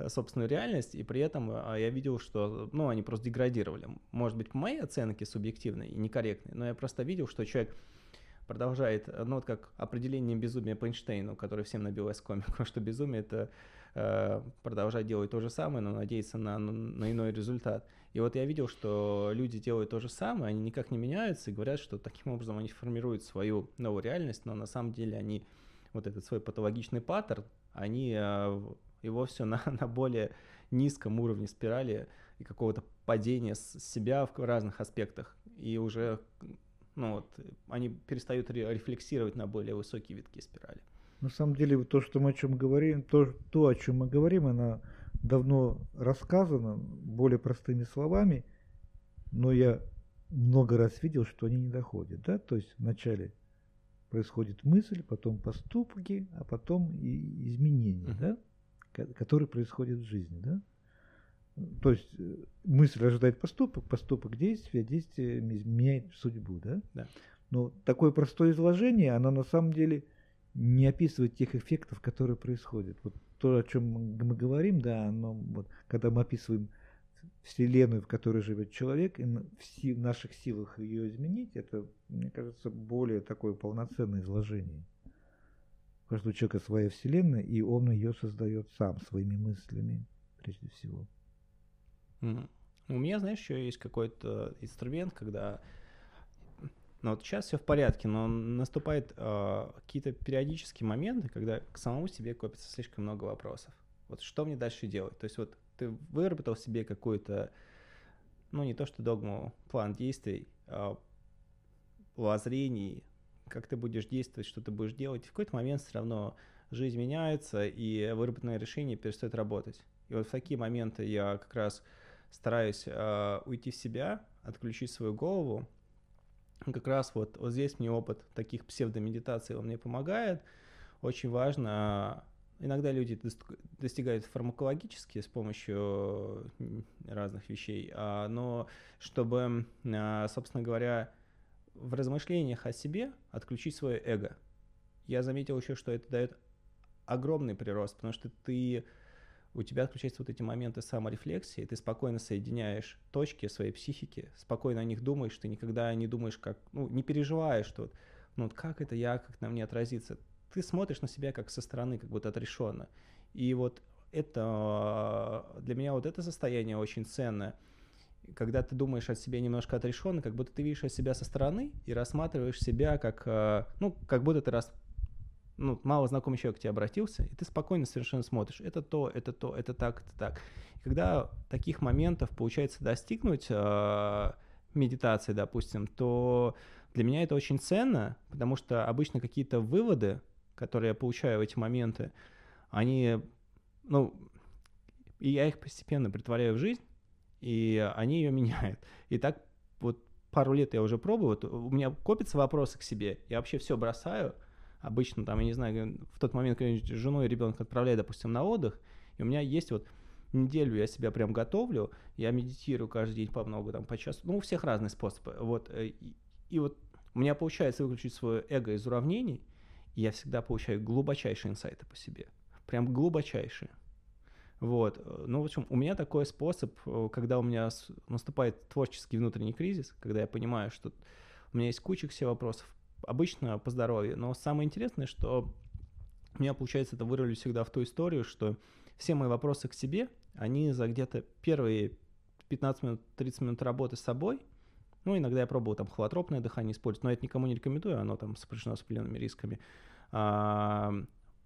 собственную реальность, и при этом я видел, что ну, они просто деградировали. Может быть, по моей оценке субъективной и некорректной, но я просто видел, что человек продолжает, ну вот как определение безумия по Эйнштейну, который всем набил оскомину, что безумие это э, продолжать делать то же самое, но надеяться на, на иной результат. И вот я видел, что люди делают то же самое, они никак не меняются и говорят, что таким образом они формируют свою новую реальность, но на самом деле они вот этот свой патологичный паттерн, они э, его все на, на более низком уровне спирали и какого-то падения с себя в разных аспектах. И уже ну вот, они перестают рефлексировать на более высокие витки спирали. На самом деле, то, что мы о чем говорим, то, то, о чем мы говорим, оно давно рассказано более простыми словами, но я много раз видел, что они не доходят. Да? То есть вначале происходит мысль, потом поступки, а потом и изменения, uh-huh. да? Которые происходят в жизни. Да? То есть э, мысль рождает поступок, поступок действие, действие меняет судьбу, да? Да. Но такое простое изложение, оно на самом деле не описывает тех эффектов, которые происходят. Вот то, о чем мы говорим, да, оно, вот, когда мы описываем вселенную, в которой живет человек, и в наших силах ее изменить, это, мне кажется, более такое полноценное изложение. У каждого человека своя вселенная, и он ее создает сам своими мыслями, прежде всего. У меня, знаешь, еще есть какой-то инструмент, когда ну вот сейчас все в порядке, но наступают э, какие-то периодические моменты, когда к самому себе копится слишком много вопросов. Вот что мне дальше делать? То есть вот ты выработал себе какую-то, ну не то что догму, план действий, э, воззрений, как ты будешь действовать, что ты будешь делать. И в какой-то момент все равно жизнь меняется, и выработанное решение перестает работать. И вот в такие моменты я как раз стараюсь э, уйти в себя, отключить свою голову. Как раз вот, вот здесь мне опыт таких псевдомедитаций он мне помогает. Очень важно, иногда люди достигают фармакологически с помощью разных вещей, а, но чтобы, а, собственно говоря, в размышлениях о себе отключить свое эго. Я заметил еще, что это дает огромный прирост, потому что ты у тебя отключаются вот эти моменты саморефлексии, ты спокойно соединяешь точки своей психики, спокойно о них думаешь, ты никогда не думаешь, как, ну, не переживаешь, что ну, вот как это я, как на мне отразится. Ты смотришь на себя как со стороны, как будто отрешенно. И вот это, для меня вот это состояние очень ценное, когда ты думаешь о себе немножко отрешенно, как будто ты видишь себя со стороны и рассматриваешь себя как, э, ну, как будто ты рас, ну, мало знакомый человек к тебе обратился, и ты спокойно совершенно смотришь, это то, это то, это так, это так. И когда таких моментов получается достигнуть э, медитации, допустим, то для меня это очень ценно, потому что обычно какие-то выводы, которые я получаю в эти моменты, они, ну, и я их постепенно притворяю в жизнь, и они ее меняют. И так вот пару лет я уже пробую, вот у меня копятся вопросы к себе, я вообще все бросаю, обычно там, я не знаю, в тот момент, когда жену и ребенка отправляю, допустим, на отдых, и у меня есть вот неделю я себя прям готовлю, я медитирую каждый день по много, там, по часу, ну, у всех разные способы, вот, э, и, и вот у меня получается выключить свое эго из уравнений, и я всегда получаю глубочайшие инсайты по себе, прям глубочайшие. Вот. Ну, в общем, у меня такой способ, э, когда у меня наступает творческий внутренний кризис, когда я понимаю, что у меня есть куча все вопросов, обычно по здоровью, но самое интересное, что у меня, получается, это вырвали всегда в ту историю, что все мои вопросы к себе, они за где-то первые 15 минут, 30 минут работы с собой, ну, иногда я пробовал там холотропное дыхание использовать, но это никому не рекомендую, оно там сопряжено с определенными рисками.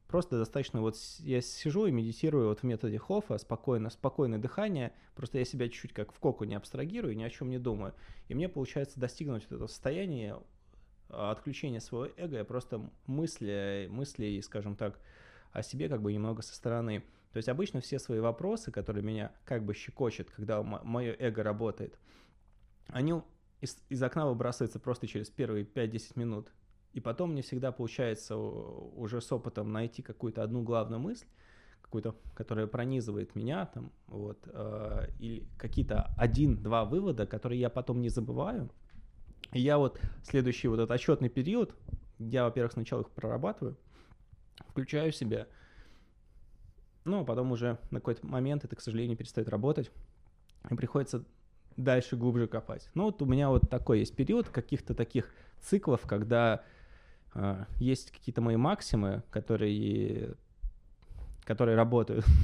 Просто достаточно вот я сижу и медитирую вот в методе Хофа, спокойно, спокойное дыхание, просто я себя чуть-чуть как в коку не абстрагирую, ни о чем не думаю. И мне получается достигнуть этого состояния а, отключения своего эго, я просто мысли, мысли, скажем так, о себе как бы немного со стороны. То есть обычно все свои вопросы, которые меня как бы щекочет, когда мое эго работает, они из, из окна выбрасываются просто через первые 5-10 минут. И потом мне всегда получается уже с опытом найти какую-то одну главную мысль, какую-то, которая пронизывает меня, там, вот, э, или какие-то один-два вывода, которые я потом не забываю. И я вот следующий вот этот отчетный период, я, во-первых, сначала их прорабатываю, включаю в себя, ну, а потом уже на какой-то момент это, к сожалению, перестает работать, и приходится дальше глубже копать. Ну, вот у меня вот такой есть период каких-то таких циклов, когда есть какие-то мои максимы, которые, которые работают.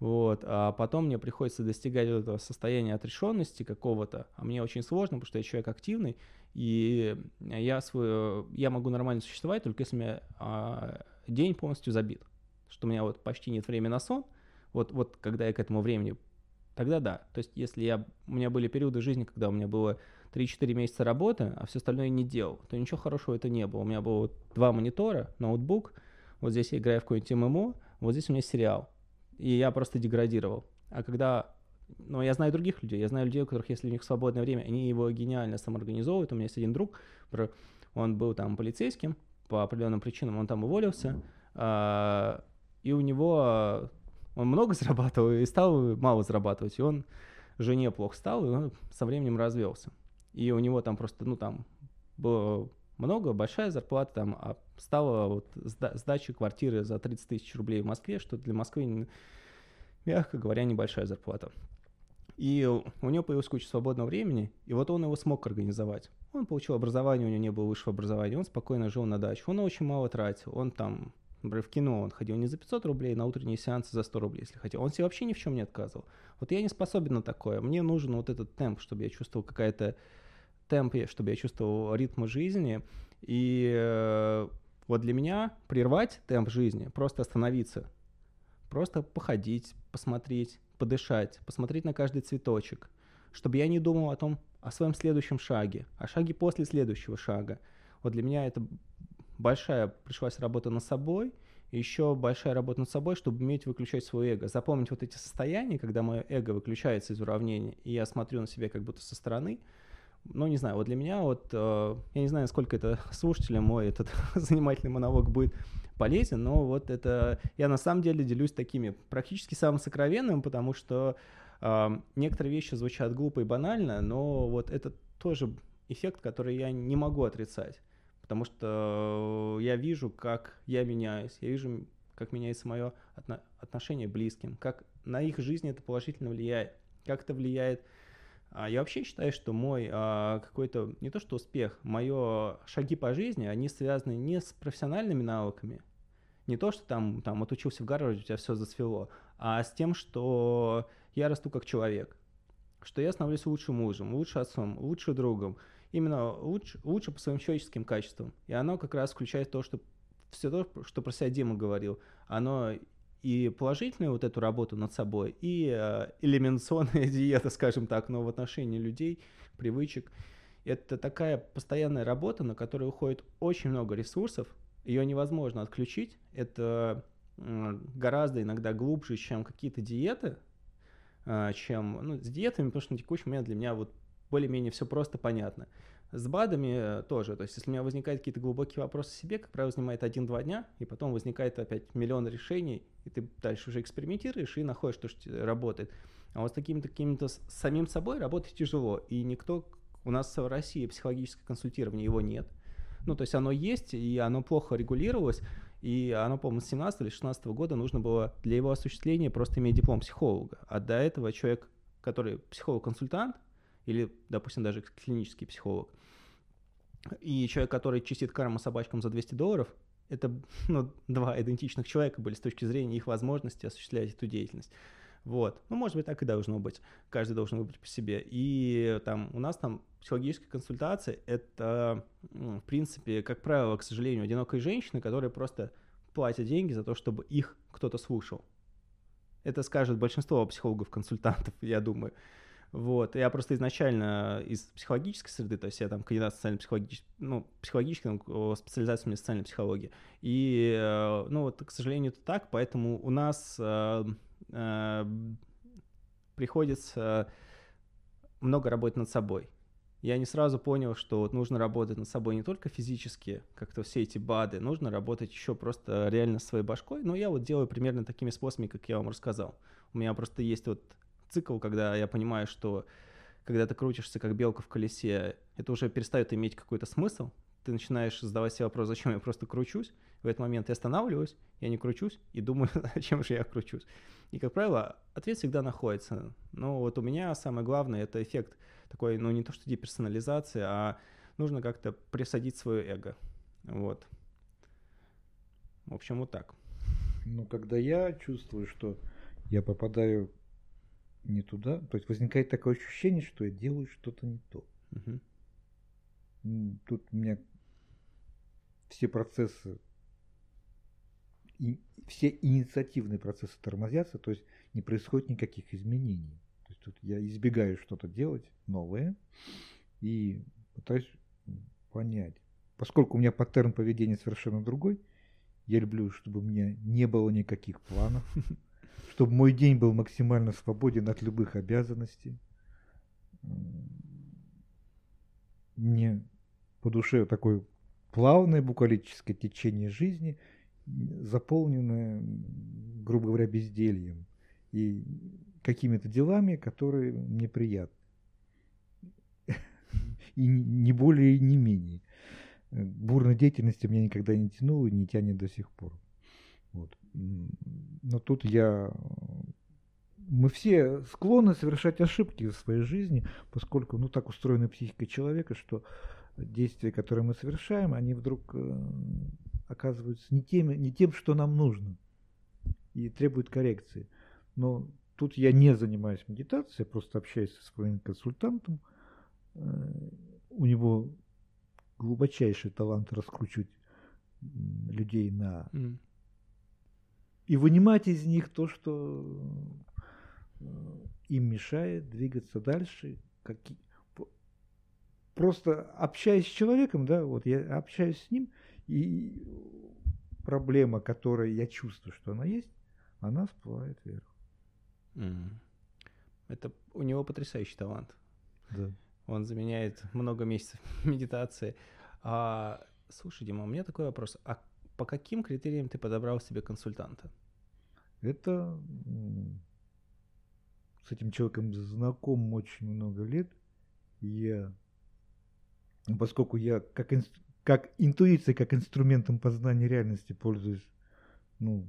Вот, а потом мне приходится достигать вот этого состояния отрешенности какого-то, а мне очень сложно, потому что я человек активный, и я свою, я могу нормально существовать, только если у меня а, день полностью забит что у меня вот почти нет времени на сон, вот, вот когда я к этому времени, тогда да. То есть если я, у меня были периоды жизни, когда у меня было 3-4 месяца работы, а все остальное не делал, то ничего хорошего это не было. У меня было два монитора, ноутбук, вот здесь я играю в какой-нибудь ММО, вот здесь у меня сериал. И я просто деградировал. А когда но я знаю других людей, я знаю людей, у которых, если у них свободное время, они его гениально самоорганизовывают. У меня есть один друг, он был там полицейским, по определенным причинам он там уволился, а, и у него он много зарабатывал и стал мало зарабатывать, и он жене плохо стал, и он со временем развелся. И у него там просто, ну там было много, большая зарплата, там, а стала вот сдача квартиры за 30 тысяч рублей в Москве, что для Москвы, мягко говоря, небольшая зарплата. И у него появилась куча свободного времени, и вот он его смог организовать. Он получил образование, у него не было высшего образования, он спокойно жил на даче, он очень мало тратил, он там Например, в кино он ходил не за 500 рублей, на утренние сеансы за 100 рублей, если хотел. Он себе вообще ни в чем не отказывал. Вот я не способен на такое. Мне нужен вот этот темп, чтобы я чувствовал какая-то темп, чтобы я чувствовал ритм жизни. И э, вот для меня прервать темп жизни, просто остановиться, просто походить, посмотреть, подышать, посмотреть на каждый цветочек, чтобы я не думал о том, о своем следующем шаге, о шаге после следующего шага. Вот для меня это большая пришлась работа над собой, еще большая работа над собой, чтобы уметь выключать свое эго. Запомнить вот эти состояния, когда мое эго выключается из уравнения, и я смотрю на себя как будто со стороны. Ну, не знаю, вот для меня вот, э, я не знаю, насколько это слушателям мой этот занимательный монолог будет полезен, но вот это, я на самом деле делюсь такими практически самым сокровенным, потому что э, некоторые вещи звучат глупо и банально, но вот это тоже эффект, который я не могу отрицать потому что э, я вижу, как я меняюсь, я вижу, как меняется мое отно- отношение к близким, как на их жизнь это положительно влияет, как это влияет. А я вообще считаю, что мой а, какой-то, не то что успех, мое шаги по жизни, они связаны не с профессиональными навыками, не то, что там, там отучился в Гарварде, у тебя все зацвело, а с тем, что я расту как человек, что я становлюсь лучшим мужем, лучшим отцом, лучшим другом, именно лучше, лучше по своим человеческим качествам. И оно как раз включает то, что все то, что про себя Дима говорил, оно и положительную вот эту работу над собой, и э, элиминационная диета, скажем так, но в отношении людей, привычек. Это такая постоянная работа, на которую уходит очень много ресурсов, ее невозможно отключить. Это гораздо иногда глубже, чем какие-то диеты, э, чем ну, с диетами, потому что на текущий момент для меня вот более-менее все просто понятно. С БАДами э, тоже. То есть, если у меня возникают какие-то глубокие вопросы себе, как правило, занимает один-два дня, и потом возникает опять миллион решений, и ты дальше уже экспериментируешь и находишь то, что работает. А вот с такими-то какими-то самим собой работать тяжело. И никто... У нас в России психологическое консультирование, его нет. Ну, то есть оно есть, и оно плохо регулировалось, и оно, по-моему, с 17 или 16 года нужно было для его осуществления просто иметь диплом психолога. А до этого человек, который психолог-консультант, или, допустим, даже клинический психолог, и человек, который чистит карму собачкам за 200 долларов, это ну, два идентичных человека были с точки зрения их возможности осуществлять эту деятельность. Вот. Ну, может быть, так и должно быть. Каждый должен выбрать по себе. И там у нас там психологическая консультация — это, в принципе, как правило, к сожалению, одинокие женщины, которые просто платят деньги за то, чтобы их кто-то слушал. Это скажет большинство психологов-консультантов, я думаю. Вот, я просто изначально из психологической среды, то есть я там кандидат социально-психологический, ну, психологический, специализация у меня социальной психологии. И, э, ну, вот, к сожалению, это так, поэтому у нас э, э, приходится много работать над собой. Я не сразу понял, что вот нужно работать над собой не только физически, как-то все эти БАДы, нужно работать еще просто реально своей башкой. Но я вот делаю примерно такими способами, как я вам рассказал. У меня просто есть вот цикл, когда я понимаю, что когда ты крутишься как белка в колесе, это уже перестает иметь какой-то смысл. Ты начинаешь задавать себе вопрос, зачем я просто кручусь. В этот момент я останавливаюсь, я не кручусь и думаю, зачем же я кручусь. И, как правило, ответ всегда находится. Но вот у меня самое главное — это эффект такой, ну не то что деперсонализации, а нужно как-то присадить свое эго. Вот. В общем, вот так. Ну, когда я чувствую, что я попадаю не туда. То есть возникает такое ощущение, что я делаю что-то не то. Угу. Тут у меня все процессы, и все инициативные процессы тормозятся, то есть не происходит никаких изменений. То есть тут я избегаю что-то делать новое и пытаюсь понять. Поскольку у меня паттерн поведения совершенно другой, я люблю, чтобы у меня не было никаких планов, чтобы мой день был максимально свободен от любых обязанностей. Мне по душе такое плавное буквалическое течение жизни, заполненное, грубо говоря, бездельем и какими-то делами, которые мне приятны. И не более и не менее. Бурной деятельности меня никогда не тянуло и не тянет до сих пор. Вот. Но тут я... Мы все склонны совершать ошибки в своей жизни, поскольку, ну, так устроена психика человека, что действия, которые мы совершаем, они вдруг э, оказываются не, теми, не тем, что нам нужно, и требуют коррекции. Но тут я не занимаюсь медитацией, я просто общаюсь со своим консультантом. Э, у него глубочайший талант раскручивать людей на и вынимать из них то, что э, им мешает двигаться дальше. Какие... Просто общаясь с человеком, да, вот я общаюсь с ним, и проблема, которая я чувствую, что она есть, она всплывает вверх. Mm. Это у него потрясающий талант. Да. Он заменяет много месяцев медитации. А, слушай, Дима, у меня такой вопрос. А по каким критериям ты подобрал себе консультанта? Это с этим человеком знаком очень много лет. Я, поскольку я как, инст, как интуицией, как инструментом познания реальности пользуюсь, ну,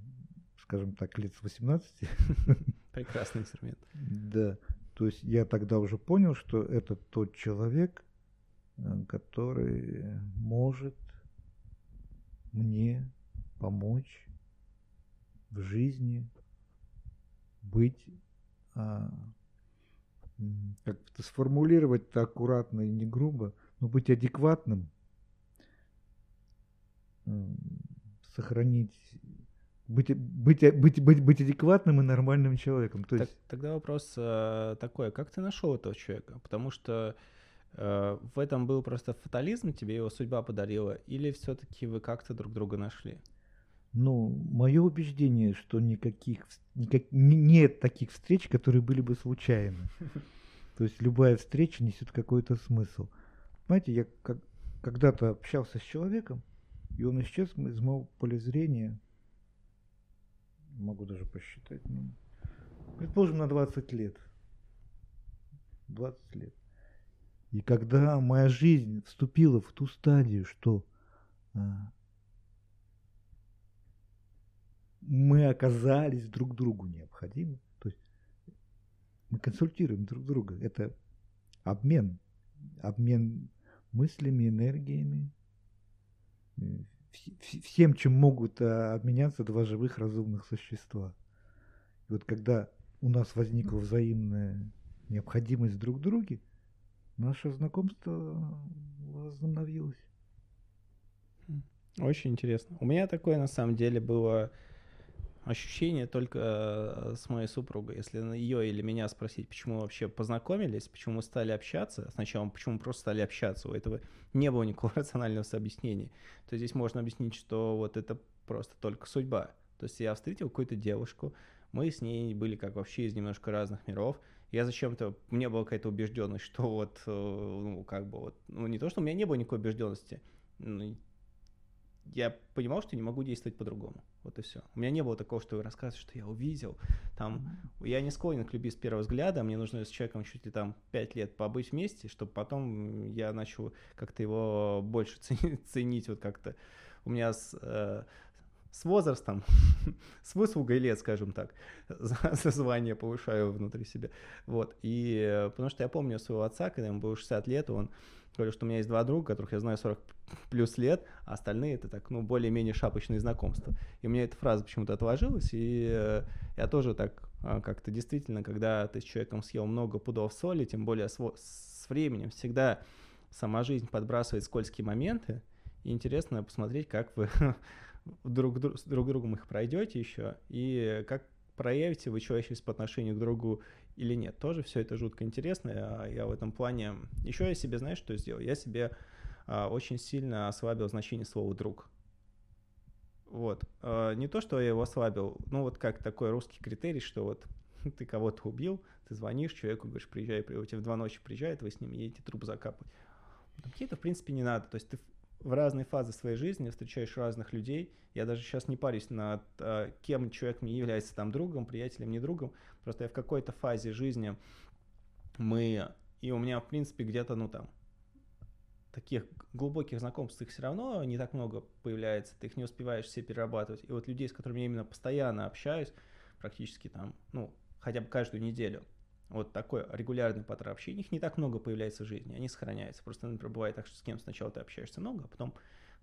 скажем так, лет с 18. Прекрасный инструмент. Да. То есть я тогда уже понял, что это тот человек, э, который может мне помочь в жизни быть, а, как-то сформулировать это аккуратно и не грубо, но быть адекватным сохранить быть, быть, быть, быть, быть адекватным и нормальным человеком. То есть... так, тогда вопрос э, такой, как ты нашел этого человека? Потому что в этом был просто фатализм, тебе его судьба подарила, или все-таки вы как-то друг друга нашли? Ну, мое убеждение, что никаких, никак, нет таких встреч, которые были бы случайны. То есть любая встреча несет какой-то смысл. Знаете, я как, когда-то общался с человеком, и он исчез из моего поля зрения могу даже посчитать, ну, предположим, на 20 лет. 20 лет. И когда моя жизнь вступила в ту стадию, что а, мы оказались друг другу необходимы, то есть мы консультируем друг друга, это обмен, обмен мыслями, энергиями, всем, чем могут а, обменяться два живых разумных существа. И вот когда у нас возникла взаимная необходимость друг в друге, наше знакомство возобновилось. Очень интересно. У меня такое на самом деле было ощущение только э, с моей супругой. Если ее или меня спросить, почему мы вообще познакомились, почему мы стали общаться, сначала почему мы просто стали общаться, у этого не было никакого рационального объяснения. То здесь можно объяснить, что вот это просто только судьба. То есть я встретил какую-то девушку, мы с ней были как вообще из немножко разных миров. Я зачем-то, у меня была какая-то убежденность, что вот, э, ну, как бы вот, ну, не то, что у меня не было никакой убежденности, я понимал, что не могу действовать по-другому. Вот и все. У меня не было такого, что вы рассказываете, что я увидел. Там, я не склонен к любви с первого взгляда, мне нужно с человеком чуть ли там пять лет побыть вместе, чтобы потом я начал как-то его больше ценить, ценить вот как-то. У меня с, э, с возрастом, с выслугой лет, скажем так, за звание повышаю внутри себя. Вот. И э, потому что я помню своего отца, когда ему было 60 лет, он говорю, что у меня есть два друга, которых я знаю 40 плюс лет, а остальные это так, ну, более-менее шапочные знакомства. И у меня эта фраза почему-то отложилась, и э, я тоже так э, как-то действительно, когда ты с человеком съел много пудов соли, тем более с, с временем, всегда сама жизнь подбрасывает скользкие моменты, и интересно посмотреть, как вы друг, друг, с друг другом их пройдете еще, и как проявите вы человечность по отношению к другу или нет. Тоже все это жутко интересно. Я, я в этом плане... Еще я себе, знаешь, что сделал? Я себе а, очень сильно ослабил значение слова «друг». Вот. А, не то, что я его ослабил, ну вот как такой русский критерий, что вот ты кого-то убил, ты звонишь человеку, говоришь, приезжай, у тебя в два ночи приезжает, вы с ним едете труп закапывать. Мне это, в принципе, не надо. То есть ты в разные фазы своей жизни встречаешь разных людей. Я даже сейчас не парюсь над а, кем человек мне является там другом, приятелем, не другом. Просто я в какой-то фазе жизни мы... И у меня, в принципе, где-то, ну там, таких глубоких знакомств их все равно не так много появляется, ты их не успеваешь все перерабатывать. И вот людей, с которыми я именно постоянно общаюсь, практически там, ну, хотя бы каждую неделю, вот такой регулярный паттерн общения, их не так много появляется в жизни, они сохраняются. Просто, например, бывает так, что с кем сначала ты общаешься много, а потом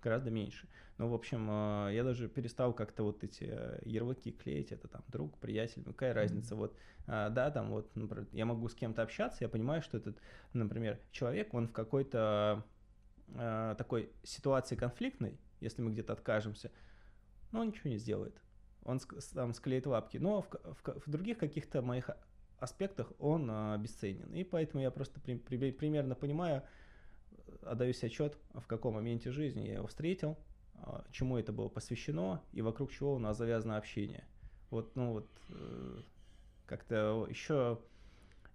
гораздо меньше. Но, в общем, э, я даже перестал как-то вот эти э, ярлыки клеить, это там друг, приятель, ну какая разница, вот, э, да, там вот, например, я могу с кем-то общаться, я понимаю, что этот, например, человек, он в какой-то такой ситуации конфликтной, если мы где-то откажемся, но он ничего не сделает. Он там склеит лапки. Но в, в, в других каких-то моих аспектах он обесценен. И поэтому я просто при, при, примерно понимаю, отдаю себе отчет, в каком моменте жизни я его встретил, а, чему это было посвящено и вокруг чего у нас завязано общение. Вот, ну вот, э, как-то еще...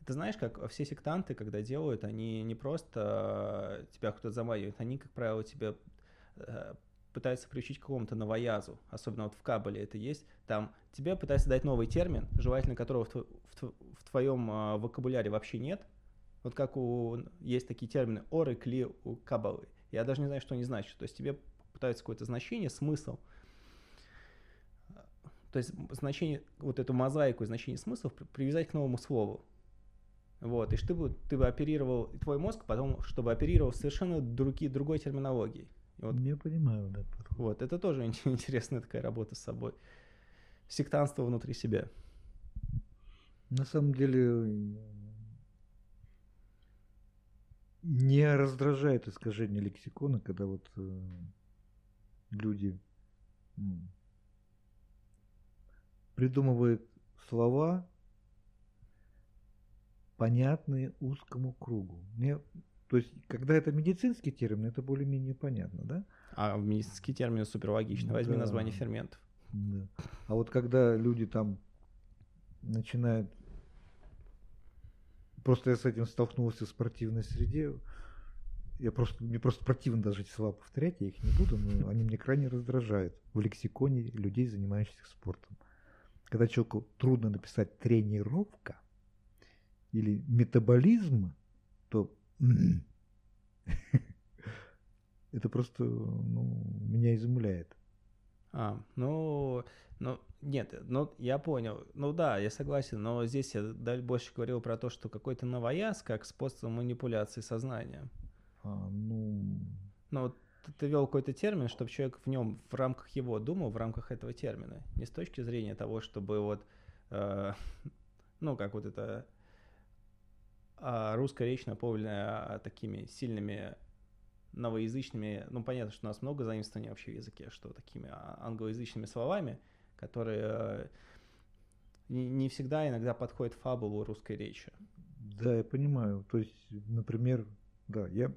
Ты знаешь, как все сектанты, когда делают, они не просто тебя кто-то заманивает, они, как правило, тебя э, пытаются приучить к какому-то новоязу, особенно вот в Кабале это есть, там тебе пытаются дать новый термин, желательно которого в, в, в твоем э, вокабуляре вообще нет, вот как у есть такие термины оры, кли, у кабалы. Я даже не знаю, что они значат. То есть тебе пытаются какое-то значение, смысл. То есть значение, вот эту мозаику значение смыслов привязать к новому слову. Вот, и чтобы ты бы оперировал, твой мозг потом, чтобы оперировал совершенно другие, другой терминологией. Вот, Я понимаю, да. Вот, это тоже интересная такая работа с собой. Сектанство внутри себя. На самом деле, не раздражает искажение лексикона, когда вот э, люди придумывает слова, понятные узкому кругу. Мне, то есть, когда это медицинский термин, это более-менее понятно, да? А медицинский термин суперлогичный. Возьми да. название ферментов. Да. А вот когда люди там начинают... Просто я с этим столкнулся в спортивной среде. Я просто, мне просто противно даже эти слова повторять, я их не буду, но они мне крайне раздражают в лексиконе людей, занимающихся спортом. Когда человеку трудно написать тренировка или метаболизм, то это просто ну, меня изумляет. А, ну, ну, нет, ну, я понял. Ну да, я согласен, но здесь я больше говорил про то, что какой-то новояз как способ манипуляции сознанием. А, ну... Ну, вот ты вел какой-то термин, чтобы человек в нем, в рамках его думал, в рамках этого термина. Не с точки зрения того, чтобы вот, э, ну, как вот это русская речь наполненная такими сильными новоязычными, ну, понятно, что у нас много заимствований вообще в языке, что такими а, англоязычными словами, которые э, не всегда иногда подходят фабулу русской речи. Да, я понимаю. То есть, например, да, я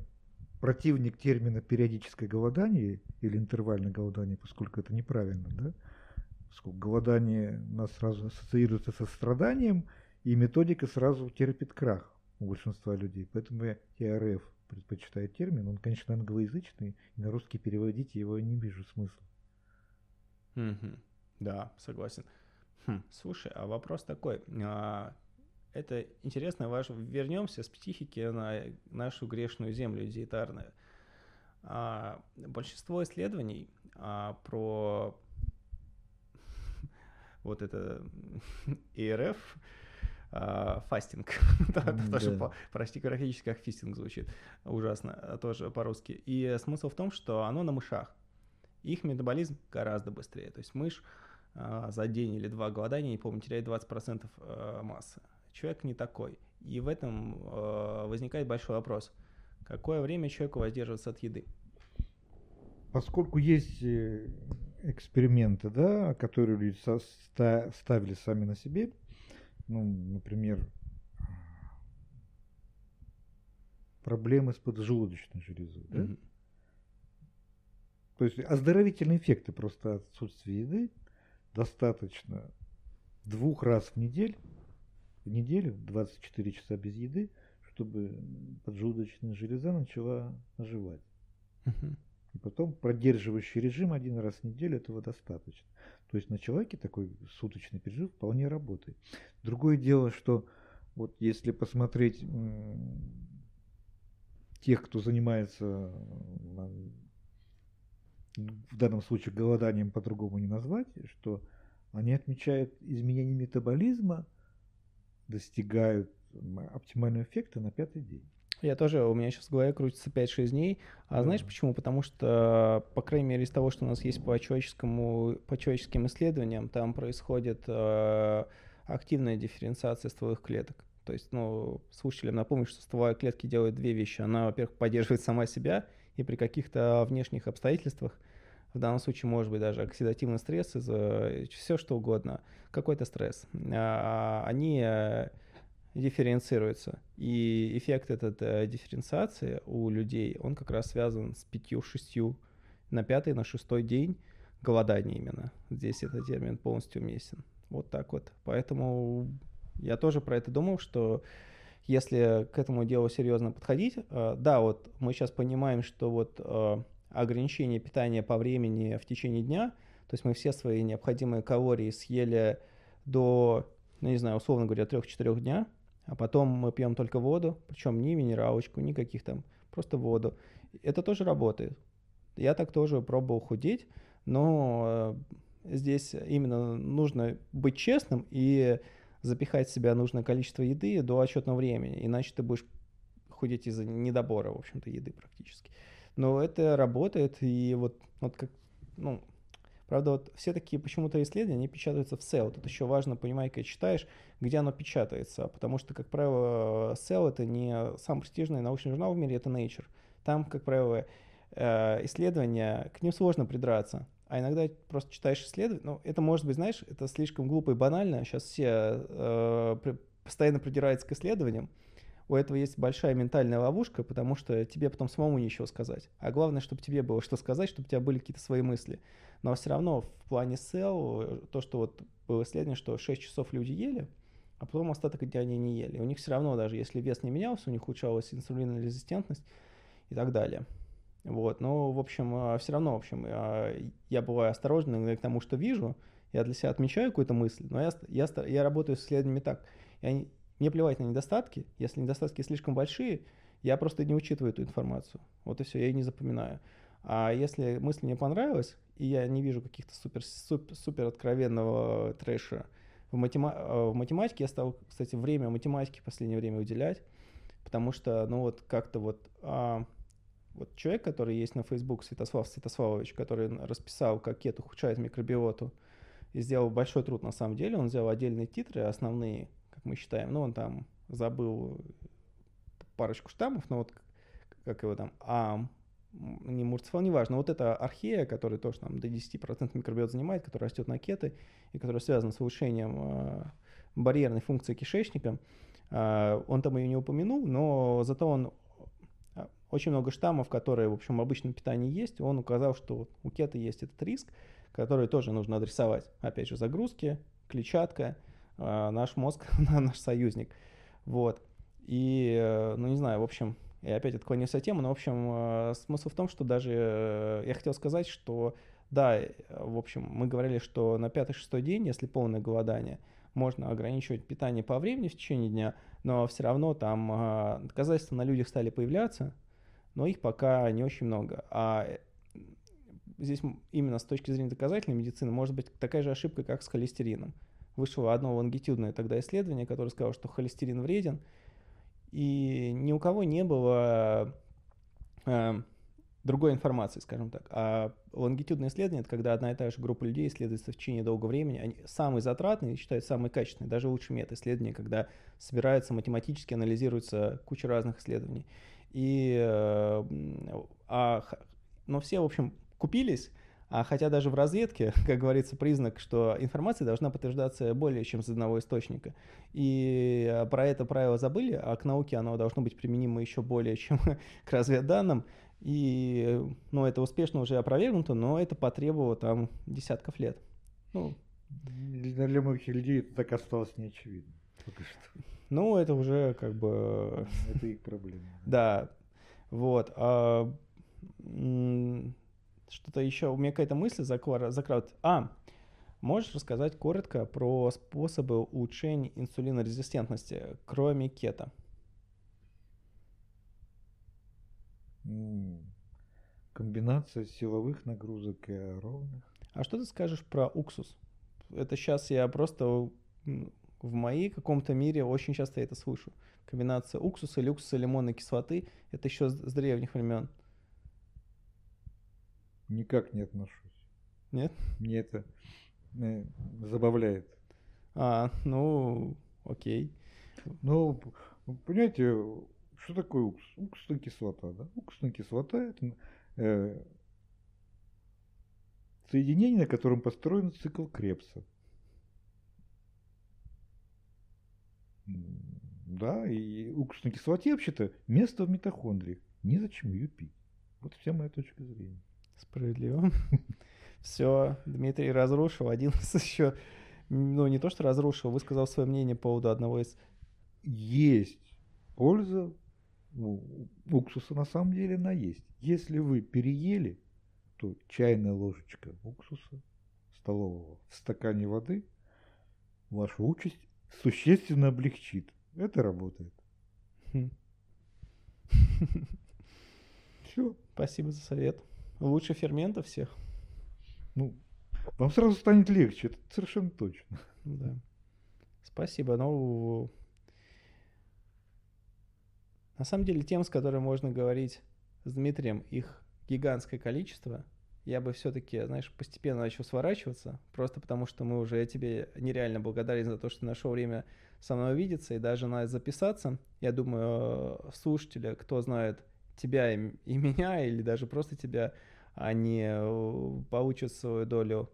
противник термина периодическое голодание или интервальное голодание, поскольку это неправильно, да? Поскольку голодание у нас сразу ассоциируется со страданием, и методика сразу терпит крах у большинства людей. Поэтому я ТРФ предпочитаю термин. Он, конечно, англоязычный, и на русский переводить его не вижу смысла. Mm-hmm. Да, согласен. Хм, слушай, а вопрос такой. А, это интересно, ваш... вернемся с психики на нашу грешную землю диетарную. А, большинство исследований а, про вот это ИРФ, фастинг, тоже прости, практически как фистинг звучит, ужасно, тоже по-русски. И смысл в том, что оно на мышах. Их метаболизм гораздо быстрее. То есть мышь за день или два голодания, не помню, теряет 20% массы человек не такой. И в этом возникает большой вопрос. Какое время человеку воздерживаться от еды? Поскольку есть э, эксперименты, да, которые люди ставили сами на себе, ну, например, проблемы с поджелудочной железой, да? Mm-hmm. То есть оздоровительные эффекты просто отсутствия еды достаточно двух раз в неделю в неделю, 24 часа без еды, чтобы поджелудочная железа начала оживать. И потом продерживающий режим один раз в неделю этого достаточно. То есть на человеке такой суточный пережив вполне работает. Другое дело, что вот если посмотреть тех, кто занимается в данном случае голоданием по-другому не назвать, что они отмечают изменение метаболизма достигают оптимального эффекта на пятый день. Я тоже, у меня сейчас в голове крутится 5-6 дней. А знаешь почему? Потому что, по крайней мере, из того, что у нас есть по, человеческому, по человеческим исследованиям, там происходит э, активная дифференциация стволовых клеток. То есть, ну, слушателям напомню, что стволовая клетки делают две вещи. Она, во-первых, поддерживает сама себя, и при каких-то внешних обстоятельствах – в данном случае может быть даже оксидативный стресс, из все что угодно, какой-то стресс, а, они э, дифференцируются. И эффект этот э, дифференциации у людей, он как раз связан с пятью-шестью на пятый, на шестой день голодания именно. Здесь этот термин полностью уместен. Вот так вот. Поэтому я тоже про это думал, что если к этому делу серьезно подходить, э, да, вот мы сейчас понимаем, что вот ограничение питания по времени в течение дня, то есть мы все свои необходимые калории съели до, ну не знаю, условно говоря, 3-4 дня, а потом мы пьем только воду, причем ни минералочку, никаких там, просто воду. Это тоже работает. Я так тоже пробовал худеть, но э, здесь именно нужно быть честным и запихать в себя нужное количество еды до отчетного времени, иначе ты будешь худеть из-за недобора, в общем-то, еды практически. Но это работает, и вот, вот как, ну, Правда, вот все такие почему-то исследования, они печатаются в Cell. Тут еще важно понимать, когда читаешь, где оно печатается. Потому что, как правило, Cell это не самый престижный научный журнал в мире, это Nature. Там, как правило, э, исследования, к ним сложно придраться. а иногда просто читаешь исследования. Ну, это может быть, знаешь, это слишком глупо и банально. Сейчас все э, постоянно придираются к исследованиям. У этого есть большая ментальная ловушка, потому что тебе потом самому ничего сказать. А главное, чтобы тебе было что сказать, чтобы у тебя были какие-то свои мысли. Но все равно в плане сел, то, что вот было исследование, что 6 часов люди ели, а потом остаток дня они не ели. У них все равно, даже если вес не менялся, у них улучшалась инсулинорезистентность и так далее. Вот, но, в общем, а, все равно, в общем, а, я бываю осторожен к тому, что вижу, я для себя отмечаю какую-то мысль, но я, я, я работаю с исследованиями так. Я мне плевать на недостатки, если недостатки слишком большие, я просто не учитываю эту информацию. Вот и все, я ее не запоминаю. А если мысль мне понравилась, и я не вижу каких-то супер, супер, супер откровенного трэша, в, матема а, в математике я стал, кстати, время математики в последнее время уделять, потому что, ну вот как-то вот а, вот человек, который есть на Facebook, Святослав Святославович, который расписал, как кет ухудшает микробиоту, и сделал большой труд на самом деле. Он взял отдельные титры, основные, мы считаем. Ну, он там забыл парочку штаммов, но вот как его там, а не мурцефал, неважно. Вот это архея, который тоже там до 10% микробиот занимает, который растет на кеты и который связан с улучшением э, барьерной функции кишечника. Э, он там ее не упомянул, но зато он очень много штаммов, которые, в общем, в обычном питании есть. Он указал, что у кета есть этот риск, который тоже нужно адресовать. Опять же, загрузки, клетчатка, наш мозг, наш союзник. Вот. И, э, ну, не знаю, в общем, я опять отклонился от темы, но, в общем, э, смысл в том, что даже э, я хотел сказать, что, да, в общем, мы говорили, что на пятый-шестой день, если полное голодание, можно ограничивать питание по времени в течение дня, но все равно там а, доказательства на людях стали появляться, но их пока не очень много. А здесь именно с точки зрения доказательной медицины может быть такая же ошибка, как с холестерином. Вышло одно лонгитюдное тогда исследование, которое сказало, что холестерин вреден, и ни у кого не было э, другой информации, скажем так. А лонгитюдное исследование – это когда одна и та же группа людей исследуется в течение долгого времени. Они самые затратные, считают самые качественные, даже лучше мета-исследования, когда собирается математически, анализируется куча разных исследований. И, э, а, но все, в общем, купились, а хотя даже в разведке, как говорится, признак, что информация должна подтверждаться более чем с одного источника. И э, про это правило забыли, а к науке оно должно быть применимо еще более чем к разведданным. И ну, это успешно уже опровергнуто, но это потребовало там десятков лет. Ну, для многих людей это так осталось неочевидно. Пока что. Ну, это уже как бы... Это их проблема. Да, вот. А, что-то еще, у меня какая-то мысль закрат. А, можешь рассказать коротко про способы улучшения инсулинорезистентности, кроме кета? Комбинация силовых нагрузок и аэробных. А что ты скажешь про уксус? Это сейчас я просто в моей каком-то мире очень часто это слышу. Комбинация уксуса, люксуса, лимонной кислоты. Это еще с древних времен. Никак не отношусь. Нет? Мне это э, забавляет. А, ну, окей. Ну, понимаете, что такое уксус? Уксусная кислота, да? Уксусная кислота – это э, соединение, на котором построен цикл Крепса. Да, и уксусной кислоте вообще-то место в митохондриях. Незачем ее пить. Вот вся моя точка зрения. Справедливо. Все, Дмитрий разрушил один из еще, ну не то что разрушил, высказал свое мнение по поводу одного из... Есть польза уксуса на самом деле она есть. Если вы переели, то чайная ложечка уксуса столового в стакане воды вашу участь существенно облегчит. Это работает. Хм. Все. Спасибо за совет. Лучше фермента всех. Ну, вам сразу станет легче, это совершенно точно. Да. Спасибо. Ну, на самом деле, тем, с которыми можно говорить с Дмитрием, их гигантское количество – я бы все-таки, знаешь, постепенно начал сворачиваться, просто потому что мы уже, я тебе нереально благодарен за то, что нашел время со мной увидеться и даже на записаться. Я думаю, слушатели, кто знает тебя и, и меня, или даже просто тебя, они э, получат свою долю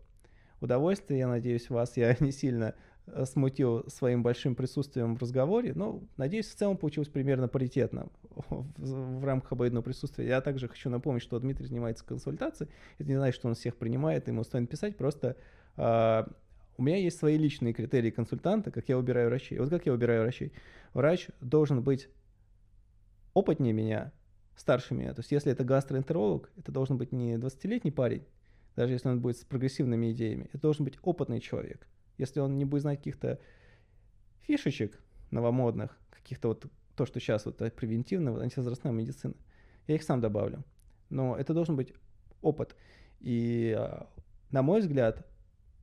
удовольствия. Я надеюсь, вас я не сильно э, смутил своим большим присутствием в разговоре. Но, надеюсь, в целом получилось примерно паритетно в, в рамках обоюдного присутствия. Я также хочу напомнить, что Дмитрий занимается консультацией. Это не значит, что он всех принимает, ему стоит писать. Просто э, у меня есть свои личные критерии консультанта, как я выбираю врачей. Вот как я выбираю врачей. Врач должен быть опытнее меня, старше меня. То есть если это гастроэнтеролог, это должен быть не 20-летний парень, даже если он будет с прогрессивными идеями. Это должен быть опытный человек. Если он не будет знать каких-то фишечек новомодных, каких-то вот то, что сейчас вот превентивная, вот антивозрастная медицина, я их сам добавлю. Но это должен быть опыт. И, а, на мой взгляд,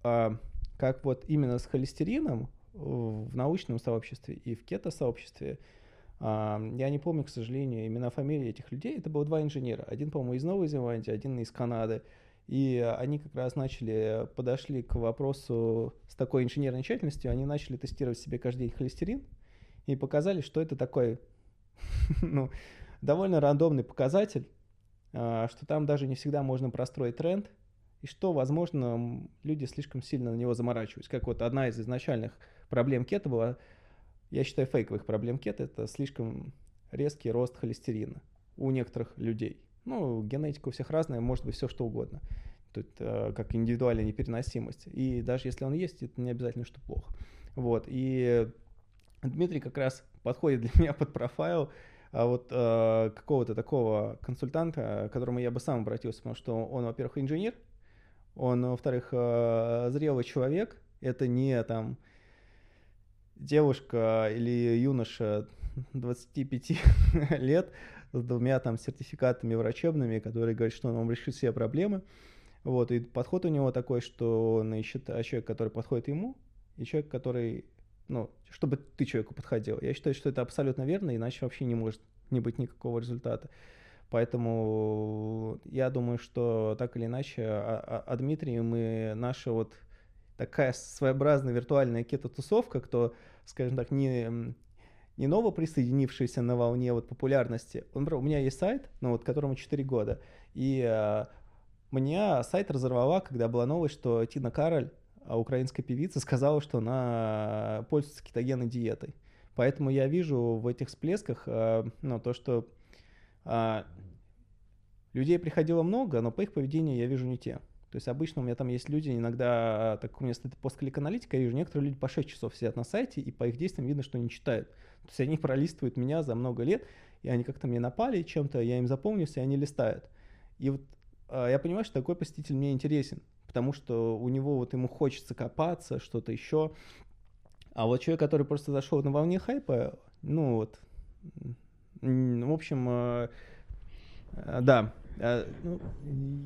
а, как вот именно с холестерином в научном сообществе и в кето-сообществе, я не помню, к сожалению, имена, фамилии этих людей. Это было два инженера. Один, по-моему, из Новой Зеландии, один из Канады. И они как раз начали, подошли к вопросу с такой инженерной тщательностью, они начали тестировать себе каждый день холестерин и показали, что это такой, ну, довольно рандомный показатель, а, что там даже не всегда можно простроить тренд, и что, возможно, люди слишком сильно на него заморачиваются. Как вот одна из изначальных проблем кета была я считаю, фейковых проблем кет это слишком резкий рост холестерина у некоторых людей. Ну, генетика у всех разная, может быть все что угодно. Тут э, как индивидуальная непереносимость. И даже если он есть, это не обязательно, что плохо. Вот. И Дмитрий как раз подходит для меня под профайл а вот э, какого-то такого консультанта, к которому я бы сам обратился, потому что он, во-первых, инженер, он, во-вторых, э, зрелый человек, это не там девушка или юноша 25 лет с двумя там сертификатами врачебными, которые говорят, что он решит все проблемы. Вот, и подход у него такой, что он ищет а человек, который подходит ему, и человек, который, ну, чтобы ты человеку подходил. Я считаю, что это абсолютно верно, иначе вообще не может не быть никакого результата. Поэтому я думаю, что так или иначе, а, а, а Дмитрий, мы наши вот такая своеобразная виртуальная кето-тусовка, кто, скажем так, не, не ново присоединившийся на волне вот популярности. Он, у меня есть сайт, ну вот, которому 4 года, и э, меня сайт разорвала, когда была новость, что Тина Кароль, а, украинская певица, сказала, что она пользуется кетогенной диетой. Поэтому я вижу в этих всплесках э, ну, то, что э, людей приходило много, но по их поведению я вижу не те. То есть обычно у меня там есть люди, иногда, а, так у меня стоит постклик-аналитика, я вижу, некоторые люди по 6 часов сидят на сайте, и по их действиям видно, что они читают. То есть они пролистывают меня за много лет, и они как-то мне напали чем-то, я им запомнился, и они листают. И вот а, я понимаю, что такой посетитель мне интересен, потому что у него вот ему хочется копаться, что-то еще. А вот человек, который просто зашел на волне хайпа, ну вот, в общем, а, да, а, ну,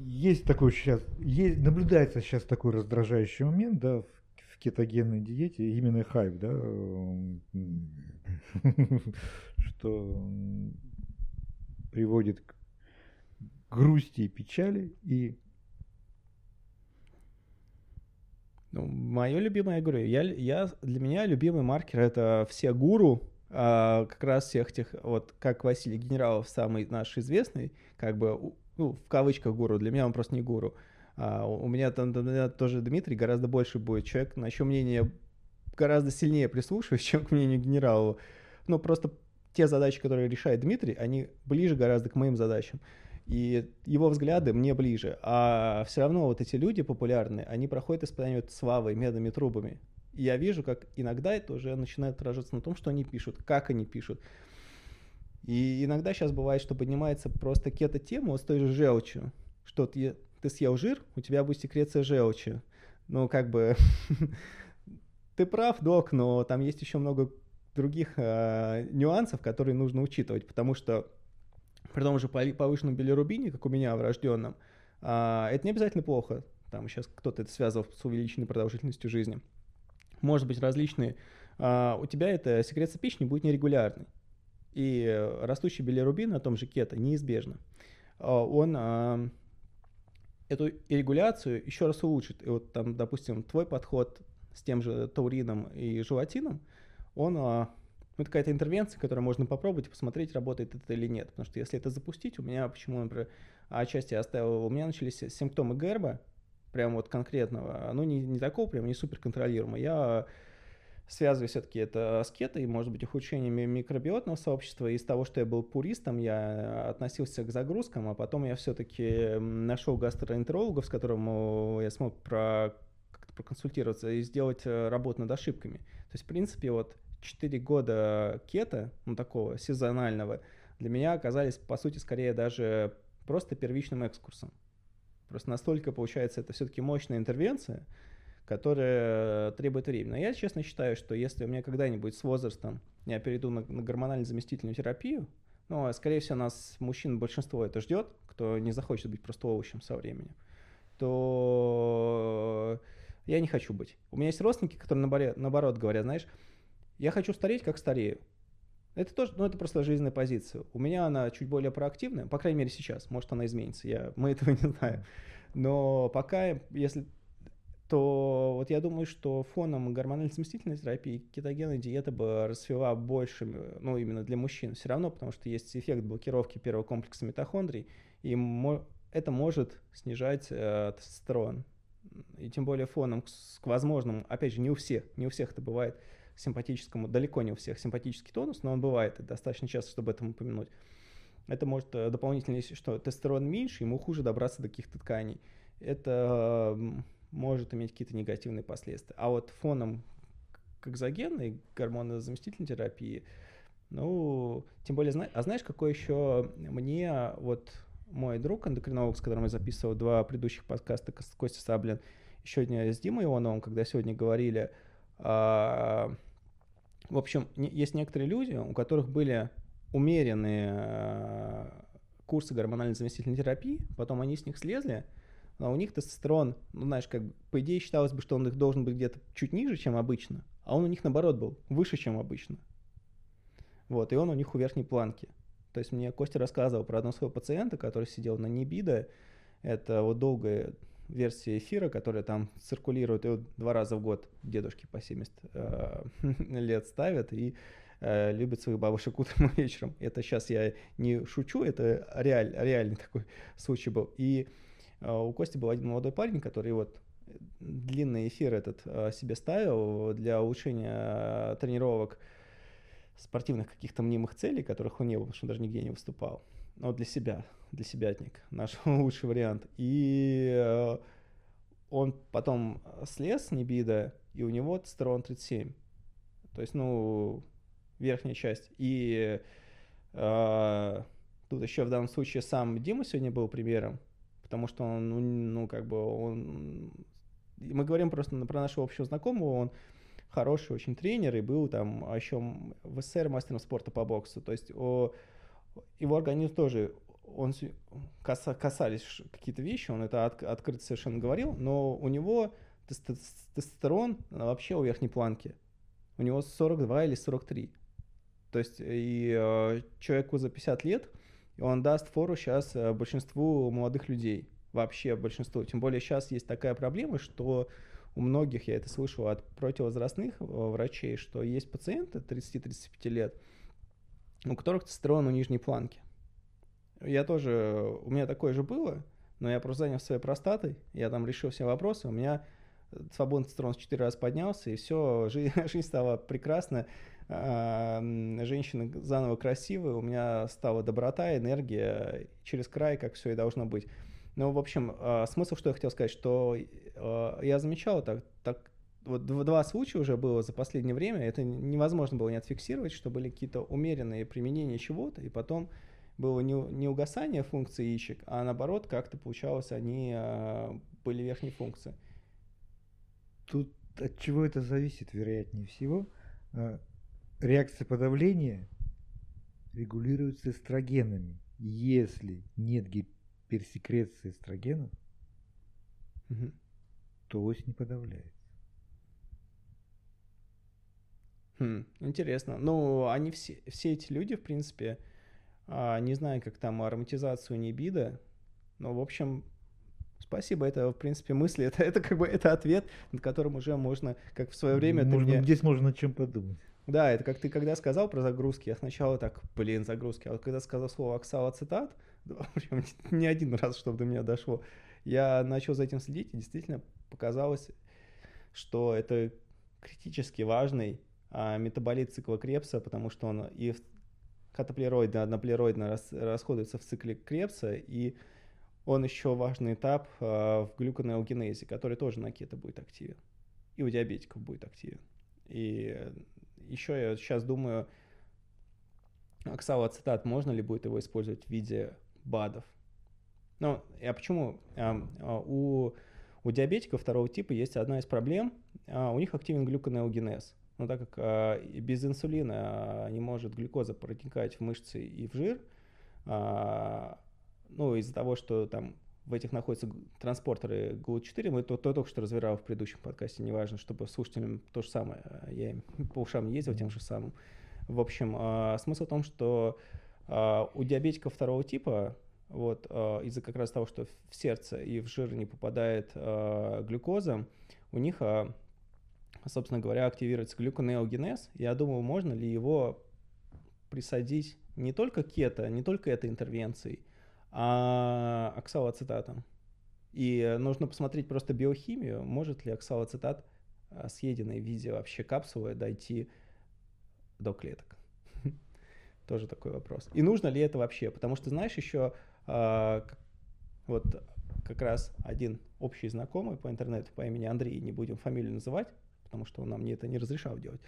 есть такой сейчас, есть, наблюдается сейчас такой раздражающий момент, да, в, в кетогенной диете, именно хайп, да, что приводит к грусти и печали и ну, мое любимое, я говорю, я, я, для меня любимый маркер это все гуру, а, как раз всех тех, вот как Василий Генералов, самый наш известный, как бы ну, в кавычках гуру, для меня он просто не гуру. А, у меня там меня тоже Дмитрий гораздо больше будет человек, на чье мнение гораздо сильнее прислушиваюсь, чем к мнению генерала. Ну, просто те задачи, которые решает Дмитрий, они ближе гораздо к моим задачам. И его взгляды мне ближе. А все равно вот эти люди популярные, они проходят испытания вот славой, медными трубами. И я вижу, как иногда это уже начинает отражаться на том, что они пишут, как они пишут. И иногда сейчас бывает, что поднимается просто кето-тема вот с той же желчью, что ты, ты съел жир, у тебя будет секреция желчи. Ну, как бы, ты прав, док, но там есть еще много других э, нюансов, которые нужно учитывать, потому что при том же повышенном билирубине, как у меня врожденном, э, это не обязательно плохо. Там сейчас кто-то это связывал с увеличенной продолжительностью жизни. Может быть различные. Э, у тебя эта секреция печени будет нерегулярной. И растущий билирубин на том же кето неизбежно. А, он а, эту регуляцию еще раз улучшит. И вот там, допустим, твой подход с тем же таурином и желатином, он а, ну, какая-то интервенция, которую можно попробовать и посмотреть, работает это или нет. Потому что если это запустить, у меня почему, например, отчасти я оставил, у меня начались симптомы герба, прям вот конкретного, ну не, не такого прям, не супер контролируемого. Я связываю все-таки это с кето и, может быть, ухудшениями микробиотного сообщества. Из того, что я был пуристом, я относился к загрузкам, а потом я все-таки нашел гастроэнтерологов, с которым я смог про проконсультироваться и сделать э, работу над ошибками. То есть, в принципе, вот 4 года кета, ну, такого сезонального, для меня оказались, по сути, скорее даже просто первичным экскурсом. Просто настолько, получается, это все-таки мощная интервенция, которая требует времени. Я честно считаю, что если у меня когда-нибудь с возрастом я перейду на, на гормонально-заместительную терапию, ну, а, скорее всего, нас, мужчин, большинство это ждет, кто не захочет быть просто овощем со временем, то я не хочу быть. У меня есть родственники, которые наоборот говорят, знаешь, я хочу стареть, как старею. Это тоже, ну, это просто жизненная позиция. У меня она чуть более проактивная, по крайней мере сейчас. Может, она изменится, я, мы этого не знаем. Но пока, если то вот я думаю, что фоном гормональной заместительной терапии кетогенная диета бы расцвела больше, ну, именно для мужчин все равно, потому что есть эффект блокировки первого комплекса митохондрий, и это может снижать э, тестостерон. И тем более фоном к, к возможному, опять же, не у всех, не у всех это бывает, симпатическому, далеко не у всех симпатический тонус, но он бывает и достаточно часто, чтобы это упомянуть. Это может э, дополнительно, если что, тестостерон меньше, ему хуже добраться до каких-то тканей. Это может иметь какие-то негативные последствия. А вот фоном к экзогенной гормонозаместительной терапии, ну, тем более, а знаешь, какой еще мне вот мой друг эндокринолог, с которым я записывал два предыдущих подкаста, Костя Саблин, еще с Димой Ионовым, когда сегодня говорили, а, в общем, есть некоторые люди, у которых были умеренные а, курсы гормональной заместительной терапии, потом они с них слезли, но у них тестостерон, ну, знаешь, как бы, по идее считалось бы, что он их должен быть где-то чуть ниже, чем обычно, а он у них, наоборот, был выше, чем обычно. Вот, и он у них у верхней планки. То есть мне Костя рассказывал про одного своего пациента, который сидел на Небида. Это вот долгая версия эфира, которая там циркулирует, и вот два раза в год дедушки по 70 э, лет ставят и э, любят своих бабушек утром и вечером. Это сейчас я не шучу, это реаль, реальный такой случай был. И у Кости был один молодой парень, который вот длинный эфир этот э, себе ставил для улучшения тренировок спортивных каких-то мнимых целей, которых он не было, потому что он даже нигде не выступал. Но для себя, для себятник, наш лучший вариант. И он потом слез с Небида, и у него тестостерон 37. То есть, ну, верхняя часть. И э, тут еще в данном случае сам Дима сегодня был примером, потому что он, ну, ну как бы он... Мы говорим просто про нашего общего знакомого, он хороший очень тренер и был там еще в СССР мастером спорта по боксу. То есть о, его организм тоже, он касались какие-то вещи, он это от, открыто совершенно говорил, но у него тестостерон вообще у верхней планки. У него 42 или 43. То есть и э, человеку за 50 лет, он даст фору сейчас э, большинству молодых людей. Вообще большинству. Тем более сейчас есть такая проблема, что у многих, я это слышал от противовозрастных э, врачей, что есть пациенты 30-35 лет, у которых тестостерон у нижней планки. Я тоже, у меня такое же было, но я просто занял своей простатой, я там решил все вопросы, у меня свободный тестостерон в 4 раза поднялся, и все, жизнь, жизнь стала прекрасна, женщины заново красивые, у меня стала доброта, энергия через край, как все и должно быть. Ну, в общем, а, смысл, что я хотел сказать, что а, я замечал так, так вот два случая уже было за последнее время, это невозможно было не отфиксировать, что были какие-то умеренные применения чего-то, и потом было не, не угасание функции яичек, а наоборот, как-то получалось, они а, были верхней функции. Тут от чего это зависит, вероятнее всего. Реакция подавления регулируется эстрогенами. Если нет гипотезы, пересекреции эстрогенов, угу. то ось не подавляется. Хм, интересно. Ну, они все, все эти люди, в принципе, а, не знаю, как там ароматизацию небида, но, в общем, спасибо, это, в принципе, мысли, это, это как бы это ответ, над которым уже можно, как в свое время... Можно, мне... Здесь можно над чем подумать. Да, это как ты когда сказал про загрузки, я сначала так, блин, загрузки, а вот когда сказал слово оксалоцетат, Причем не один раз, чтобы до меня дошло. Я начал за этим следить, и действительно показалось, что это критически важный а, метаболит цикла Крепса, потому что он и катаплероидно, одноплероидно рас, расходуется в цикле Крепса, и он еще важный этап а, в глюконеогенезе, который тоже на кето будет активен. И у диабетиков будет активен. И еще я сейчас думаю, оксалоацетат, можно ли будет его использовать в виде БАДов? Ну, а почему? А, а, у, у диабетиков второго типа есть одна из проблем. А, у них активен глюконеогенез. Но так как а, без инсулина не может глюкоза проникать в мышцы и в жир, а, ну, из-за того, что там в этих находятся транспортеры GLUT4, мы то, то только что разбирал в предыдущем подкасте, неважно, чтобы слушателям то же самое, я по ушам ездил тем же самым. В общем, э, смысл в том, что э, у диабетиков второго типа, вот, э, из-за как раз того, что в сердце и в жир не попадает э, глюкоза, у них, э, собственно говоря, активируется глюконеогенез. Я думаю, можно ли его присадить не только кето, не только этой интервенцией, а оксалоацетатом. И нужно посмотреть просто биохимию, может ли оксалоацетат, а, съеденный в виде вообще капсулы, дойти до клеток. Тоже такой вопрос. И нужно ли это вообще? Потому что, знаешь, еще а, вот как раз один общий знакомый по интернету по имени Андрей, не будем фамилию называть, потому что он нам это не разрешал делать.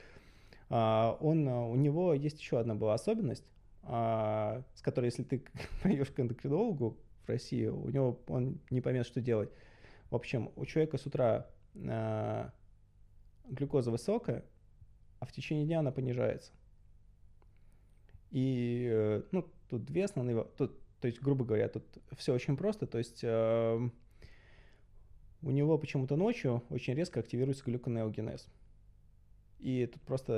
А, он, у него есть еще одна была особенность, а, с которой, если ты пойдешь к эндокринологу в России, у него он не поймет, что делать. В общем, у человека с утра а, глюкоза высокая, а в течение дня она понижается. И, э, ну, тут две основные, тут, то есть, грубо говоря, тут все очень просто, то есть э, у него почему-то ночью очень резко активируется глюконеогенез. И тут просто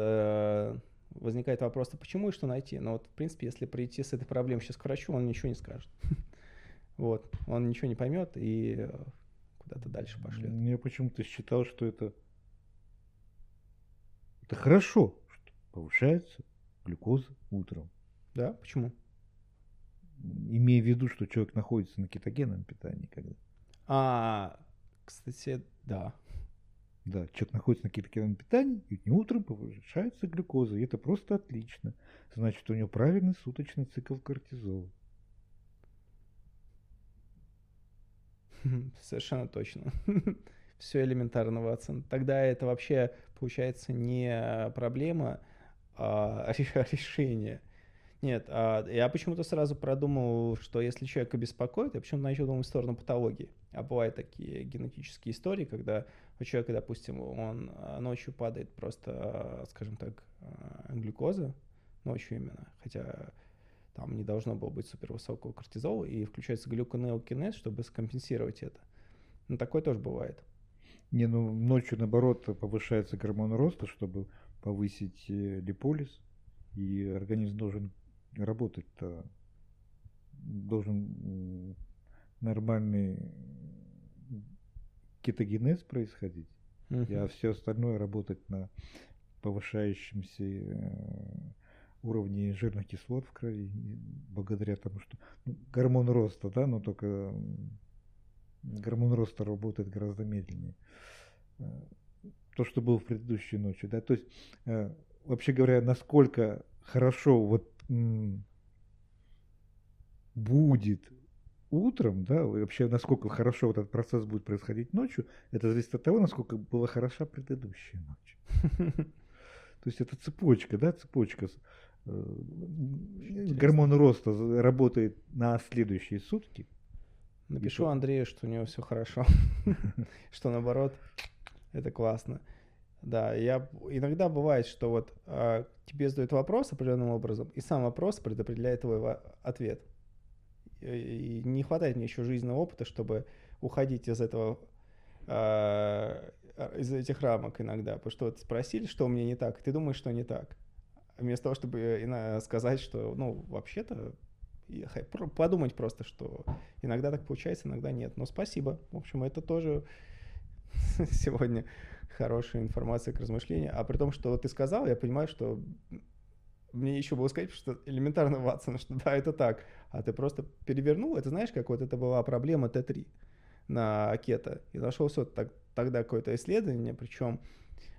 э, возникает вопрос, а почему и что найти? Но вот, в принципе, если прийти с этой проблемой сейчас к врачу, он ничего не скажет. Вот, он ничего не поймет и э, куда-то дальше пошлет. Я почему-то считал, что это, это хорошо, что повышается глюкоза утром. Да, почему? Имея в виду, что человек находится на кетогенном питании, когда. А, кстати, да. Да, человек находится на кетогенном питании, и у него утром повышается глюкоза, и это просто отлично. Значит, у него правильный суточный цикл кортизола. Совершенно точно. Все элементарно, Ватсон. Тогда это вообще получается не проблема, а решение. Нет, а я почему-то сразу продумал, что если человека беспокоит, я почему-то начал думать в сторону патологии. А бывают такие генетические истории, когда у человека, допустим, он а, ночью падает просто, а, скажем так, а, глюкоза, ночью именно, хотя там не должно было быть супервысокого кортизола, и включается глюконеокинез, чтобы скомпенсировать это. Ну, такое тоже бывает. Не, ну ночью, наоборот, повышается гормон роста, чтобы повысить э, липолиз, и организм должен работать-то должен нормальный кетогенез происходить, uh-huh. а все остальное работать на повышающемся э, уровне жирных кислот в крови, благодаря тому, что ну, гормон роста, да, но только гормон роста работает гораздо медленнее. Э, то, что было в предыдущей ночи, да, то есть, э, вообще говоря, насколько хорошо вот будет утром, да, вообще насколько хорошо вот этот процесс будет происходить ночью, это зависит от того, насколько была хороша предыдущая ночь. То есть это цепочка, да, цепочка. Э, гормон роста работает на следующие сутки. Напишу Андрею, что у него все хорошо, что наоборот, это классно. Да, я иногда бывает, что вот а, тебе задают вопрос определенным образом, и сам вопрос предопределяет твой ответ. И не хватает мне еще жизненного опыта, чтобы уходить из этого, а, из этих рамок иногда. Потому что вот спросили, что у меня не так, и ты думаешь, что не так. Вместо того, чтобы сказать, что, ну, вообще-то, подумать просто, что иногда так получается, иногда нет. Но спасибо. В общем, это тоже сегодня хорошая информация к размышлению. А при том, что ты сказал, я понимаю, что мне еще было сказать, что элементарно, Ватсон, что да, это так. А ты просто перевернул, это знаешь, как вот это была проблема Т3 на кето. И нашел все так, тогда какое-то исследование, причем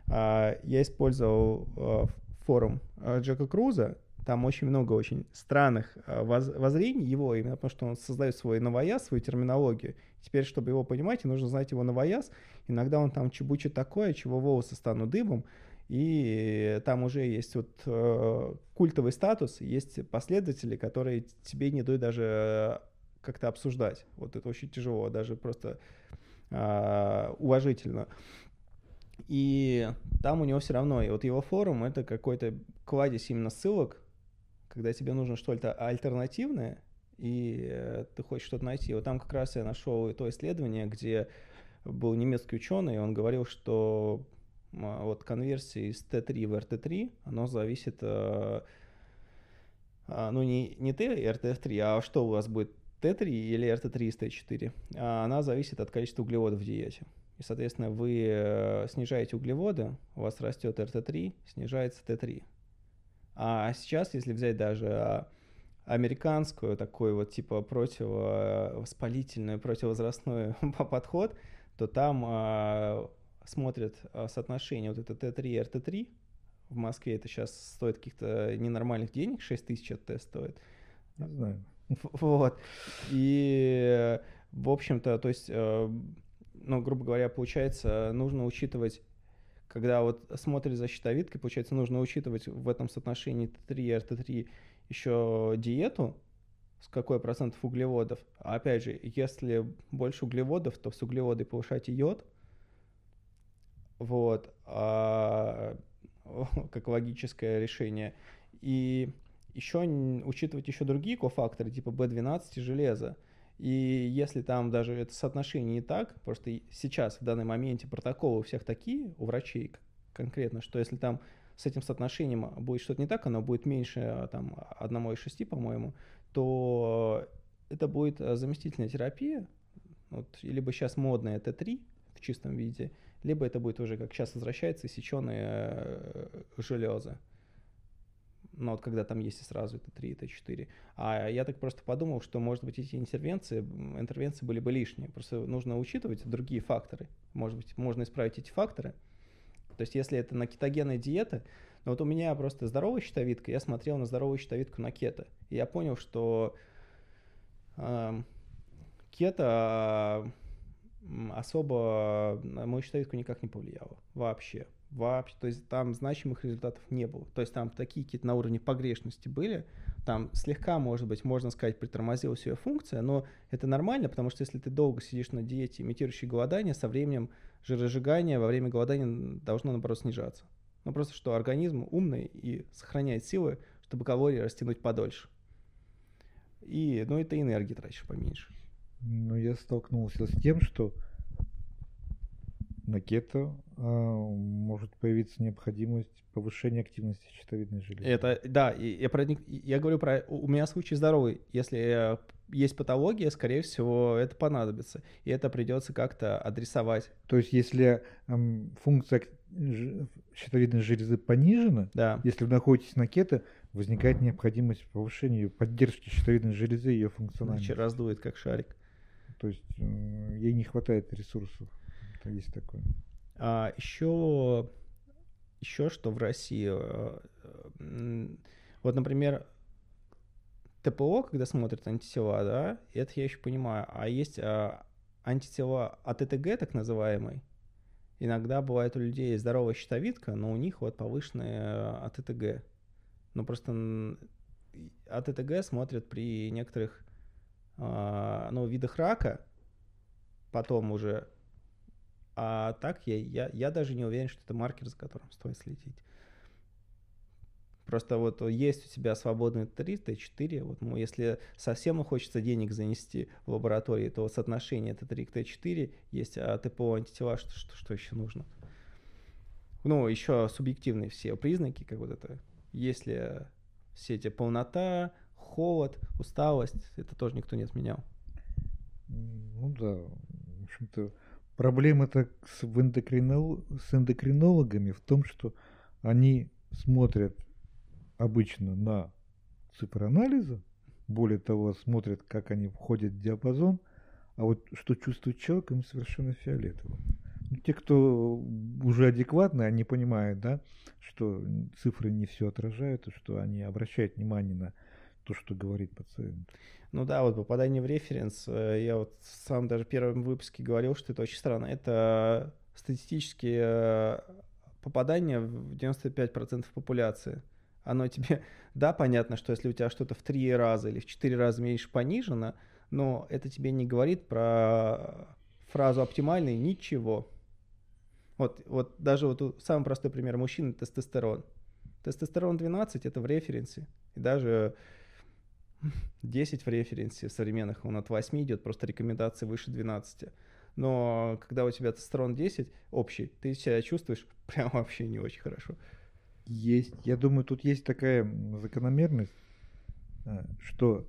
а, я использовал а, форум а, Джека Круза, там очень много очень странных а, воз, воззрений его, именно потому что он создает свой новояз, свою терминологию. Теперь, чтобы его понимать, нужно знать его новояз. Иногда он там чебучит такое, чего волосы станут дыбом. И там уже есть вот э, культовый статус, есть последователи, которые тебе не дают даже как-то обсуждать. Вот это очень тяжело, даже просто э, уважительно. И там у него все равно, и вот его форум это какой-то кладезь именно ссылок, когда тебе нужно что-то альтернативное, и э, ты хочешь что-то найти. Вот там как раз я нашел то исследование, где был немецкий ученый, и он говорил, что а, вот конверсия из Т3 в RT3, оно зависит, э, а, ну не, не Т и RTF3, а что у вас будет Т3 или RT3 из Т4, она зависит от количества углеводов в диете. И, соответственно, вы э, снижаете углеводы, у вас растет RT3, снижается Т3. А сейчас, если взять даже а, американскую, такой вот типа противовоспалительную, противовозрастной подход, то там а, смотрят а, соотношение вот это Т3 и РТ3. В Москве это сейчас стоит каких-то ненормальных денег, 6 тысяч этот тест стоит. Не знаю. Вот. И, в общем-то, то есть, э, ну, грубо говоря, получается, нужно учитывать когда вот смотришь за щитовидкой, получается, нужно учитывать в этом соотношении Т3 и РТ3 еще диету, с какой процентов углеводов. А опять же, если больше углеводов, то с углеводы повышать йод. Вот. А, как логическое решение. И еще учитывать еще другие кофакторы, типа B12 и железо. И если там даже это соотношение не так, просто сейчас в данный моменте протоколы у всех такие, у врачей конкретно, что если там с этим соотношением будет что-то не так, оно будет меньше а, там 1,6, по-моему, то это будет а, заместительная терапия, вот, либо сейчас модная Т3 в чистом виде, либо это будет уже, как сейчас возвращается, сеченые э, железы ну вот когда там есть и сразу это 3, это 4. А я так просто подумал, что, может быть, эти интервенции, интервенции были бы лишние. Просто нужно учитывать другие факторы. Может быть, можно исправить эти факторы. То есть, если это на кетогенной диета, но вот у меня просто здоровая щитовидка, я смотрел на здоровую щитовидку на кето. И я понял, что э, кето особо на мою щитовидку никак не повлияло. Вообще вообще, то есть там значимых результатов не было. То есть там такие какие-то на уровне погрешности были, там слегка, может быть, можно сказать, притормозилась ее функция, но это нормально, потому что если ты долго сидишь на диете, имитирующей голодание, со временем жиросжигание во время голодания должно, наоборот, снижаться. Ну, просто что организм умный и сохраняет силы, чтобы калории растянуть подольше. И, ну, это энергии тратишь поменьше. Ну, я столкнулся с тем, что на кето а, может появиться необходимость повышения активности щитовидной железы. Это, да, я, про, я говорю про, у меня случай здоровый. Если есть патология, скорее всего, это понадобится. И это придется как-то адресовать. То есть, если эм, функция щитовидной железы понижена, да. если вы находитесь на кето, возникает необходимость повышения поддержки щитовидной железы и ее функциональности. Значит, раздует как шарик. То есть, э, ей не хватает ресурсов есть такое. А, еще, еще что в России, э, вот, например, ТПО, когда смотрят антитела, да, это я еще понимаю, а есть а, антитела АТТГ, так называемый, иногда бывает у людей здоровая щитовидка, но у них вот повышенная АТТГ. Ну, просто АТТГ смотрят при некоторых а, ну, видах рака, потом уже а так я, я, я даже не уверен, что это маркер, за которым стоит следить. Просто вот есть у тебя свободный 3, Т4, вот ну, если совсем хочется денег занести в лаборатории, то соотношение Т3 к Т4 есть, а ТПО антитела, что, что, что еще нужно? Ну, еще субъективные все признаки, как вот это, если все эти полнота, холод, усталость, это тоже никто не отменял. Ну да, в общем-то, Проблема-то с, эндокринол... с эндокринологами в том, что они смотрят обычно на цифры анализа, более того, смотрят, как они входят в диапазон, а вот что чувствует человек, им совершенно фиолетово. Ну, те, кто уже адекватны, они понимают, да, что цифры не все отражают, и что они обращают внимание на то, что говорит пациент. Ну да, вот попадание в референс, э, я вот сам даже в первом выпуске говорил, что это очень странно. Это статистические э, попадания в 95% популяции. Оно тебе, да, понятно, что если у тебя что-то в три раза или в четыре раза меньше понижено, но это тебе не говорит про фразу оптимальный ничего. Вот, вот даже вот самый простой пример мужчины – тестостерон. Тестостерон 12 – это в референсе. И даже 10 в референсе современных, он от 8 идет, просто рекомендации выше 12. Но когда у тебя тестостерон 10 общий, ты себя чувствуешь прям вообще не очень хорошо. Есть, я думаю, тут есть такая закономерность, э, что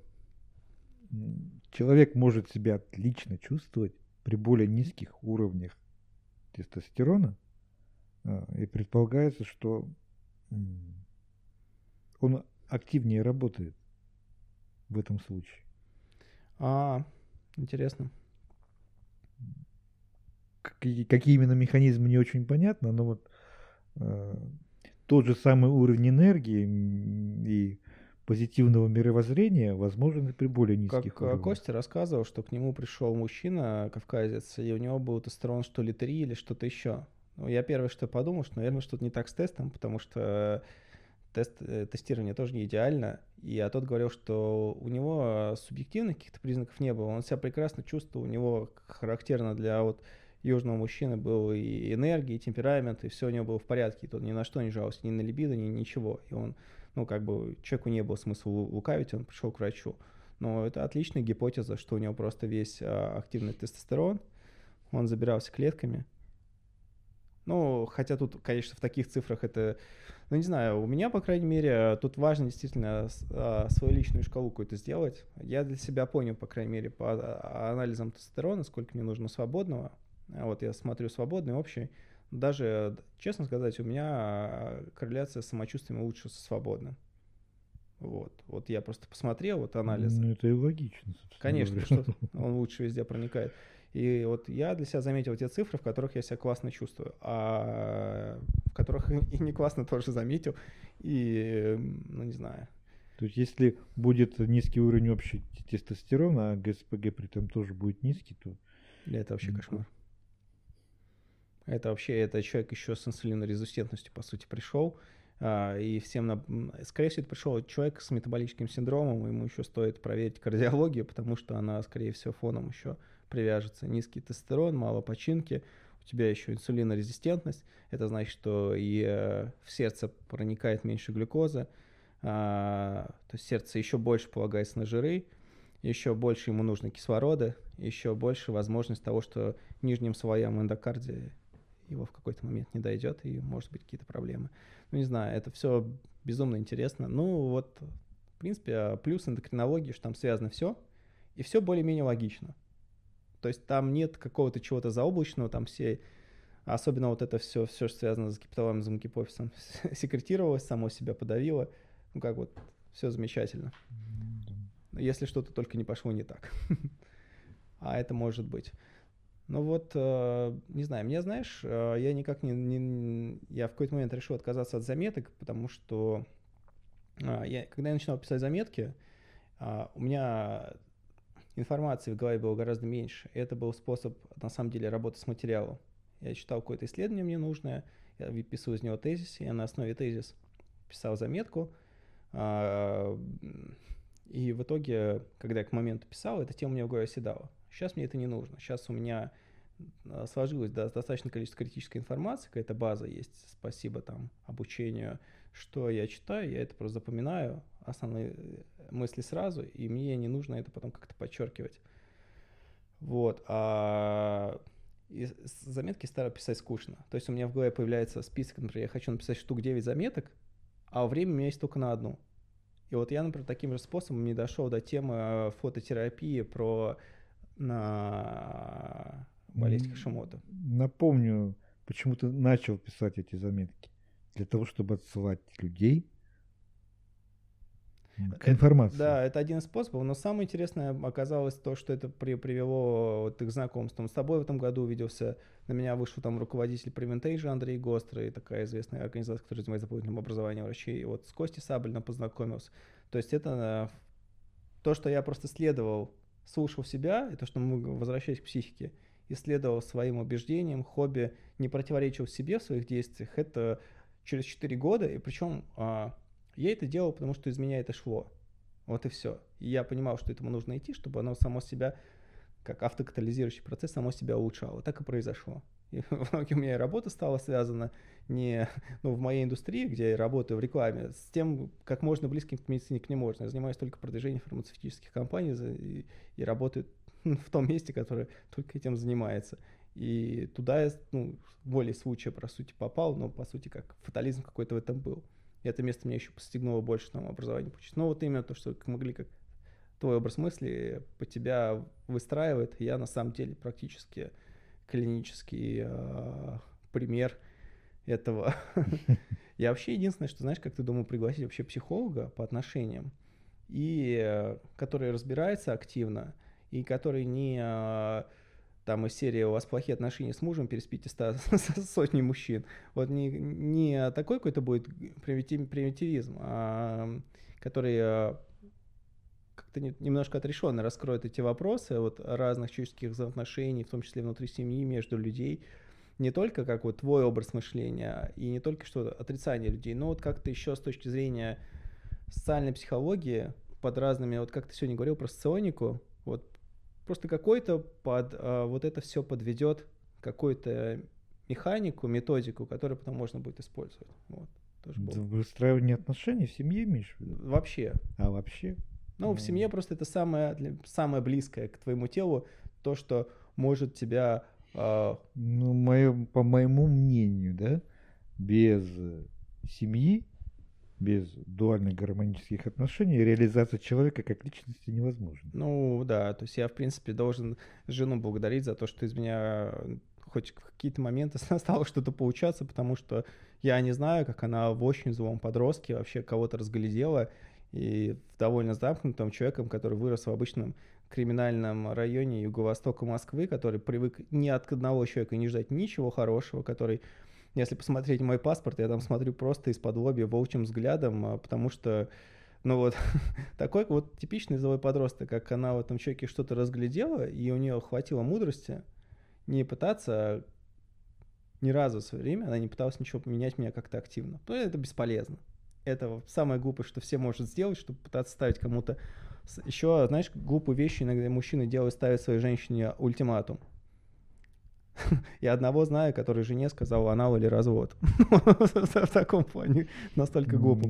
человек может себя отлично чувствовать при более низких уровнях тестостерона, э, и предполагается, что он активнее работает в этом случае. А, интересно. Какие, какие именно механизмы не очень понятно, но вот э, тот же самый уровень энергии и позитивного мировоззрения возможен при более низких как уровнях. Костя рассказывал, что к нему пришел мужчина, кавказец, и у него был тестостерон что ли 3 или что-то еще. Ну, я первое, что подумал, что, наверное, что-то не так с тестом, потому что тест, э, тестирование тоже не идеально. И а тот говорил, что у него субъективных каких-то признаков не было. Он себя прекрасно чувствовал, у него характерно для вот южного мужчины был и энергия, и темперамент, и все у него было в порядке. И тот ни на что не жаловался, ни на либидо, ни ничего. И он, ну, как бы, человеку не было смысла лукавить, он пришел к врачу. Но это отличная гипотеза, что у него просто весь а, активный тестостерон, он забирался клетками. Ну, хотя тут, конечно, в таких цифрах это ну, не знаю, у меня, по крайней мере, тут важно действительно а, свою личную шкалу какую-то сделать. Я для себя понял, по крайней мере, по а, анализам тестостерона, сколько мне нужно свободного. А вот я смотрю свободный, общий. Даже, честно сказать, у меня корреляция с самочувствием лучше со свободным. Вот. Вот я просто посмотрел вот анализ. Ну, это и логично. Конечно, что он лучше везде проникает. И вот я для себя заметил те цифры, в которых я себя классно чувствую, а в которых и не классно тоже заметил. И, ну, не знаю. То есть, если будет низкий уровень общий тестостерона, а ГСПГ при этом тоже будет низкий, то... Это вообще кошмар. Это вообще, это человек еще с инсулинорезистентностью, по сути, пришел. А, и всем, на... скорее всего, это пришел человек с метаболическим синдромом, ему еще стоит проверить кардиологию, потому что она, скорее всего, фоном еще привяжется. Низкий тестостерон, мало починки, у тебя еще инсулинорезистентность. Это значит, что и э, в сердце проникает меньше глюкозы, а, то есть сердце еще больше полагается на жиры, еще больше ему нужно кислорода, еще больше возможность того, что нижним слоям эндокардия его в какой-то момент не дойдет, и может быть какие-то проблемы. Ну, не знаю, это все безумно интересно. Ну, вот, в принципе, плюс эндокринологии, что там связано все, и все более-менее логично. То есть там нет какого-то чего-то заоблачного, там все, особенно вот это все, все, что связано с гипоталамом, гипофизом, секретировалось, само себя подавило. Ну как вот, все замечательно. Если что-то только не пошло не так. а это может быть. Ну вот, э, не знаю, мне, знаешь, э, я никак не, не... Я в какой-то момент решил отказаться от заметок, потому что э, я, когда я начинал писать заметки, у меня информации в голове было гораздо меньше. И это был способ, на самом деле, работы с материалом. Я читал какое-то исследование мне нужное, я выписывал из него тезис, я на основе тезис писал заметку. А, и в итоге, когда я к моменту писал, эта тема у меня в голове оседала. Сейчас мне это не нужно. Сейчас у меня а, сложилось достаточное количество критической информации, какая-то база есть, спасибо там обучению, что я читаю, я это просто запоминаю, основные э, мысли сразу, и мне не нужно это потом как-то подчеркивать. Вот. А заметки стали писать скучно. То есть у меня в голове появляется список, например, я хочу написать штук 9 заметок, а время у меня есть только на одну. И вот я, например, таким же способом не дошел до темы э, фототерапии про на болезнь Хашимота. Напомню, почему ты начал писать эти заметки. Для того, чтобы отсылать людей К информации. Это, да, это один из способов, но самое интересное оказалось то, что это при, привело вот к знакомствам. С тобой в этом году увиделся, на меня вышел там руководитель Preventasia Андрей Гострый, такая известная организация, которая занимается дополнительным образованием врачей. Вот с Костей Сабельным познакомился. То есть это э, то, что я просто следовал, слушал себя, и то, что мы возвращаясь к психике, исследовал своим убеждениям, хобби, не противоречил себе в своих действиях, это через 4 года, и причем а, я это делал, потому что из меня это шло. Вот и все. И я понимал, что этому нужно идти, чтобы оно само себя, как автокатализирующий процесс, само себя улучшало. Так и произошло. И в итоге у меня и работа стала связана не ну, в моей индустрии, где я работаю в рекламе, с тем, как можно близким к медицине к ней можно. Я занимаюсь только продвижением фармацевтических компаний и, и работаю в том месте, которое только этим занимается. И туда я, ну, волей случая, по сути, попал, но, по сути, как фатализм какой-то в этом был. Это место меня еще постигнуло больше там образования получить. Но вот именно то, что могли как твой образ мысли по тебя выстраивает, я на самом деле практически клинический э, пример этого. Я вообще единственное, что знаешь, как ты думал пригласить вообще психолога по отношениям, и э, который разбирается активно, и который не э, там из серии «У вас плохие отношения с мужем, переспите ста, сотни мужчин». Вот не, не такой какой-то будет примитив, примитивизм, а который э, как-то немножко отрешенно раскроет эти вопросы вот, разных человеческих взаимоотношений, в том числе внутри семьи, между людей, не только как вот твой образ мышления и не только что отрицание людей, но вот как-то еще с точки зрения социальной психологии под разными, вот как ты сегодня говорил про соционику, вот Просто какой-то под а, вот это все подведет какую-то механику, методику, которую потом можно будет использовать. Вот. Тоже Выстраивание отношений в семье виду? Вообще. А вообще? Ну, в семье просто это самое, самое близкое к твоему телу, то, что может тебя... Э... Ну, мое, по моему мнению, да, без семьи без дуальных гармонических отношений реализация человека как личности невозможна. Ну да, то есть я, в принципе, должен жену благодарить за то, что из меня хоть в какие-то моменты стало что-то получаться, потому что я не знаю, как она в очень злом подростке вообще кого-то разглядела, и довольно замкнутым человеком, который вырос в обычном криминальном районе юго-востока Москвы, который привык ни от одного человека не ждать ничего хорошего, который если посмотреть мой паспорт, я там смотрю просто из-под лоби волчьим взглядом, а, потому что ну вот, такой вот типичный злой подросток, как она в этом человеке что-то разглядела, и у нее хватило мудрости не пытаться а ни разу в свое время, она не пыталась ничего поменять меня как-то активно. То это бесполезно. Это самое глупое, что все может сделать, чтобы пытаться ставить кому-то... Еще, знаешь, глупые вещи иногда мужчины делают, ставят своей женщине ультиматум. Я одного знаю, который жене сказал анал или развод. В таком плане настолько глупо.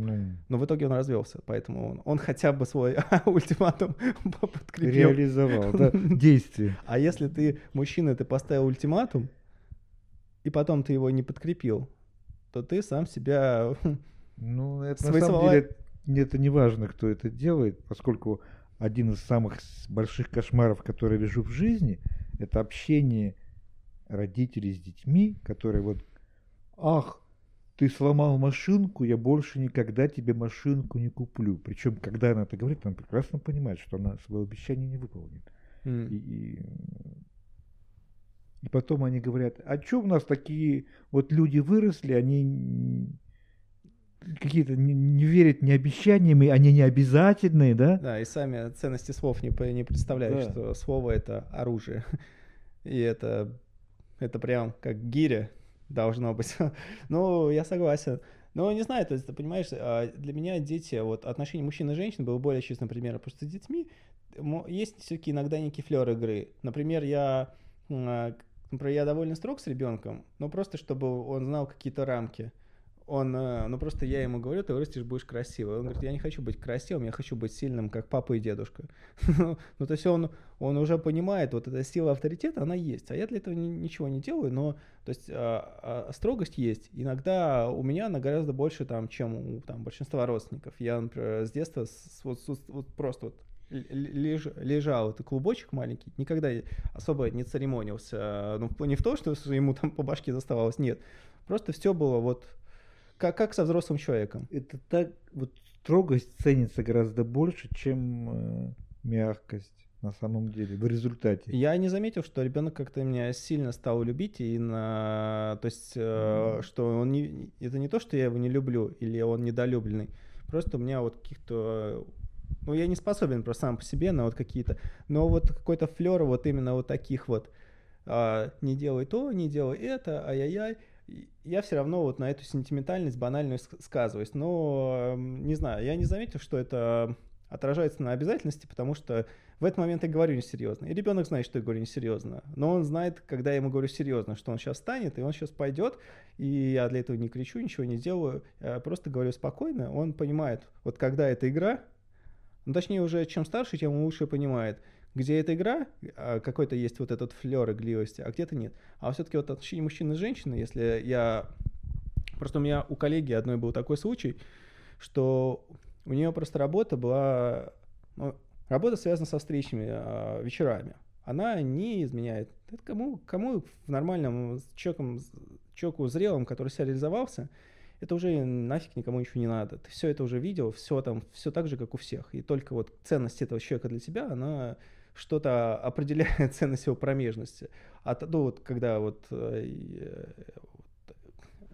Но в итоге он развелся, поэтому он, хотя бы свой ультиматум подкрепил. Реализовал, да, действие. А если ты, мужчина, ты поставил ультиматум, и потом ты его не подкрепил, то ты сам себя... Ну, это на самом деле это не важно, кто это делает, поскольку один из самых больших кошмаров, которые вижу в жизни, это общение родителей с детьми, которые вот, ах, ты сломал машинку, я больше никогда тебе машинку не куплю. Причем, когда она это говорит, она прекрасно понимает, что она свое обещание не выполнит. Mm. И, и, и потом они говорят, а что у нас такие вот люди выросли, они какие-то не, не верят ни обещаниями, они не обязательные, да? Да, и сами ценности слов не, не представляют, да. что слово это оружие. И это это прям как гиря должно быть. ну, я согласен. Но не знаю, то есть, ты понимаешь, а, для меня дети, вот отношения мужчин и женщин было более честным примером. Просто с детьми есть все-таки иногда некий флер игры. Например, я, а, например, я довольно строг с ребенком, но просто чтобы он знал какие-то рамки он, э, ну просто я ему говорю, ты вырастешь, будешь красивый. Он говорит, я не хочу быть красивым, я хочу быть сильным, как папа и дедушка. ну, то есть он, он уже понимает, вот эта сила авторитета, она есть. А я для этого ничего не делаю, но, то есть, а, а, строгость есть. Иногда у меня она гораздо больше, там, чем у там, большинства родственников. Я, например, с детства с, вот, с, вот просто вот леж, лежал это клубочек маленький, никогда особо не церемонился. Ну, не в том, что ему там по башке заставалось, нет. Просто все было вот как, как со взрослым человеком. Это так, вот строгость ценится гораздо больше, чем э, мягкость на самом деле, в результате. Я не заметил, что ребенок как-то меня сильно стал любить, и на... то есть, э, что он не... это не то, что я его не люблю, или он недолюбленный, просто у меня вот каких-то ну, я не способен просто сам по себе на вот какие-то, но вот какой-то флер вот именно вот таких вот, а, не делай то, не делай это, ай-яй-яй, я все равно вот на эту сентиментальность банальную сказываюсь. Но, не знаю, я не заметил, что это отражается на обязательности, потому что в этот момент я говорю несерьезно. И ребенок знает, что я говорю несерьезно. Но он знает, когда я ему говорю серьезно, что он сейчас станет, и он сейчас пойдет, и я для этого не кричу, ничего не делаю, я просто говорю спокойно. Он понимает, вот когда эта игра, ну, точнее уже чем старше, тем лучше понимает, где эта игра, а, какой-то есть вот этот флер игливости, а где-то нет. А все-таки вот отношения мужчины и женщины, если я... Просто у меня у коллеги одной был такой случай, что у нее просто работа была... Ну, работа связана со встречами э, вечерами. Она не изменяет. Это кому, кому в нормальном человеком, человеку зрелом, который себя реализовался, это уже нафиг никому ничего не надо. Ты все это уже видел, все там, все так же, как у всех. И только вот ценность этого человека для тебя, она что-то определяет ценность его промежности. А ну, вот, когда вот, э, вот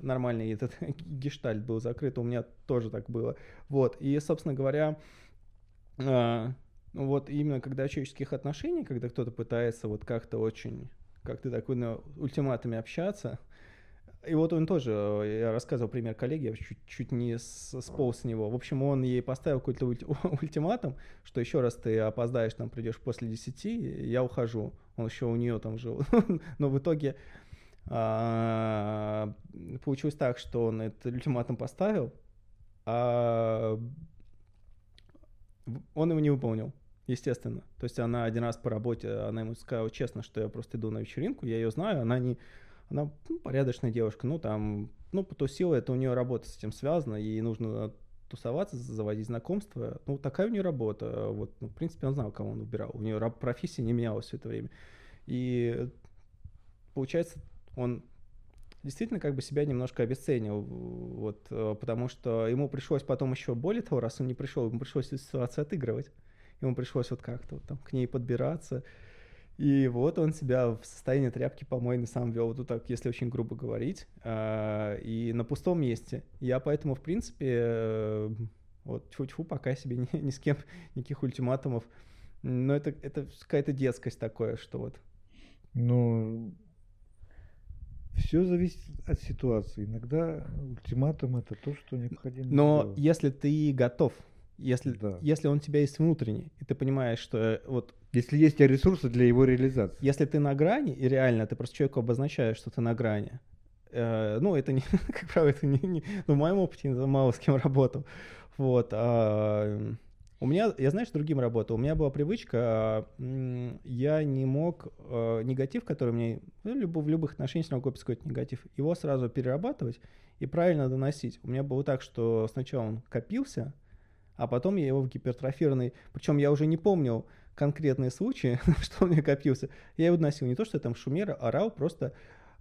нормальный этот гештальт был закрыт, у меня тоже так было. Вот, и, собственно говоря, э, вот именно когда человеческих отношений, когда кто-то пытается вот как-то очень, как ты такой на ультиматами общаться, и вот он тоже, э, я рассказывал пример коллеги, я чуть, чуть не сполз с него. В общем, он ей поставил какой-то ультиматум, что еще раз ты опоздаешь, там придешь после 10, я ухожу. Он еще у нее там жил. Но в итоге а, получилось так, что он этот ультиматум поставил, а он его не выполнил. Естественно. То есть она один раз по работе, она ему сказала честно, что я просто иду на вечеринку, я ее знаю, она не, она ну, порядочная девушка, ну там, ну потусила, это у нее работа с этим связана, ей нужно тусоваться, заводить знакомства. Ну, такая у нее работа. Вот, ну, в принципе, он знал, кого он выбирал. У нее профессия не менялась все это время. И получается, он действительно как бы себя немножко обесценил, вот, потому что ему пришлось потом еще, более того, раз он не пришел, ему пришлось эту ситуацию отыгрывать. Ему пришлось вот как-то вот там к ней подбираться, и вот он себя в состоянии тряпки помойной сам вел, вот так, если очень грубо говорить, а, и на пустом месте. Я поэтому, в принципе, вот тьфу-тьфу, пока себе ни, ни с кем никаких ультиматумов. Но это, это какая-то детскость такое, что вот. Ну, все зависит от ситуации. Иногда ультиматум это то, что необходимо. Но сделать. если ты готов, если, да. если он у тебя есть внутренний, и ты понимаешь, что вот если есть у ресурсы для его реализации. Если ты на грани, и реально ты просто человеку обозначаешь, что ты на грани, э, ну, это не, как правило, это не, не ну, в моем опыте мало с кем работал. Вот. А, у меня, я знаешь, другим работал. У меня была привычка, я не мог э, негатив, который мне, ну, в любых отношениях могу какой-то негатив, его сразу перерабатывать и правильно доносить. У меня было так, что сначала он копился, а потом я его в гипертрофированный, причем я уже не помнил, конкретные случаи, что он мне копился, я его доносил. Не то, что я там шумер, орал, просто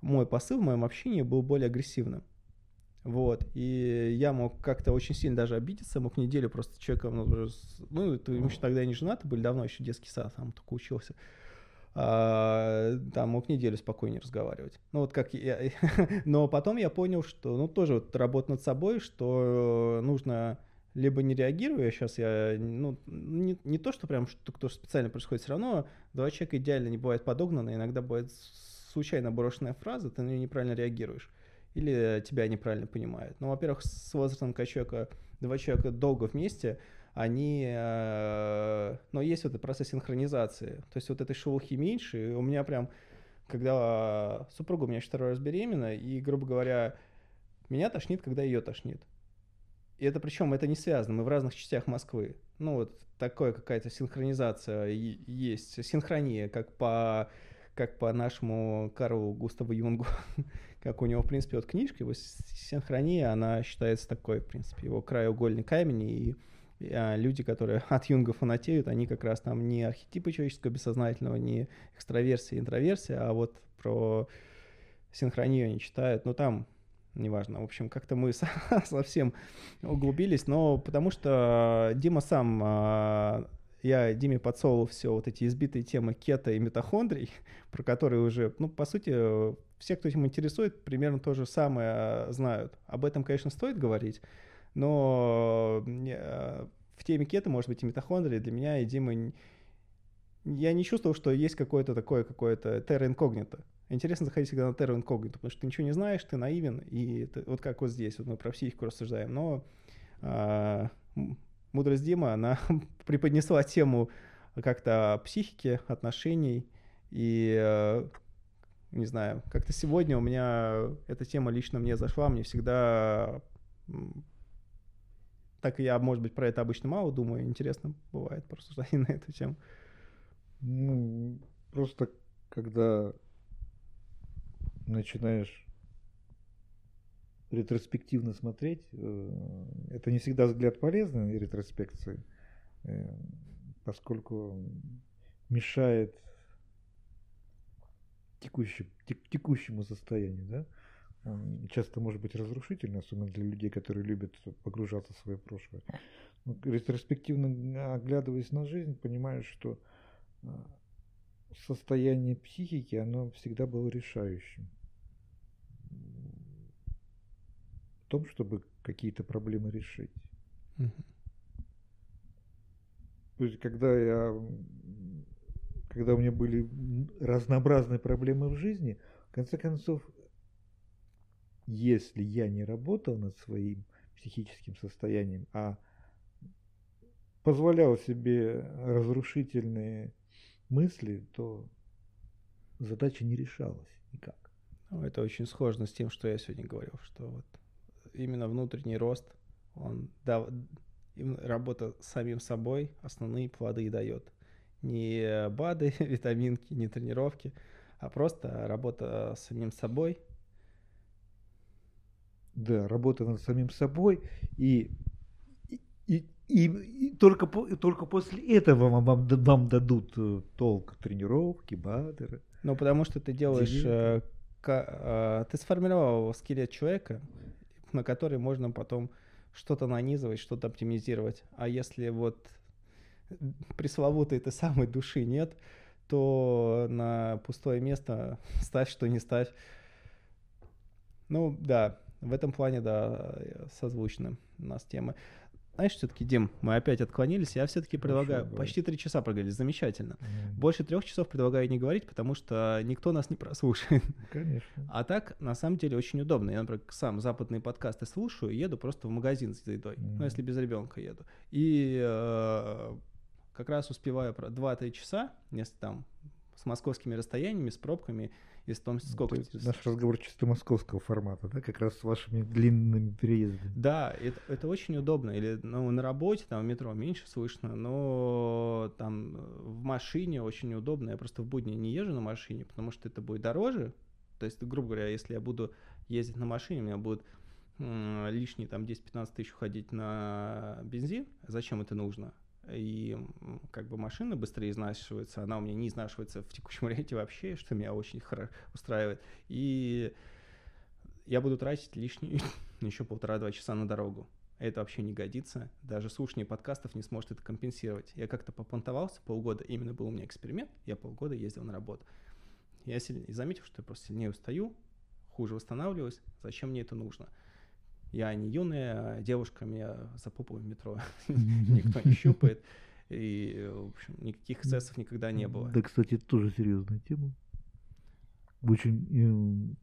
мой посыл в моем общении был более агрессивным. Вот, и я мог как-то очень сильно даже обидеться, мог неделю просто человеком, ну, ну это, мы еще тогда не женаты были, давно еще детский сад, там только учился, а, там мог неделю спокойнее разговаривать. Ну вот как я, но потом я понял, что, ну тоже вот работа над собой, что нужно либо не реагирую, я сейчас я, ну, не, не то, что прям что кто специально происходит, все равно два человека идеально не бывает подогнаны, иногда бывает случайно брошенная фраза, ты на нее неправильно реагируешь, или тебя неправильно понимают. Ну, во-первых, с возрастом, когда человека, два человека долго вместе, они, э, но есть вот этот процесс синхронизации, то есть вот этой шелухи меньше, и у меня прям, когда супруга у меня второй раз беременна, и, грубо говоря, меня тошнит, когда ее тошнит. И это причем это не связано, мы в разных частях Москвы. Ну вот такая какая-то синхронизация есть, синхрония, как по как по нашему Карлу Густаву Юнгу, как у него, в принципе, вот книжка, его синхрония, она считается такой, в принципе, его краеугольный камень, и, а, люди, которые от Юнга фанатеют, они как раз там не архетипы человеческого бессознательного, не экстраверсия, интроверсия, а вот про синхронию они читают, но там неважно. В общем, как-то мы совсем углубились, но потому что Дима сам, а, я Диме подсовывал все вот эти избитые темы кета и митохондрий, про которые уже, ну, по сути, все, кто этим интересует, примерно то же самое а, знают. Об этом, конечно, стоит говорить, но в теме кета, может быть, и митохондрии для меня и Димы я не чувствовал, что есть какое-то такое, какое-то терра инкогнито. Интересно заходить всегда на терра инкогнито, потому что ты ничего не знаешь, ты наивен, и это, вот как вот здесь, вот мы про психику рассуждаем, но а, мудрость Дима, она преподнесла тему как-то психики, отношений, и а, не знаю, как-то сегодня у меня эта тема лично мне зашла, мне всегда так я, может быть, про это обычно мало думаю, интересно бывает порассуждать на эту тему. Ну, просто когда начинаешь ретроспективно смотреть, э, это не всегда взгляд полезный ретроспекции, э, поскольку мешает текущему, текущему состоянию, да, часто может быть разрушительный, особенно для людей, которые любят погружаться в свое прошлое. Но ретроспективно оглядываясь на жизнь, понимаешь, что состояние психики, оно всегда было решающим. В том, чтобы какие-то проблемы решить. То есть, когда я, когда у меня были разнообразные проблемы в жизни, в конце концов, если я не работал над своим психическим состоянием, а позволял себе разрушительные мысли, то задача не решалась никак. Ну, это очень схоже с тем, что я сегодня говорил, что вот именно внутренний рост, он да, работа с самим собой основные плоды и дает. Не БАДы, витаминки, не тренировки, а просто работа с самим собой. Да, работа над самим собой и, и, и только, только после этого вам, вам, вам дадут э, толк тренировки, бадеры. Ну, потому что ты делаешь... Э, э, ты сформировал скелет человека, на который можно потом что-то нанизывать, что-то оптимизировать. А если вот пресловутой этой самой души нет, то на пустое место ставь, что не ставь. Ну, да, в этом плане, да, созвучны у нас темы. Знаешь, все-таки, Дим, мы опять отклонились. Я все-таки предлагаю... Хорошо, почти три часа проговорили, замечательно. Mm. Больше трех часов предлагаю не говорить, потому что никто нас не прослушает. Конечно. А так, на самом деле, очень удобно. Я, например, сам западные подкасты слушаю еду просто в магазин с едой. Mm. Ну, если без ребенка еду. И э, как раз успеваю про 2-3 часа, если там с московскими расстояниями, с пробками, и с том, сколько... То есть наш разговор чисто московского формата, да, как раз с вашими длинными переездами. Да, это, это очень удобно. Или ну, на работе, там в метро меньше слышно, но там в машине очень удобно. Я просто в будни не езжу на машине, потому что это будет дороже. То есть, грубо говоря, если я буду ездить на машине, у меня будут лишние там 10-15 тысяч уходить на бензин. Зачем это нужно? И как бы машина быстрее изнашивается, она у меня не изнашивается в текущем варианте вообще, что меня очень хорошо устраивает. И я буду тратить лишние еще полтора-два часа на дорогу. Это вообще не годится. Даже слушание подкастов не сможет это компенсировать. Я как-то попонтовался полгода, именно был у меня эксперимент, я полгода ездил на работу. Я сильнее, заметил, что я просто сильнее устаю, хуже восстанавливаюсь. Зачем мне это нужно? Я не юная девушка, меня за попу в метро никто не щупает. И, в общем, никаких эксцессов никогда не было. Да, кстати, это тоже серьезная тема. Очень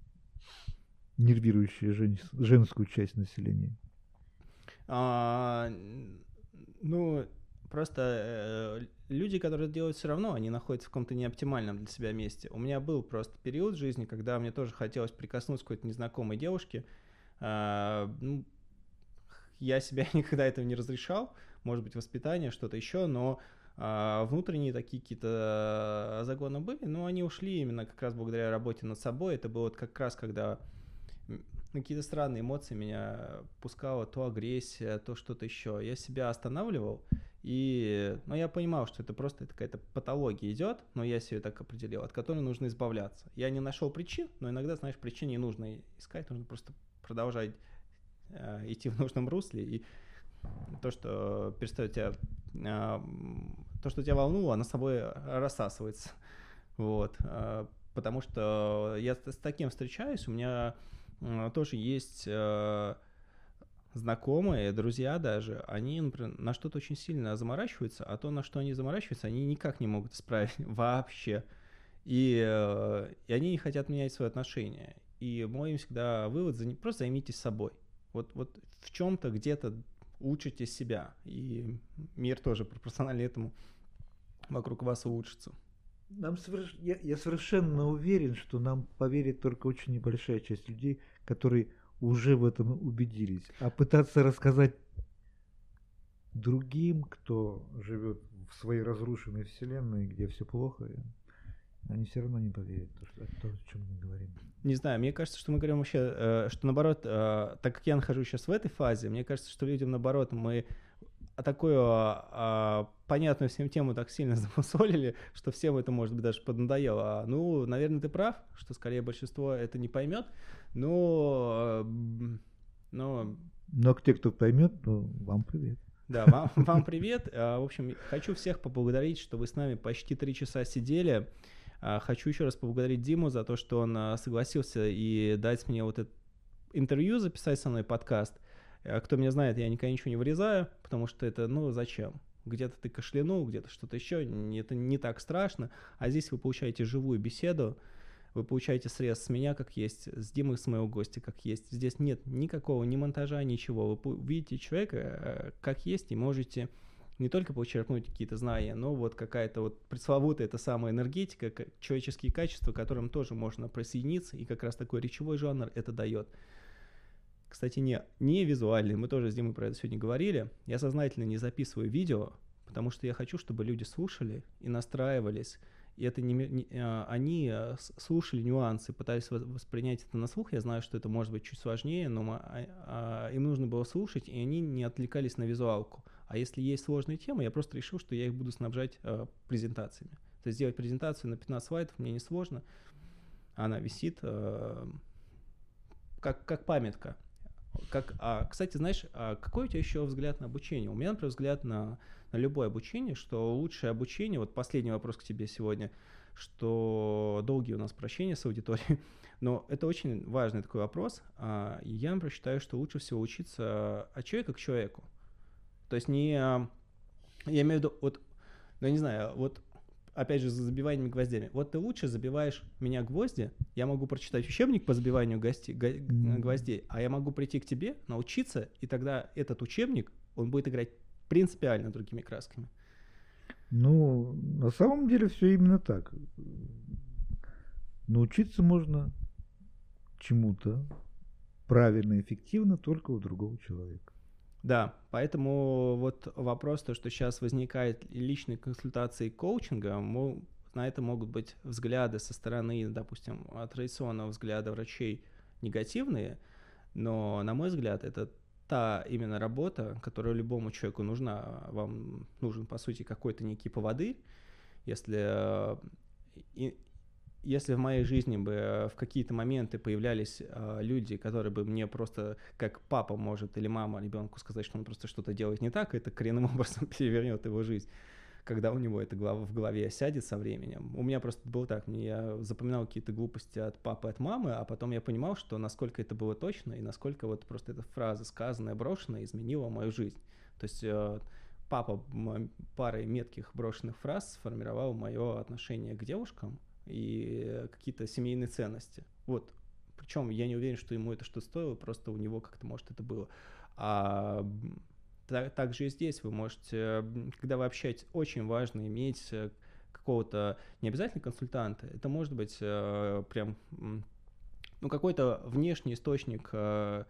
э, нервирующая жен, женскую часть населения. А, ну, просто э, люди, которые делают все равно, они находятся в каком-то неоптимальном для себя месте. У меня был просто период в жизни, когда мне тоже хотелось прикоснуться к какой-то незнакомой девушке, а, ну, я себя никогда этого не разрешал, может быть, воспитание, что-то еще, но а, внутренние такие какие-то загоны были, но они ушли именно как раз благодаря работе над собой. Это было вот как раз, когда какие-то странные эмоции меня пускало, то агрессия, то что-то еще. Я себя останавливал, и, ну, я понимал, что это просто какая-то патология идет, но я себе так определил, от которой нужно избавляться. Я не нашел причин, но иногда, знаешь, причин не нужно искать, нужно просто продолжать э, идти в нужном русле, и то, что перестает тебя, э, то, что тебя волнуло, оно собой рассасывается. Вот. Э, потому что я с, с таким встречаюсь, у меня тоже есть знакомые, друзья даже, они, например, на что-то очень сильно заморачиваются, а то, на что они заморачиваются, они никак не могут исправить вообще. И, и они не хотят менять свои отношения. И мой всегда вывод, просто займитесь собой. Вот, вот в чем-то где-то учите себя, и мир тоже пропорционально этому вокруг вас улучшится. Нам соверш... я, я совершенно уверен, что нам поверит только очень небольшая часть людей, которые уже в этом убедились. А пытаться рассказать другим, кто живет в своей разрушенной вселенной, где все плохо, они все равно не поверят в то, то, о чем мы говорим. Не знаю, мне кажется, что мы говорим вообще, э, что наоборот, э, так как я нахожусь сейчас в этой фазе, мне кажется, что людям наоборот мы такую а, понятную всем тему так сильно замусолили, что всем это, может быть, даже поднадоело. А, ну, наверное, ты прав, что скорее большинство это не поймет, но... но... Но те, кто поймет, ну, вам привет. Да, вам, вам привет. А, в общем, хочу всех поблагодарить, что вы с нами почти три часа сидели. А, хочу еще раз поблагодарить Диму за то, что он а, согласился и дать мне вот это интервью, записать со мной подкаст. А, кто меня знает, я никогда ничего не вырезаю, потому что это, ну, зачем? Где-то ты кашлянул, где-то что-то еще, это не так страшно. А здесь вы получаете живую беседу, вы получаете срез с меня как есть, с Димы с моего гостя как есть. Здесь нет никакого ни монтажа, ничего. Вы видите человека как есть и можете не только почерпнуть какие-то знания, но вот какая-то вот пресловутая эта самая энергетика, человеческие качества, к которым тоже можно присоединиться, и как раз такой речевой жанр это дает. Кстати, не, не визуальный, мы тоже с Димой про это сегодня говорили. Я сознательно не записываю видео, потому что я хочу, чтобы люди слушали и настраивались, и это не, не, а, они э, слушали нюансы, пытались воспринять это на слух. Я знаю, что это может быть чуть сложнее, но мы, а, а, им нужно было слушать, и они не отвлекались на визуалку. А если есть сложные темы, я просто решил, что я их буду снабжать э, презентациями. То есть сделать презентацию на 15 слайдов мне не сложно. Она висит э, как, как памятка. Как, а, кстати, знаешь, а какой у тебя еще взгляд на обучение? У меня, например, взгляд на, на любое обучение, что лучшее обучение, вот последний вопрос к тебе сегодня, что долгие у нас прощения с аудиторией, но это очень важный такой вопрос. А, я, например, считаю, что лучше всего учиться от человека к человеку. То есть не... Я имею в виду, вот, ну, я не знаю, вот опять же, за забиванием гвоздями. Вот ты лучше забиваешь меня гвозди, я могу прочитать учебник по забиванию гости, го, гвоздей, а я могу прийти к тебе, научиться, и тогда этот учебник, он будет играть принципиально другими красками. Ну, на самом деле все именно так. Научиться можно чему-то правильно эффективно только у другого человека. Да, поэтому вот вопрос, то, что сейчас возникает личной консультации и коучинга, на это могут быть взгляды со стороны, допустим, традиционного взгляда врачей негативные, но, на мой взгляд, это та именно работа, которая любому человеку нужна. Вам нужен, по сути, какой-то некий поводырь. Если э, если в моей жизни бы э, в какие-то моменты появлялись э, люди, которые бы мне просто, как папа может или мама ребенку сказать, что он просто что-то делает не так, это коренным образом перевернет его жизнь, когда у него это в голове сядет со временем. У меня просто было так, мне я запоминал какие-то глупости от папы, от мамы, а потом я понимал, что насколько это было точно и насколько вот просто эта фраза сказанная, брошенная, изменила мою жизнь. То есть э, папа парой метких брошенных фраз сформировал мое отношение к девушкам, и какие-то семейные ценности. Вот. Причем я не уверен, что ему это что стоило, просто у него как-то, может, это было. А так, также и здесь вы можете, когда вы общаетесь, очень важно иметь э, какого-то, не обязательно консультанта, это может быть э, прям, ну, какой-то внешний источник э,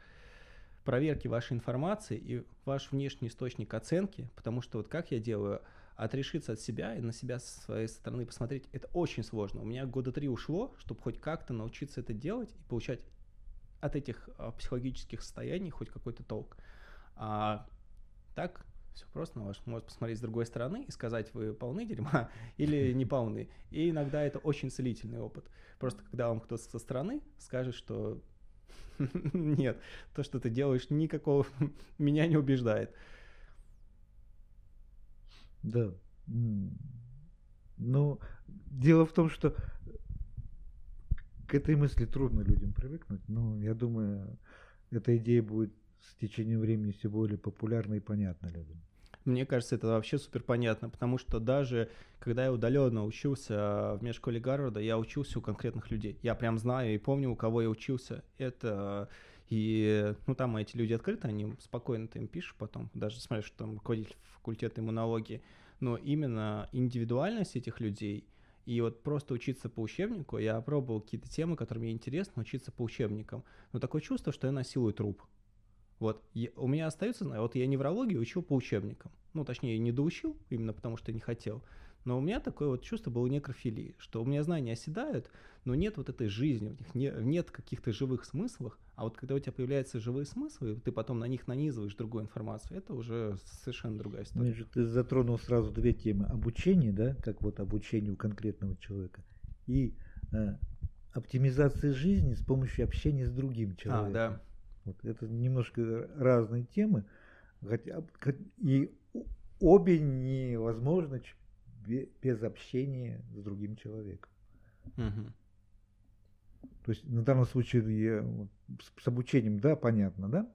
проверки вашей информации и ваш внешний источник оценки, потому что вот как я делаю, отрешиться от себя и на себя со своей стороны посмотреть, это очень сложно. У меня года три ушло, чтобы хоть как-то научиться это делать и получать от этих а, психологических состояний хоть какой-то толк. А так все просто на ваш мозг посмотреть с другой стороны и сказать, вы полны дерьма или не полны. И иногда это очень целительный опыт. Просто когда вам кто-то со стороны скажет, что Нет, то, что ты делаешь, никакого меня не убеждает. Да. Но дело в том, что к этой мысли трудно людям привыкнуть, но я думаю, эта идея будет с течением времени все более популярна и понятна людям. Мне кажется, это вообще супер понятно, потому что даже когда я удаленно учился в межшколе Гарварда, я учился у конкретных людей. Я прям знаю и помню, у кого я учился. Это и, ну, там эти люди открыты, они спокойно ты им пишешь потом, даже смотришь, что там руководитель факультета иммунологии. Но именно индивидуальность этих людей и вот просто учиться по учебнику, я пробовал какие-то темы, которые мне интересно, учиться по учебникам. Но такое чувство, что я насилую труп. Вот, я, у меня остается, вот я неврологию учил по учебникам. Ну, точнее, не доучил, именно потому что не хотел. Но у меня такое вот чувство было некрофилии, что у меня знания оседают, но нет вот этой жизни, в них не, нет каких-то живых смыслов, а вот когда у тебя появляются живые смыслы, ты потом на них нанизываешь другую информацию, это уже совершенно другая история. Значит, ты затронул сразу две темы. Обучение, да, как вот обучение у конкретного человека, и э, оптимизация жизни с помощью общения с другим человеком. А, да. Вот это немножко разные темы, хотя, и обе невозможно без общения с другим человеком. Угу. То есть на данном случае с, обучением, да, понятно, да,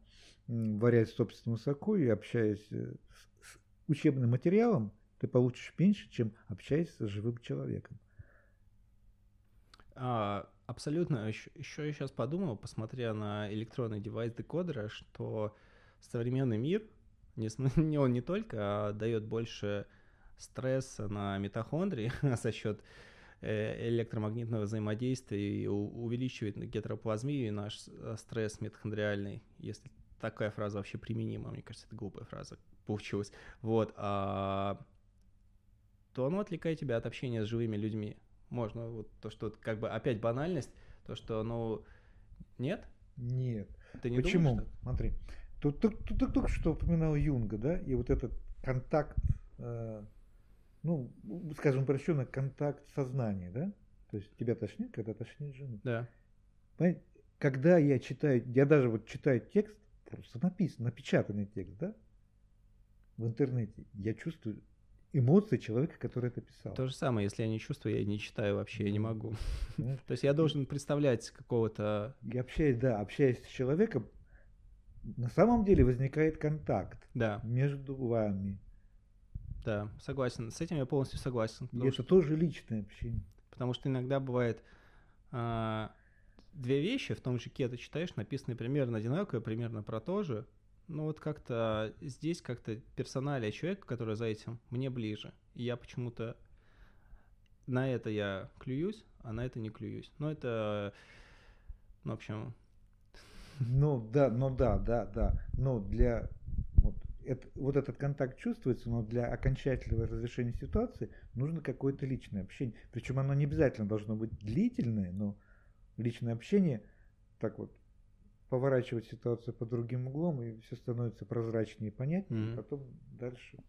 варяясь собственным соку и общаясь с, с учебным материалом, ты получишь меньше, чем общаясь с живым человеком. А, абсолютно. Еще, еще я сейчас подумал, посмотря на электронный девайс декодера, что современный мир, не, не он не только а дает больше стресса на митохондрии за счет э, электромагнитного взаимодействия и увеличивает гетероплазмию и наш э, стресс митохондриальный, если такая фраза вообще применима, мне кажется, это глупая фраза получилась, вот, а, то оно отвлекает тебя от общения с живыми людьми. Можно вот то, что как бы опять банальность, то, что, ну, нет? Нет. Ты не Почему? Думаешь, что... Смотри, тут, тут, тут, тут только что упоминал Юнга, да, и вот этот контакт э, ну, скажем упрощенно, контакт сознания, да? То есть тебя тошнит, когда тошнит жену. Да. Понимаете? Когда я читаю, я даже вот читаю текст, просто написан, напечатанный текст, да, в интернете, я чувствую эмоции человека, который это писал. То же самое, если я не чувствую, я не читаю вообще, я не могу. То есть я должен представлять какого-то... Я общаюсь, да, общаясь с человеком, на самом деле возникает контакт да. между вами. Да, согласен. С этим я полностью согласен. И это что, тоже личное общение. Потому что иногда бывает а, две вещи в том же кето читаешь, написанные примерно одинаковые, примерно про то же. Но вот как-то здесь как-то персоналия человека, который за этим, мне ближе. И я почему-то на это я клююсь, а на это не клююсь. Но это, ну, в общем... Ну да, ну да, да, да. Но для это, вот этот контакт чувствуется, но для окончательного разрешения ситуации нужно какое-то личное общение. Причем оно не обязательно должно быть длительное, но личное общение так вот поворачивать ситуацию под другим углом, и все становится прозрачнее и понятнее, mm-hmm. потом дальше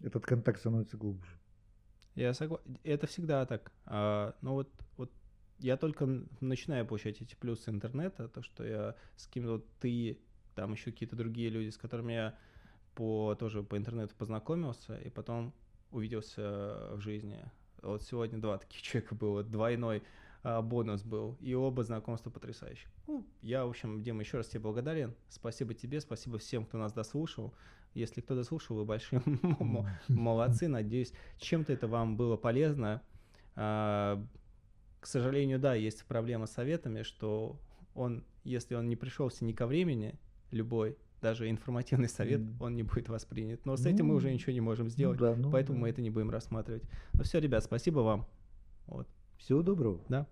этот контакт становится глубже. Я согласен. Это всегда так. А, но вот, вот я только начинаю получать эти плюсы интернета, то, что я с кем-то ты там еще какие-то другие люди, с которыми я по, тоже по интернету познакомился, и потом увиделся в жизни. Вот сегодня два таких человека было, двойной а, бонус был, и оба знакомства потрясающие. Ну, я, в общем, Дима, еще раз тебе благодарен. Спасибо тебе, спасибо всем, кто нас дослушал. Если кто дослушал, вы большие молодцы. Надеюсь, чем-то это вам было полезно. А, к сожалению, да, есть проблема с советами, что он, если он не пришелся ни ко времени, любой, даже информативный совет, mm. он не будет воспринят. Но с ну, этим мы уже ничего не можем сделать, ну, да, ну, поэтому да. мы это не будем рассматривать. Ну все, ребят, спасибо вам. Вот. Всего доброго. Да.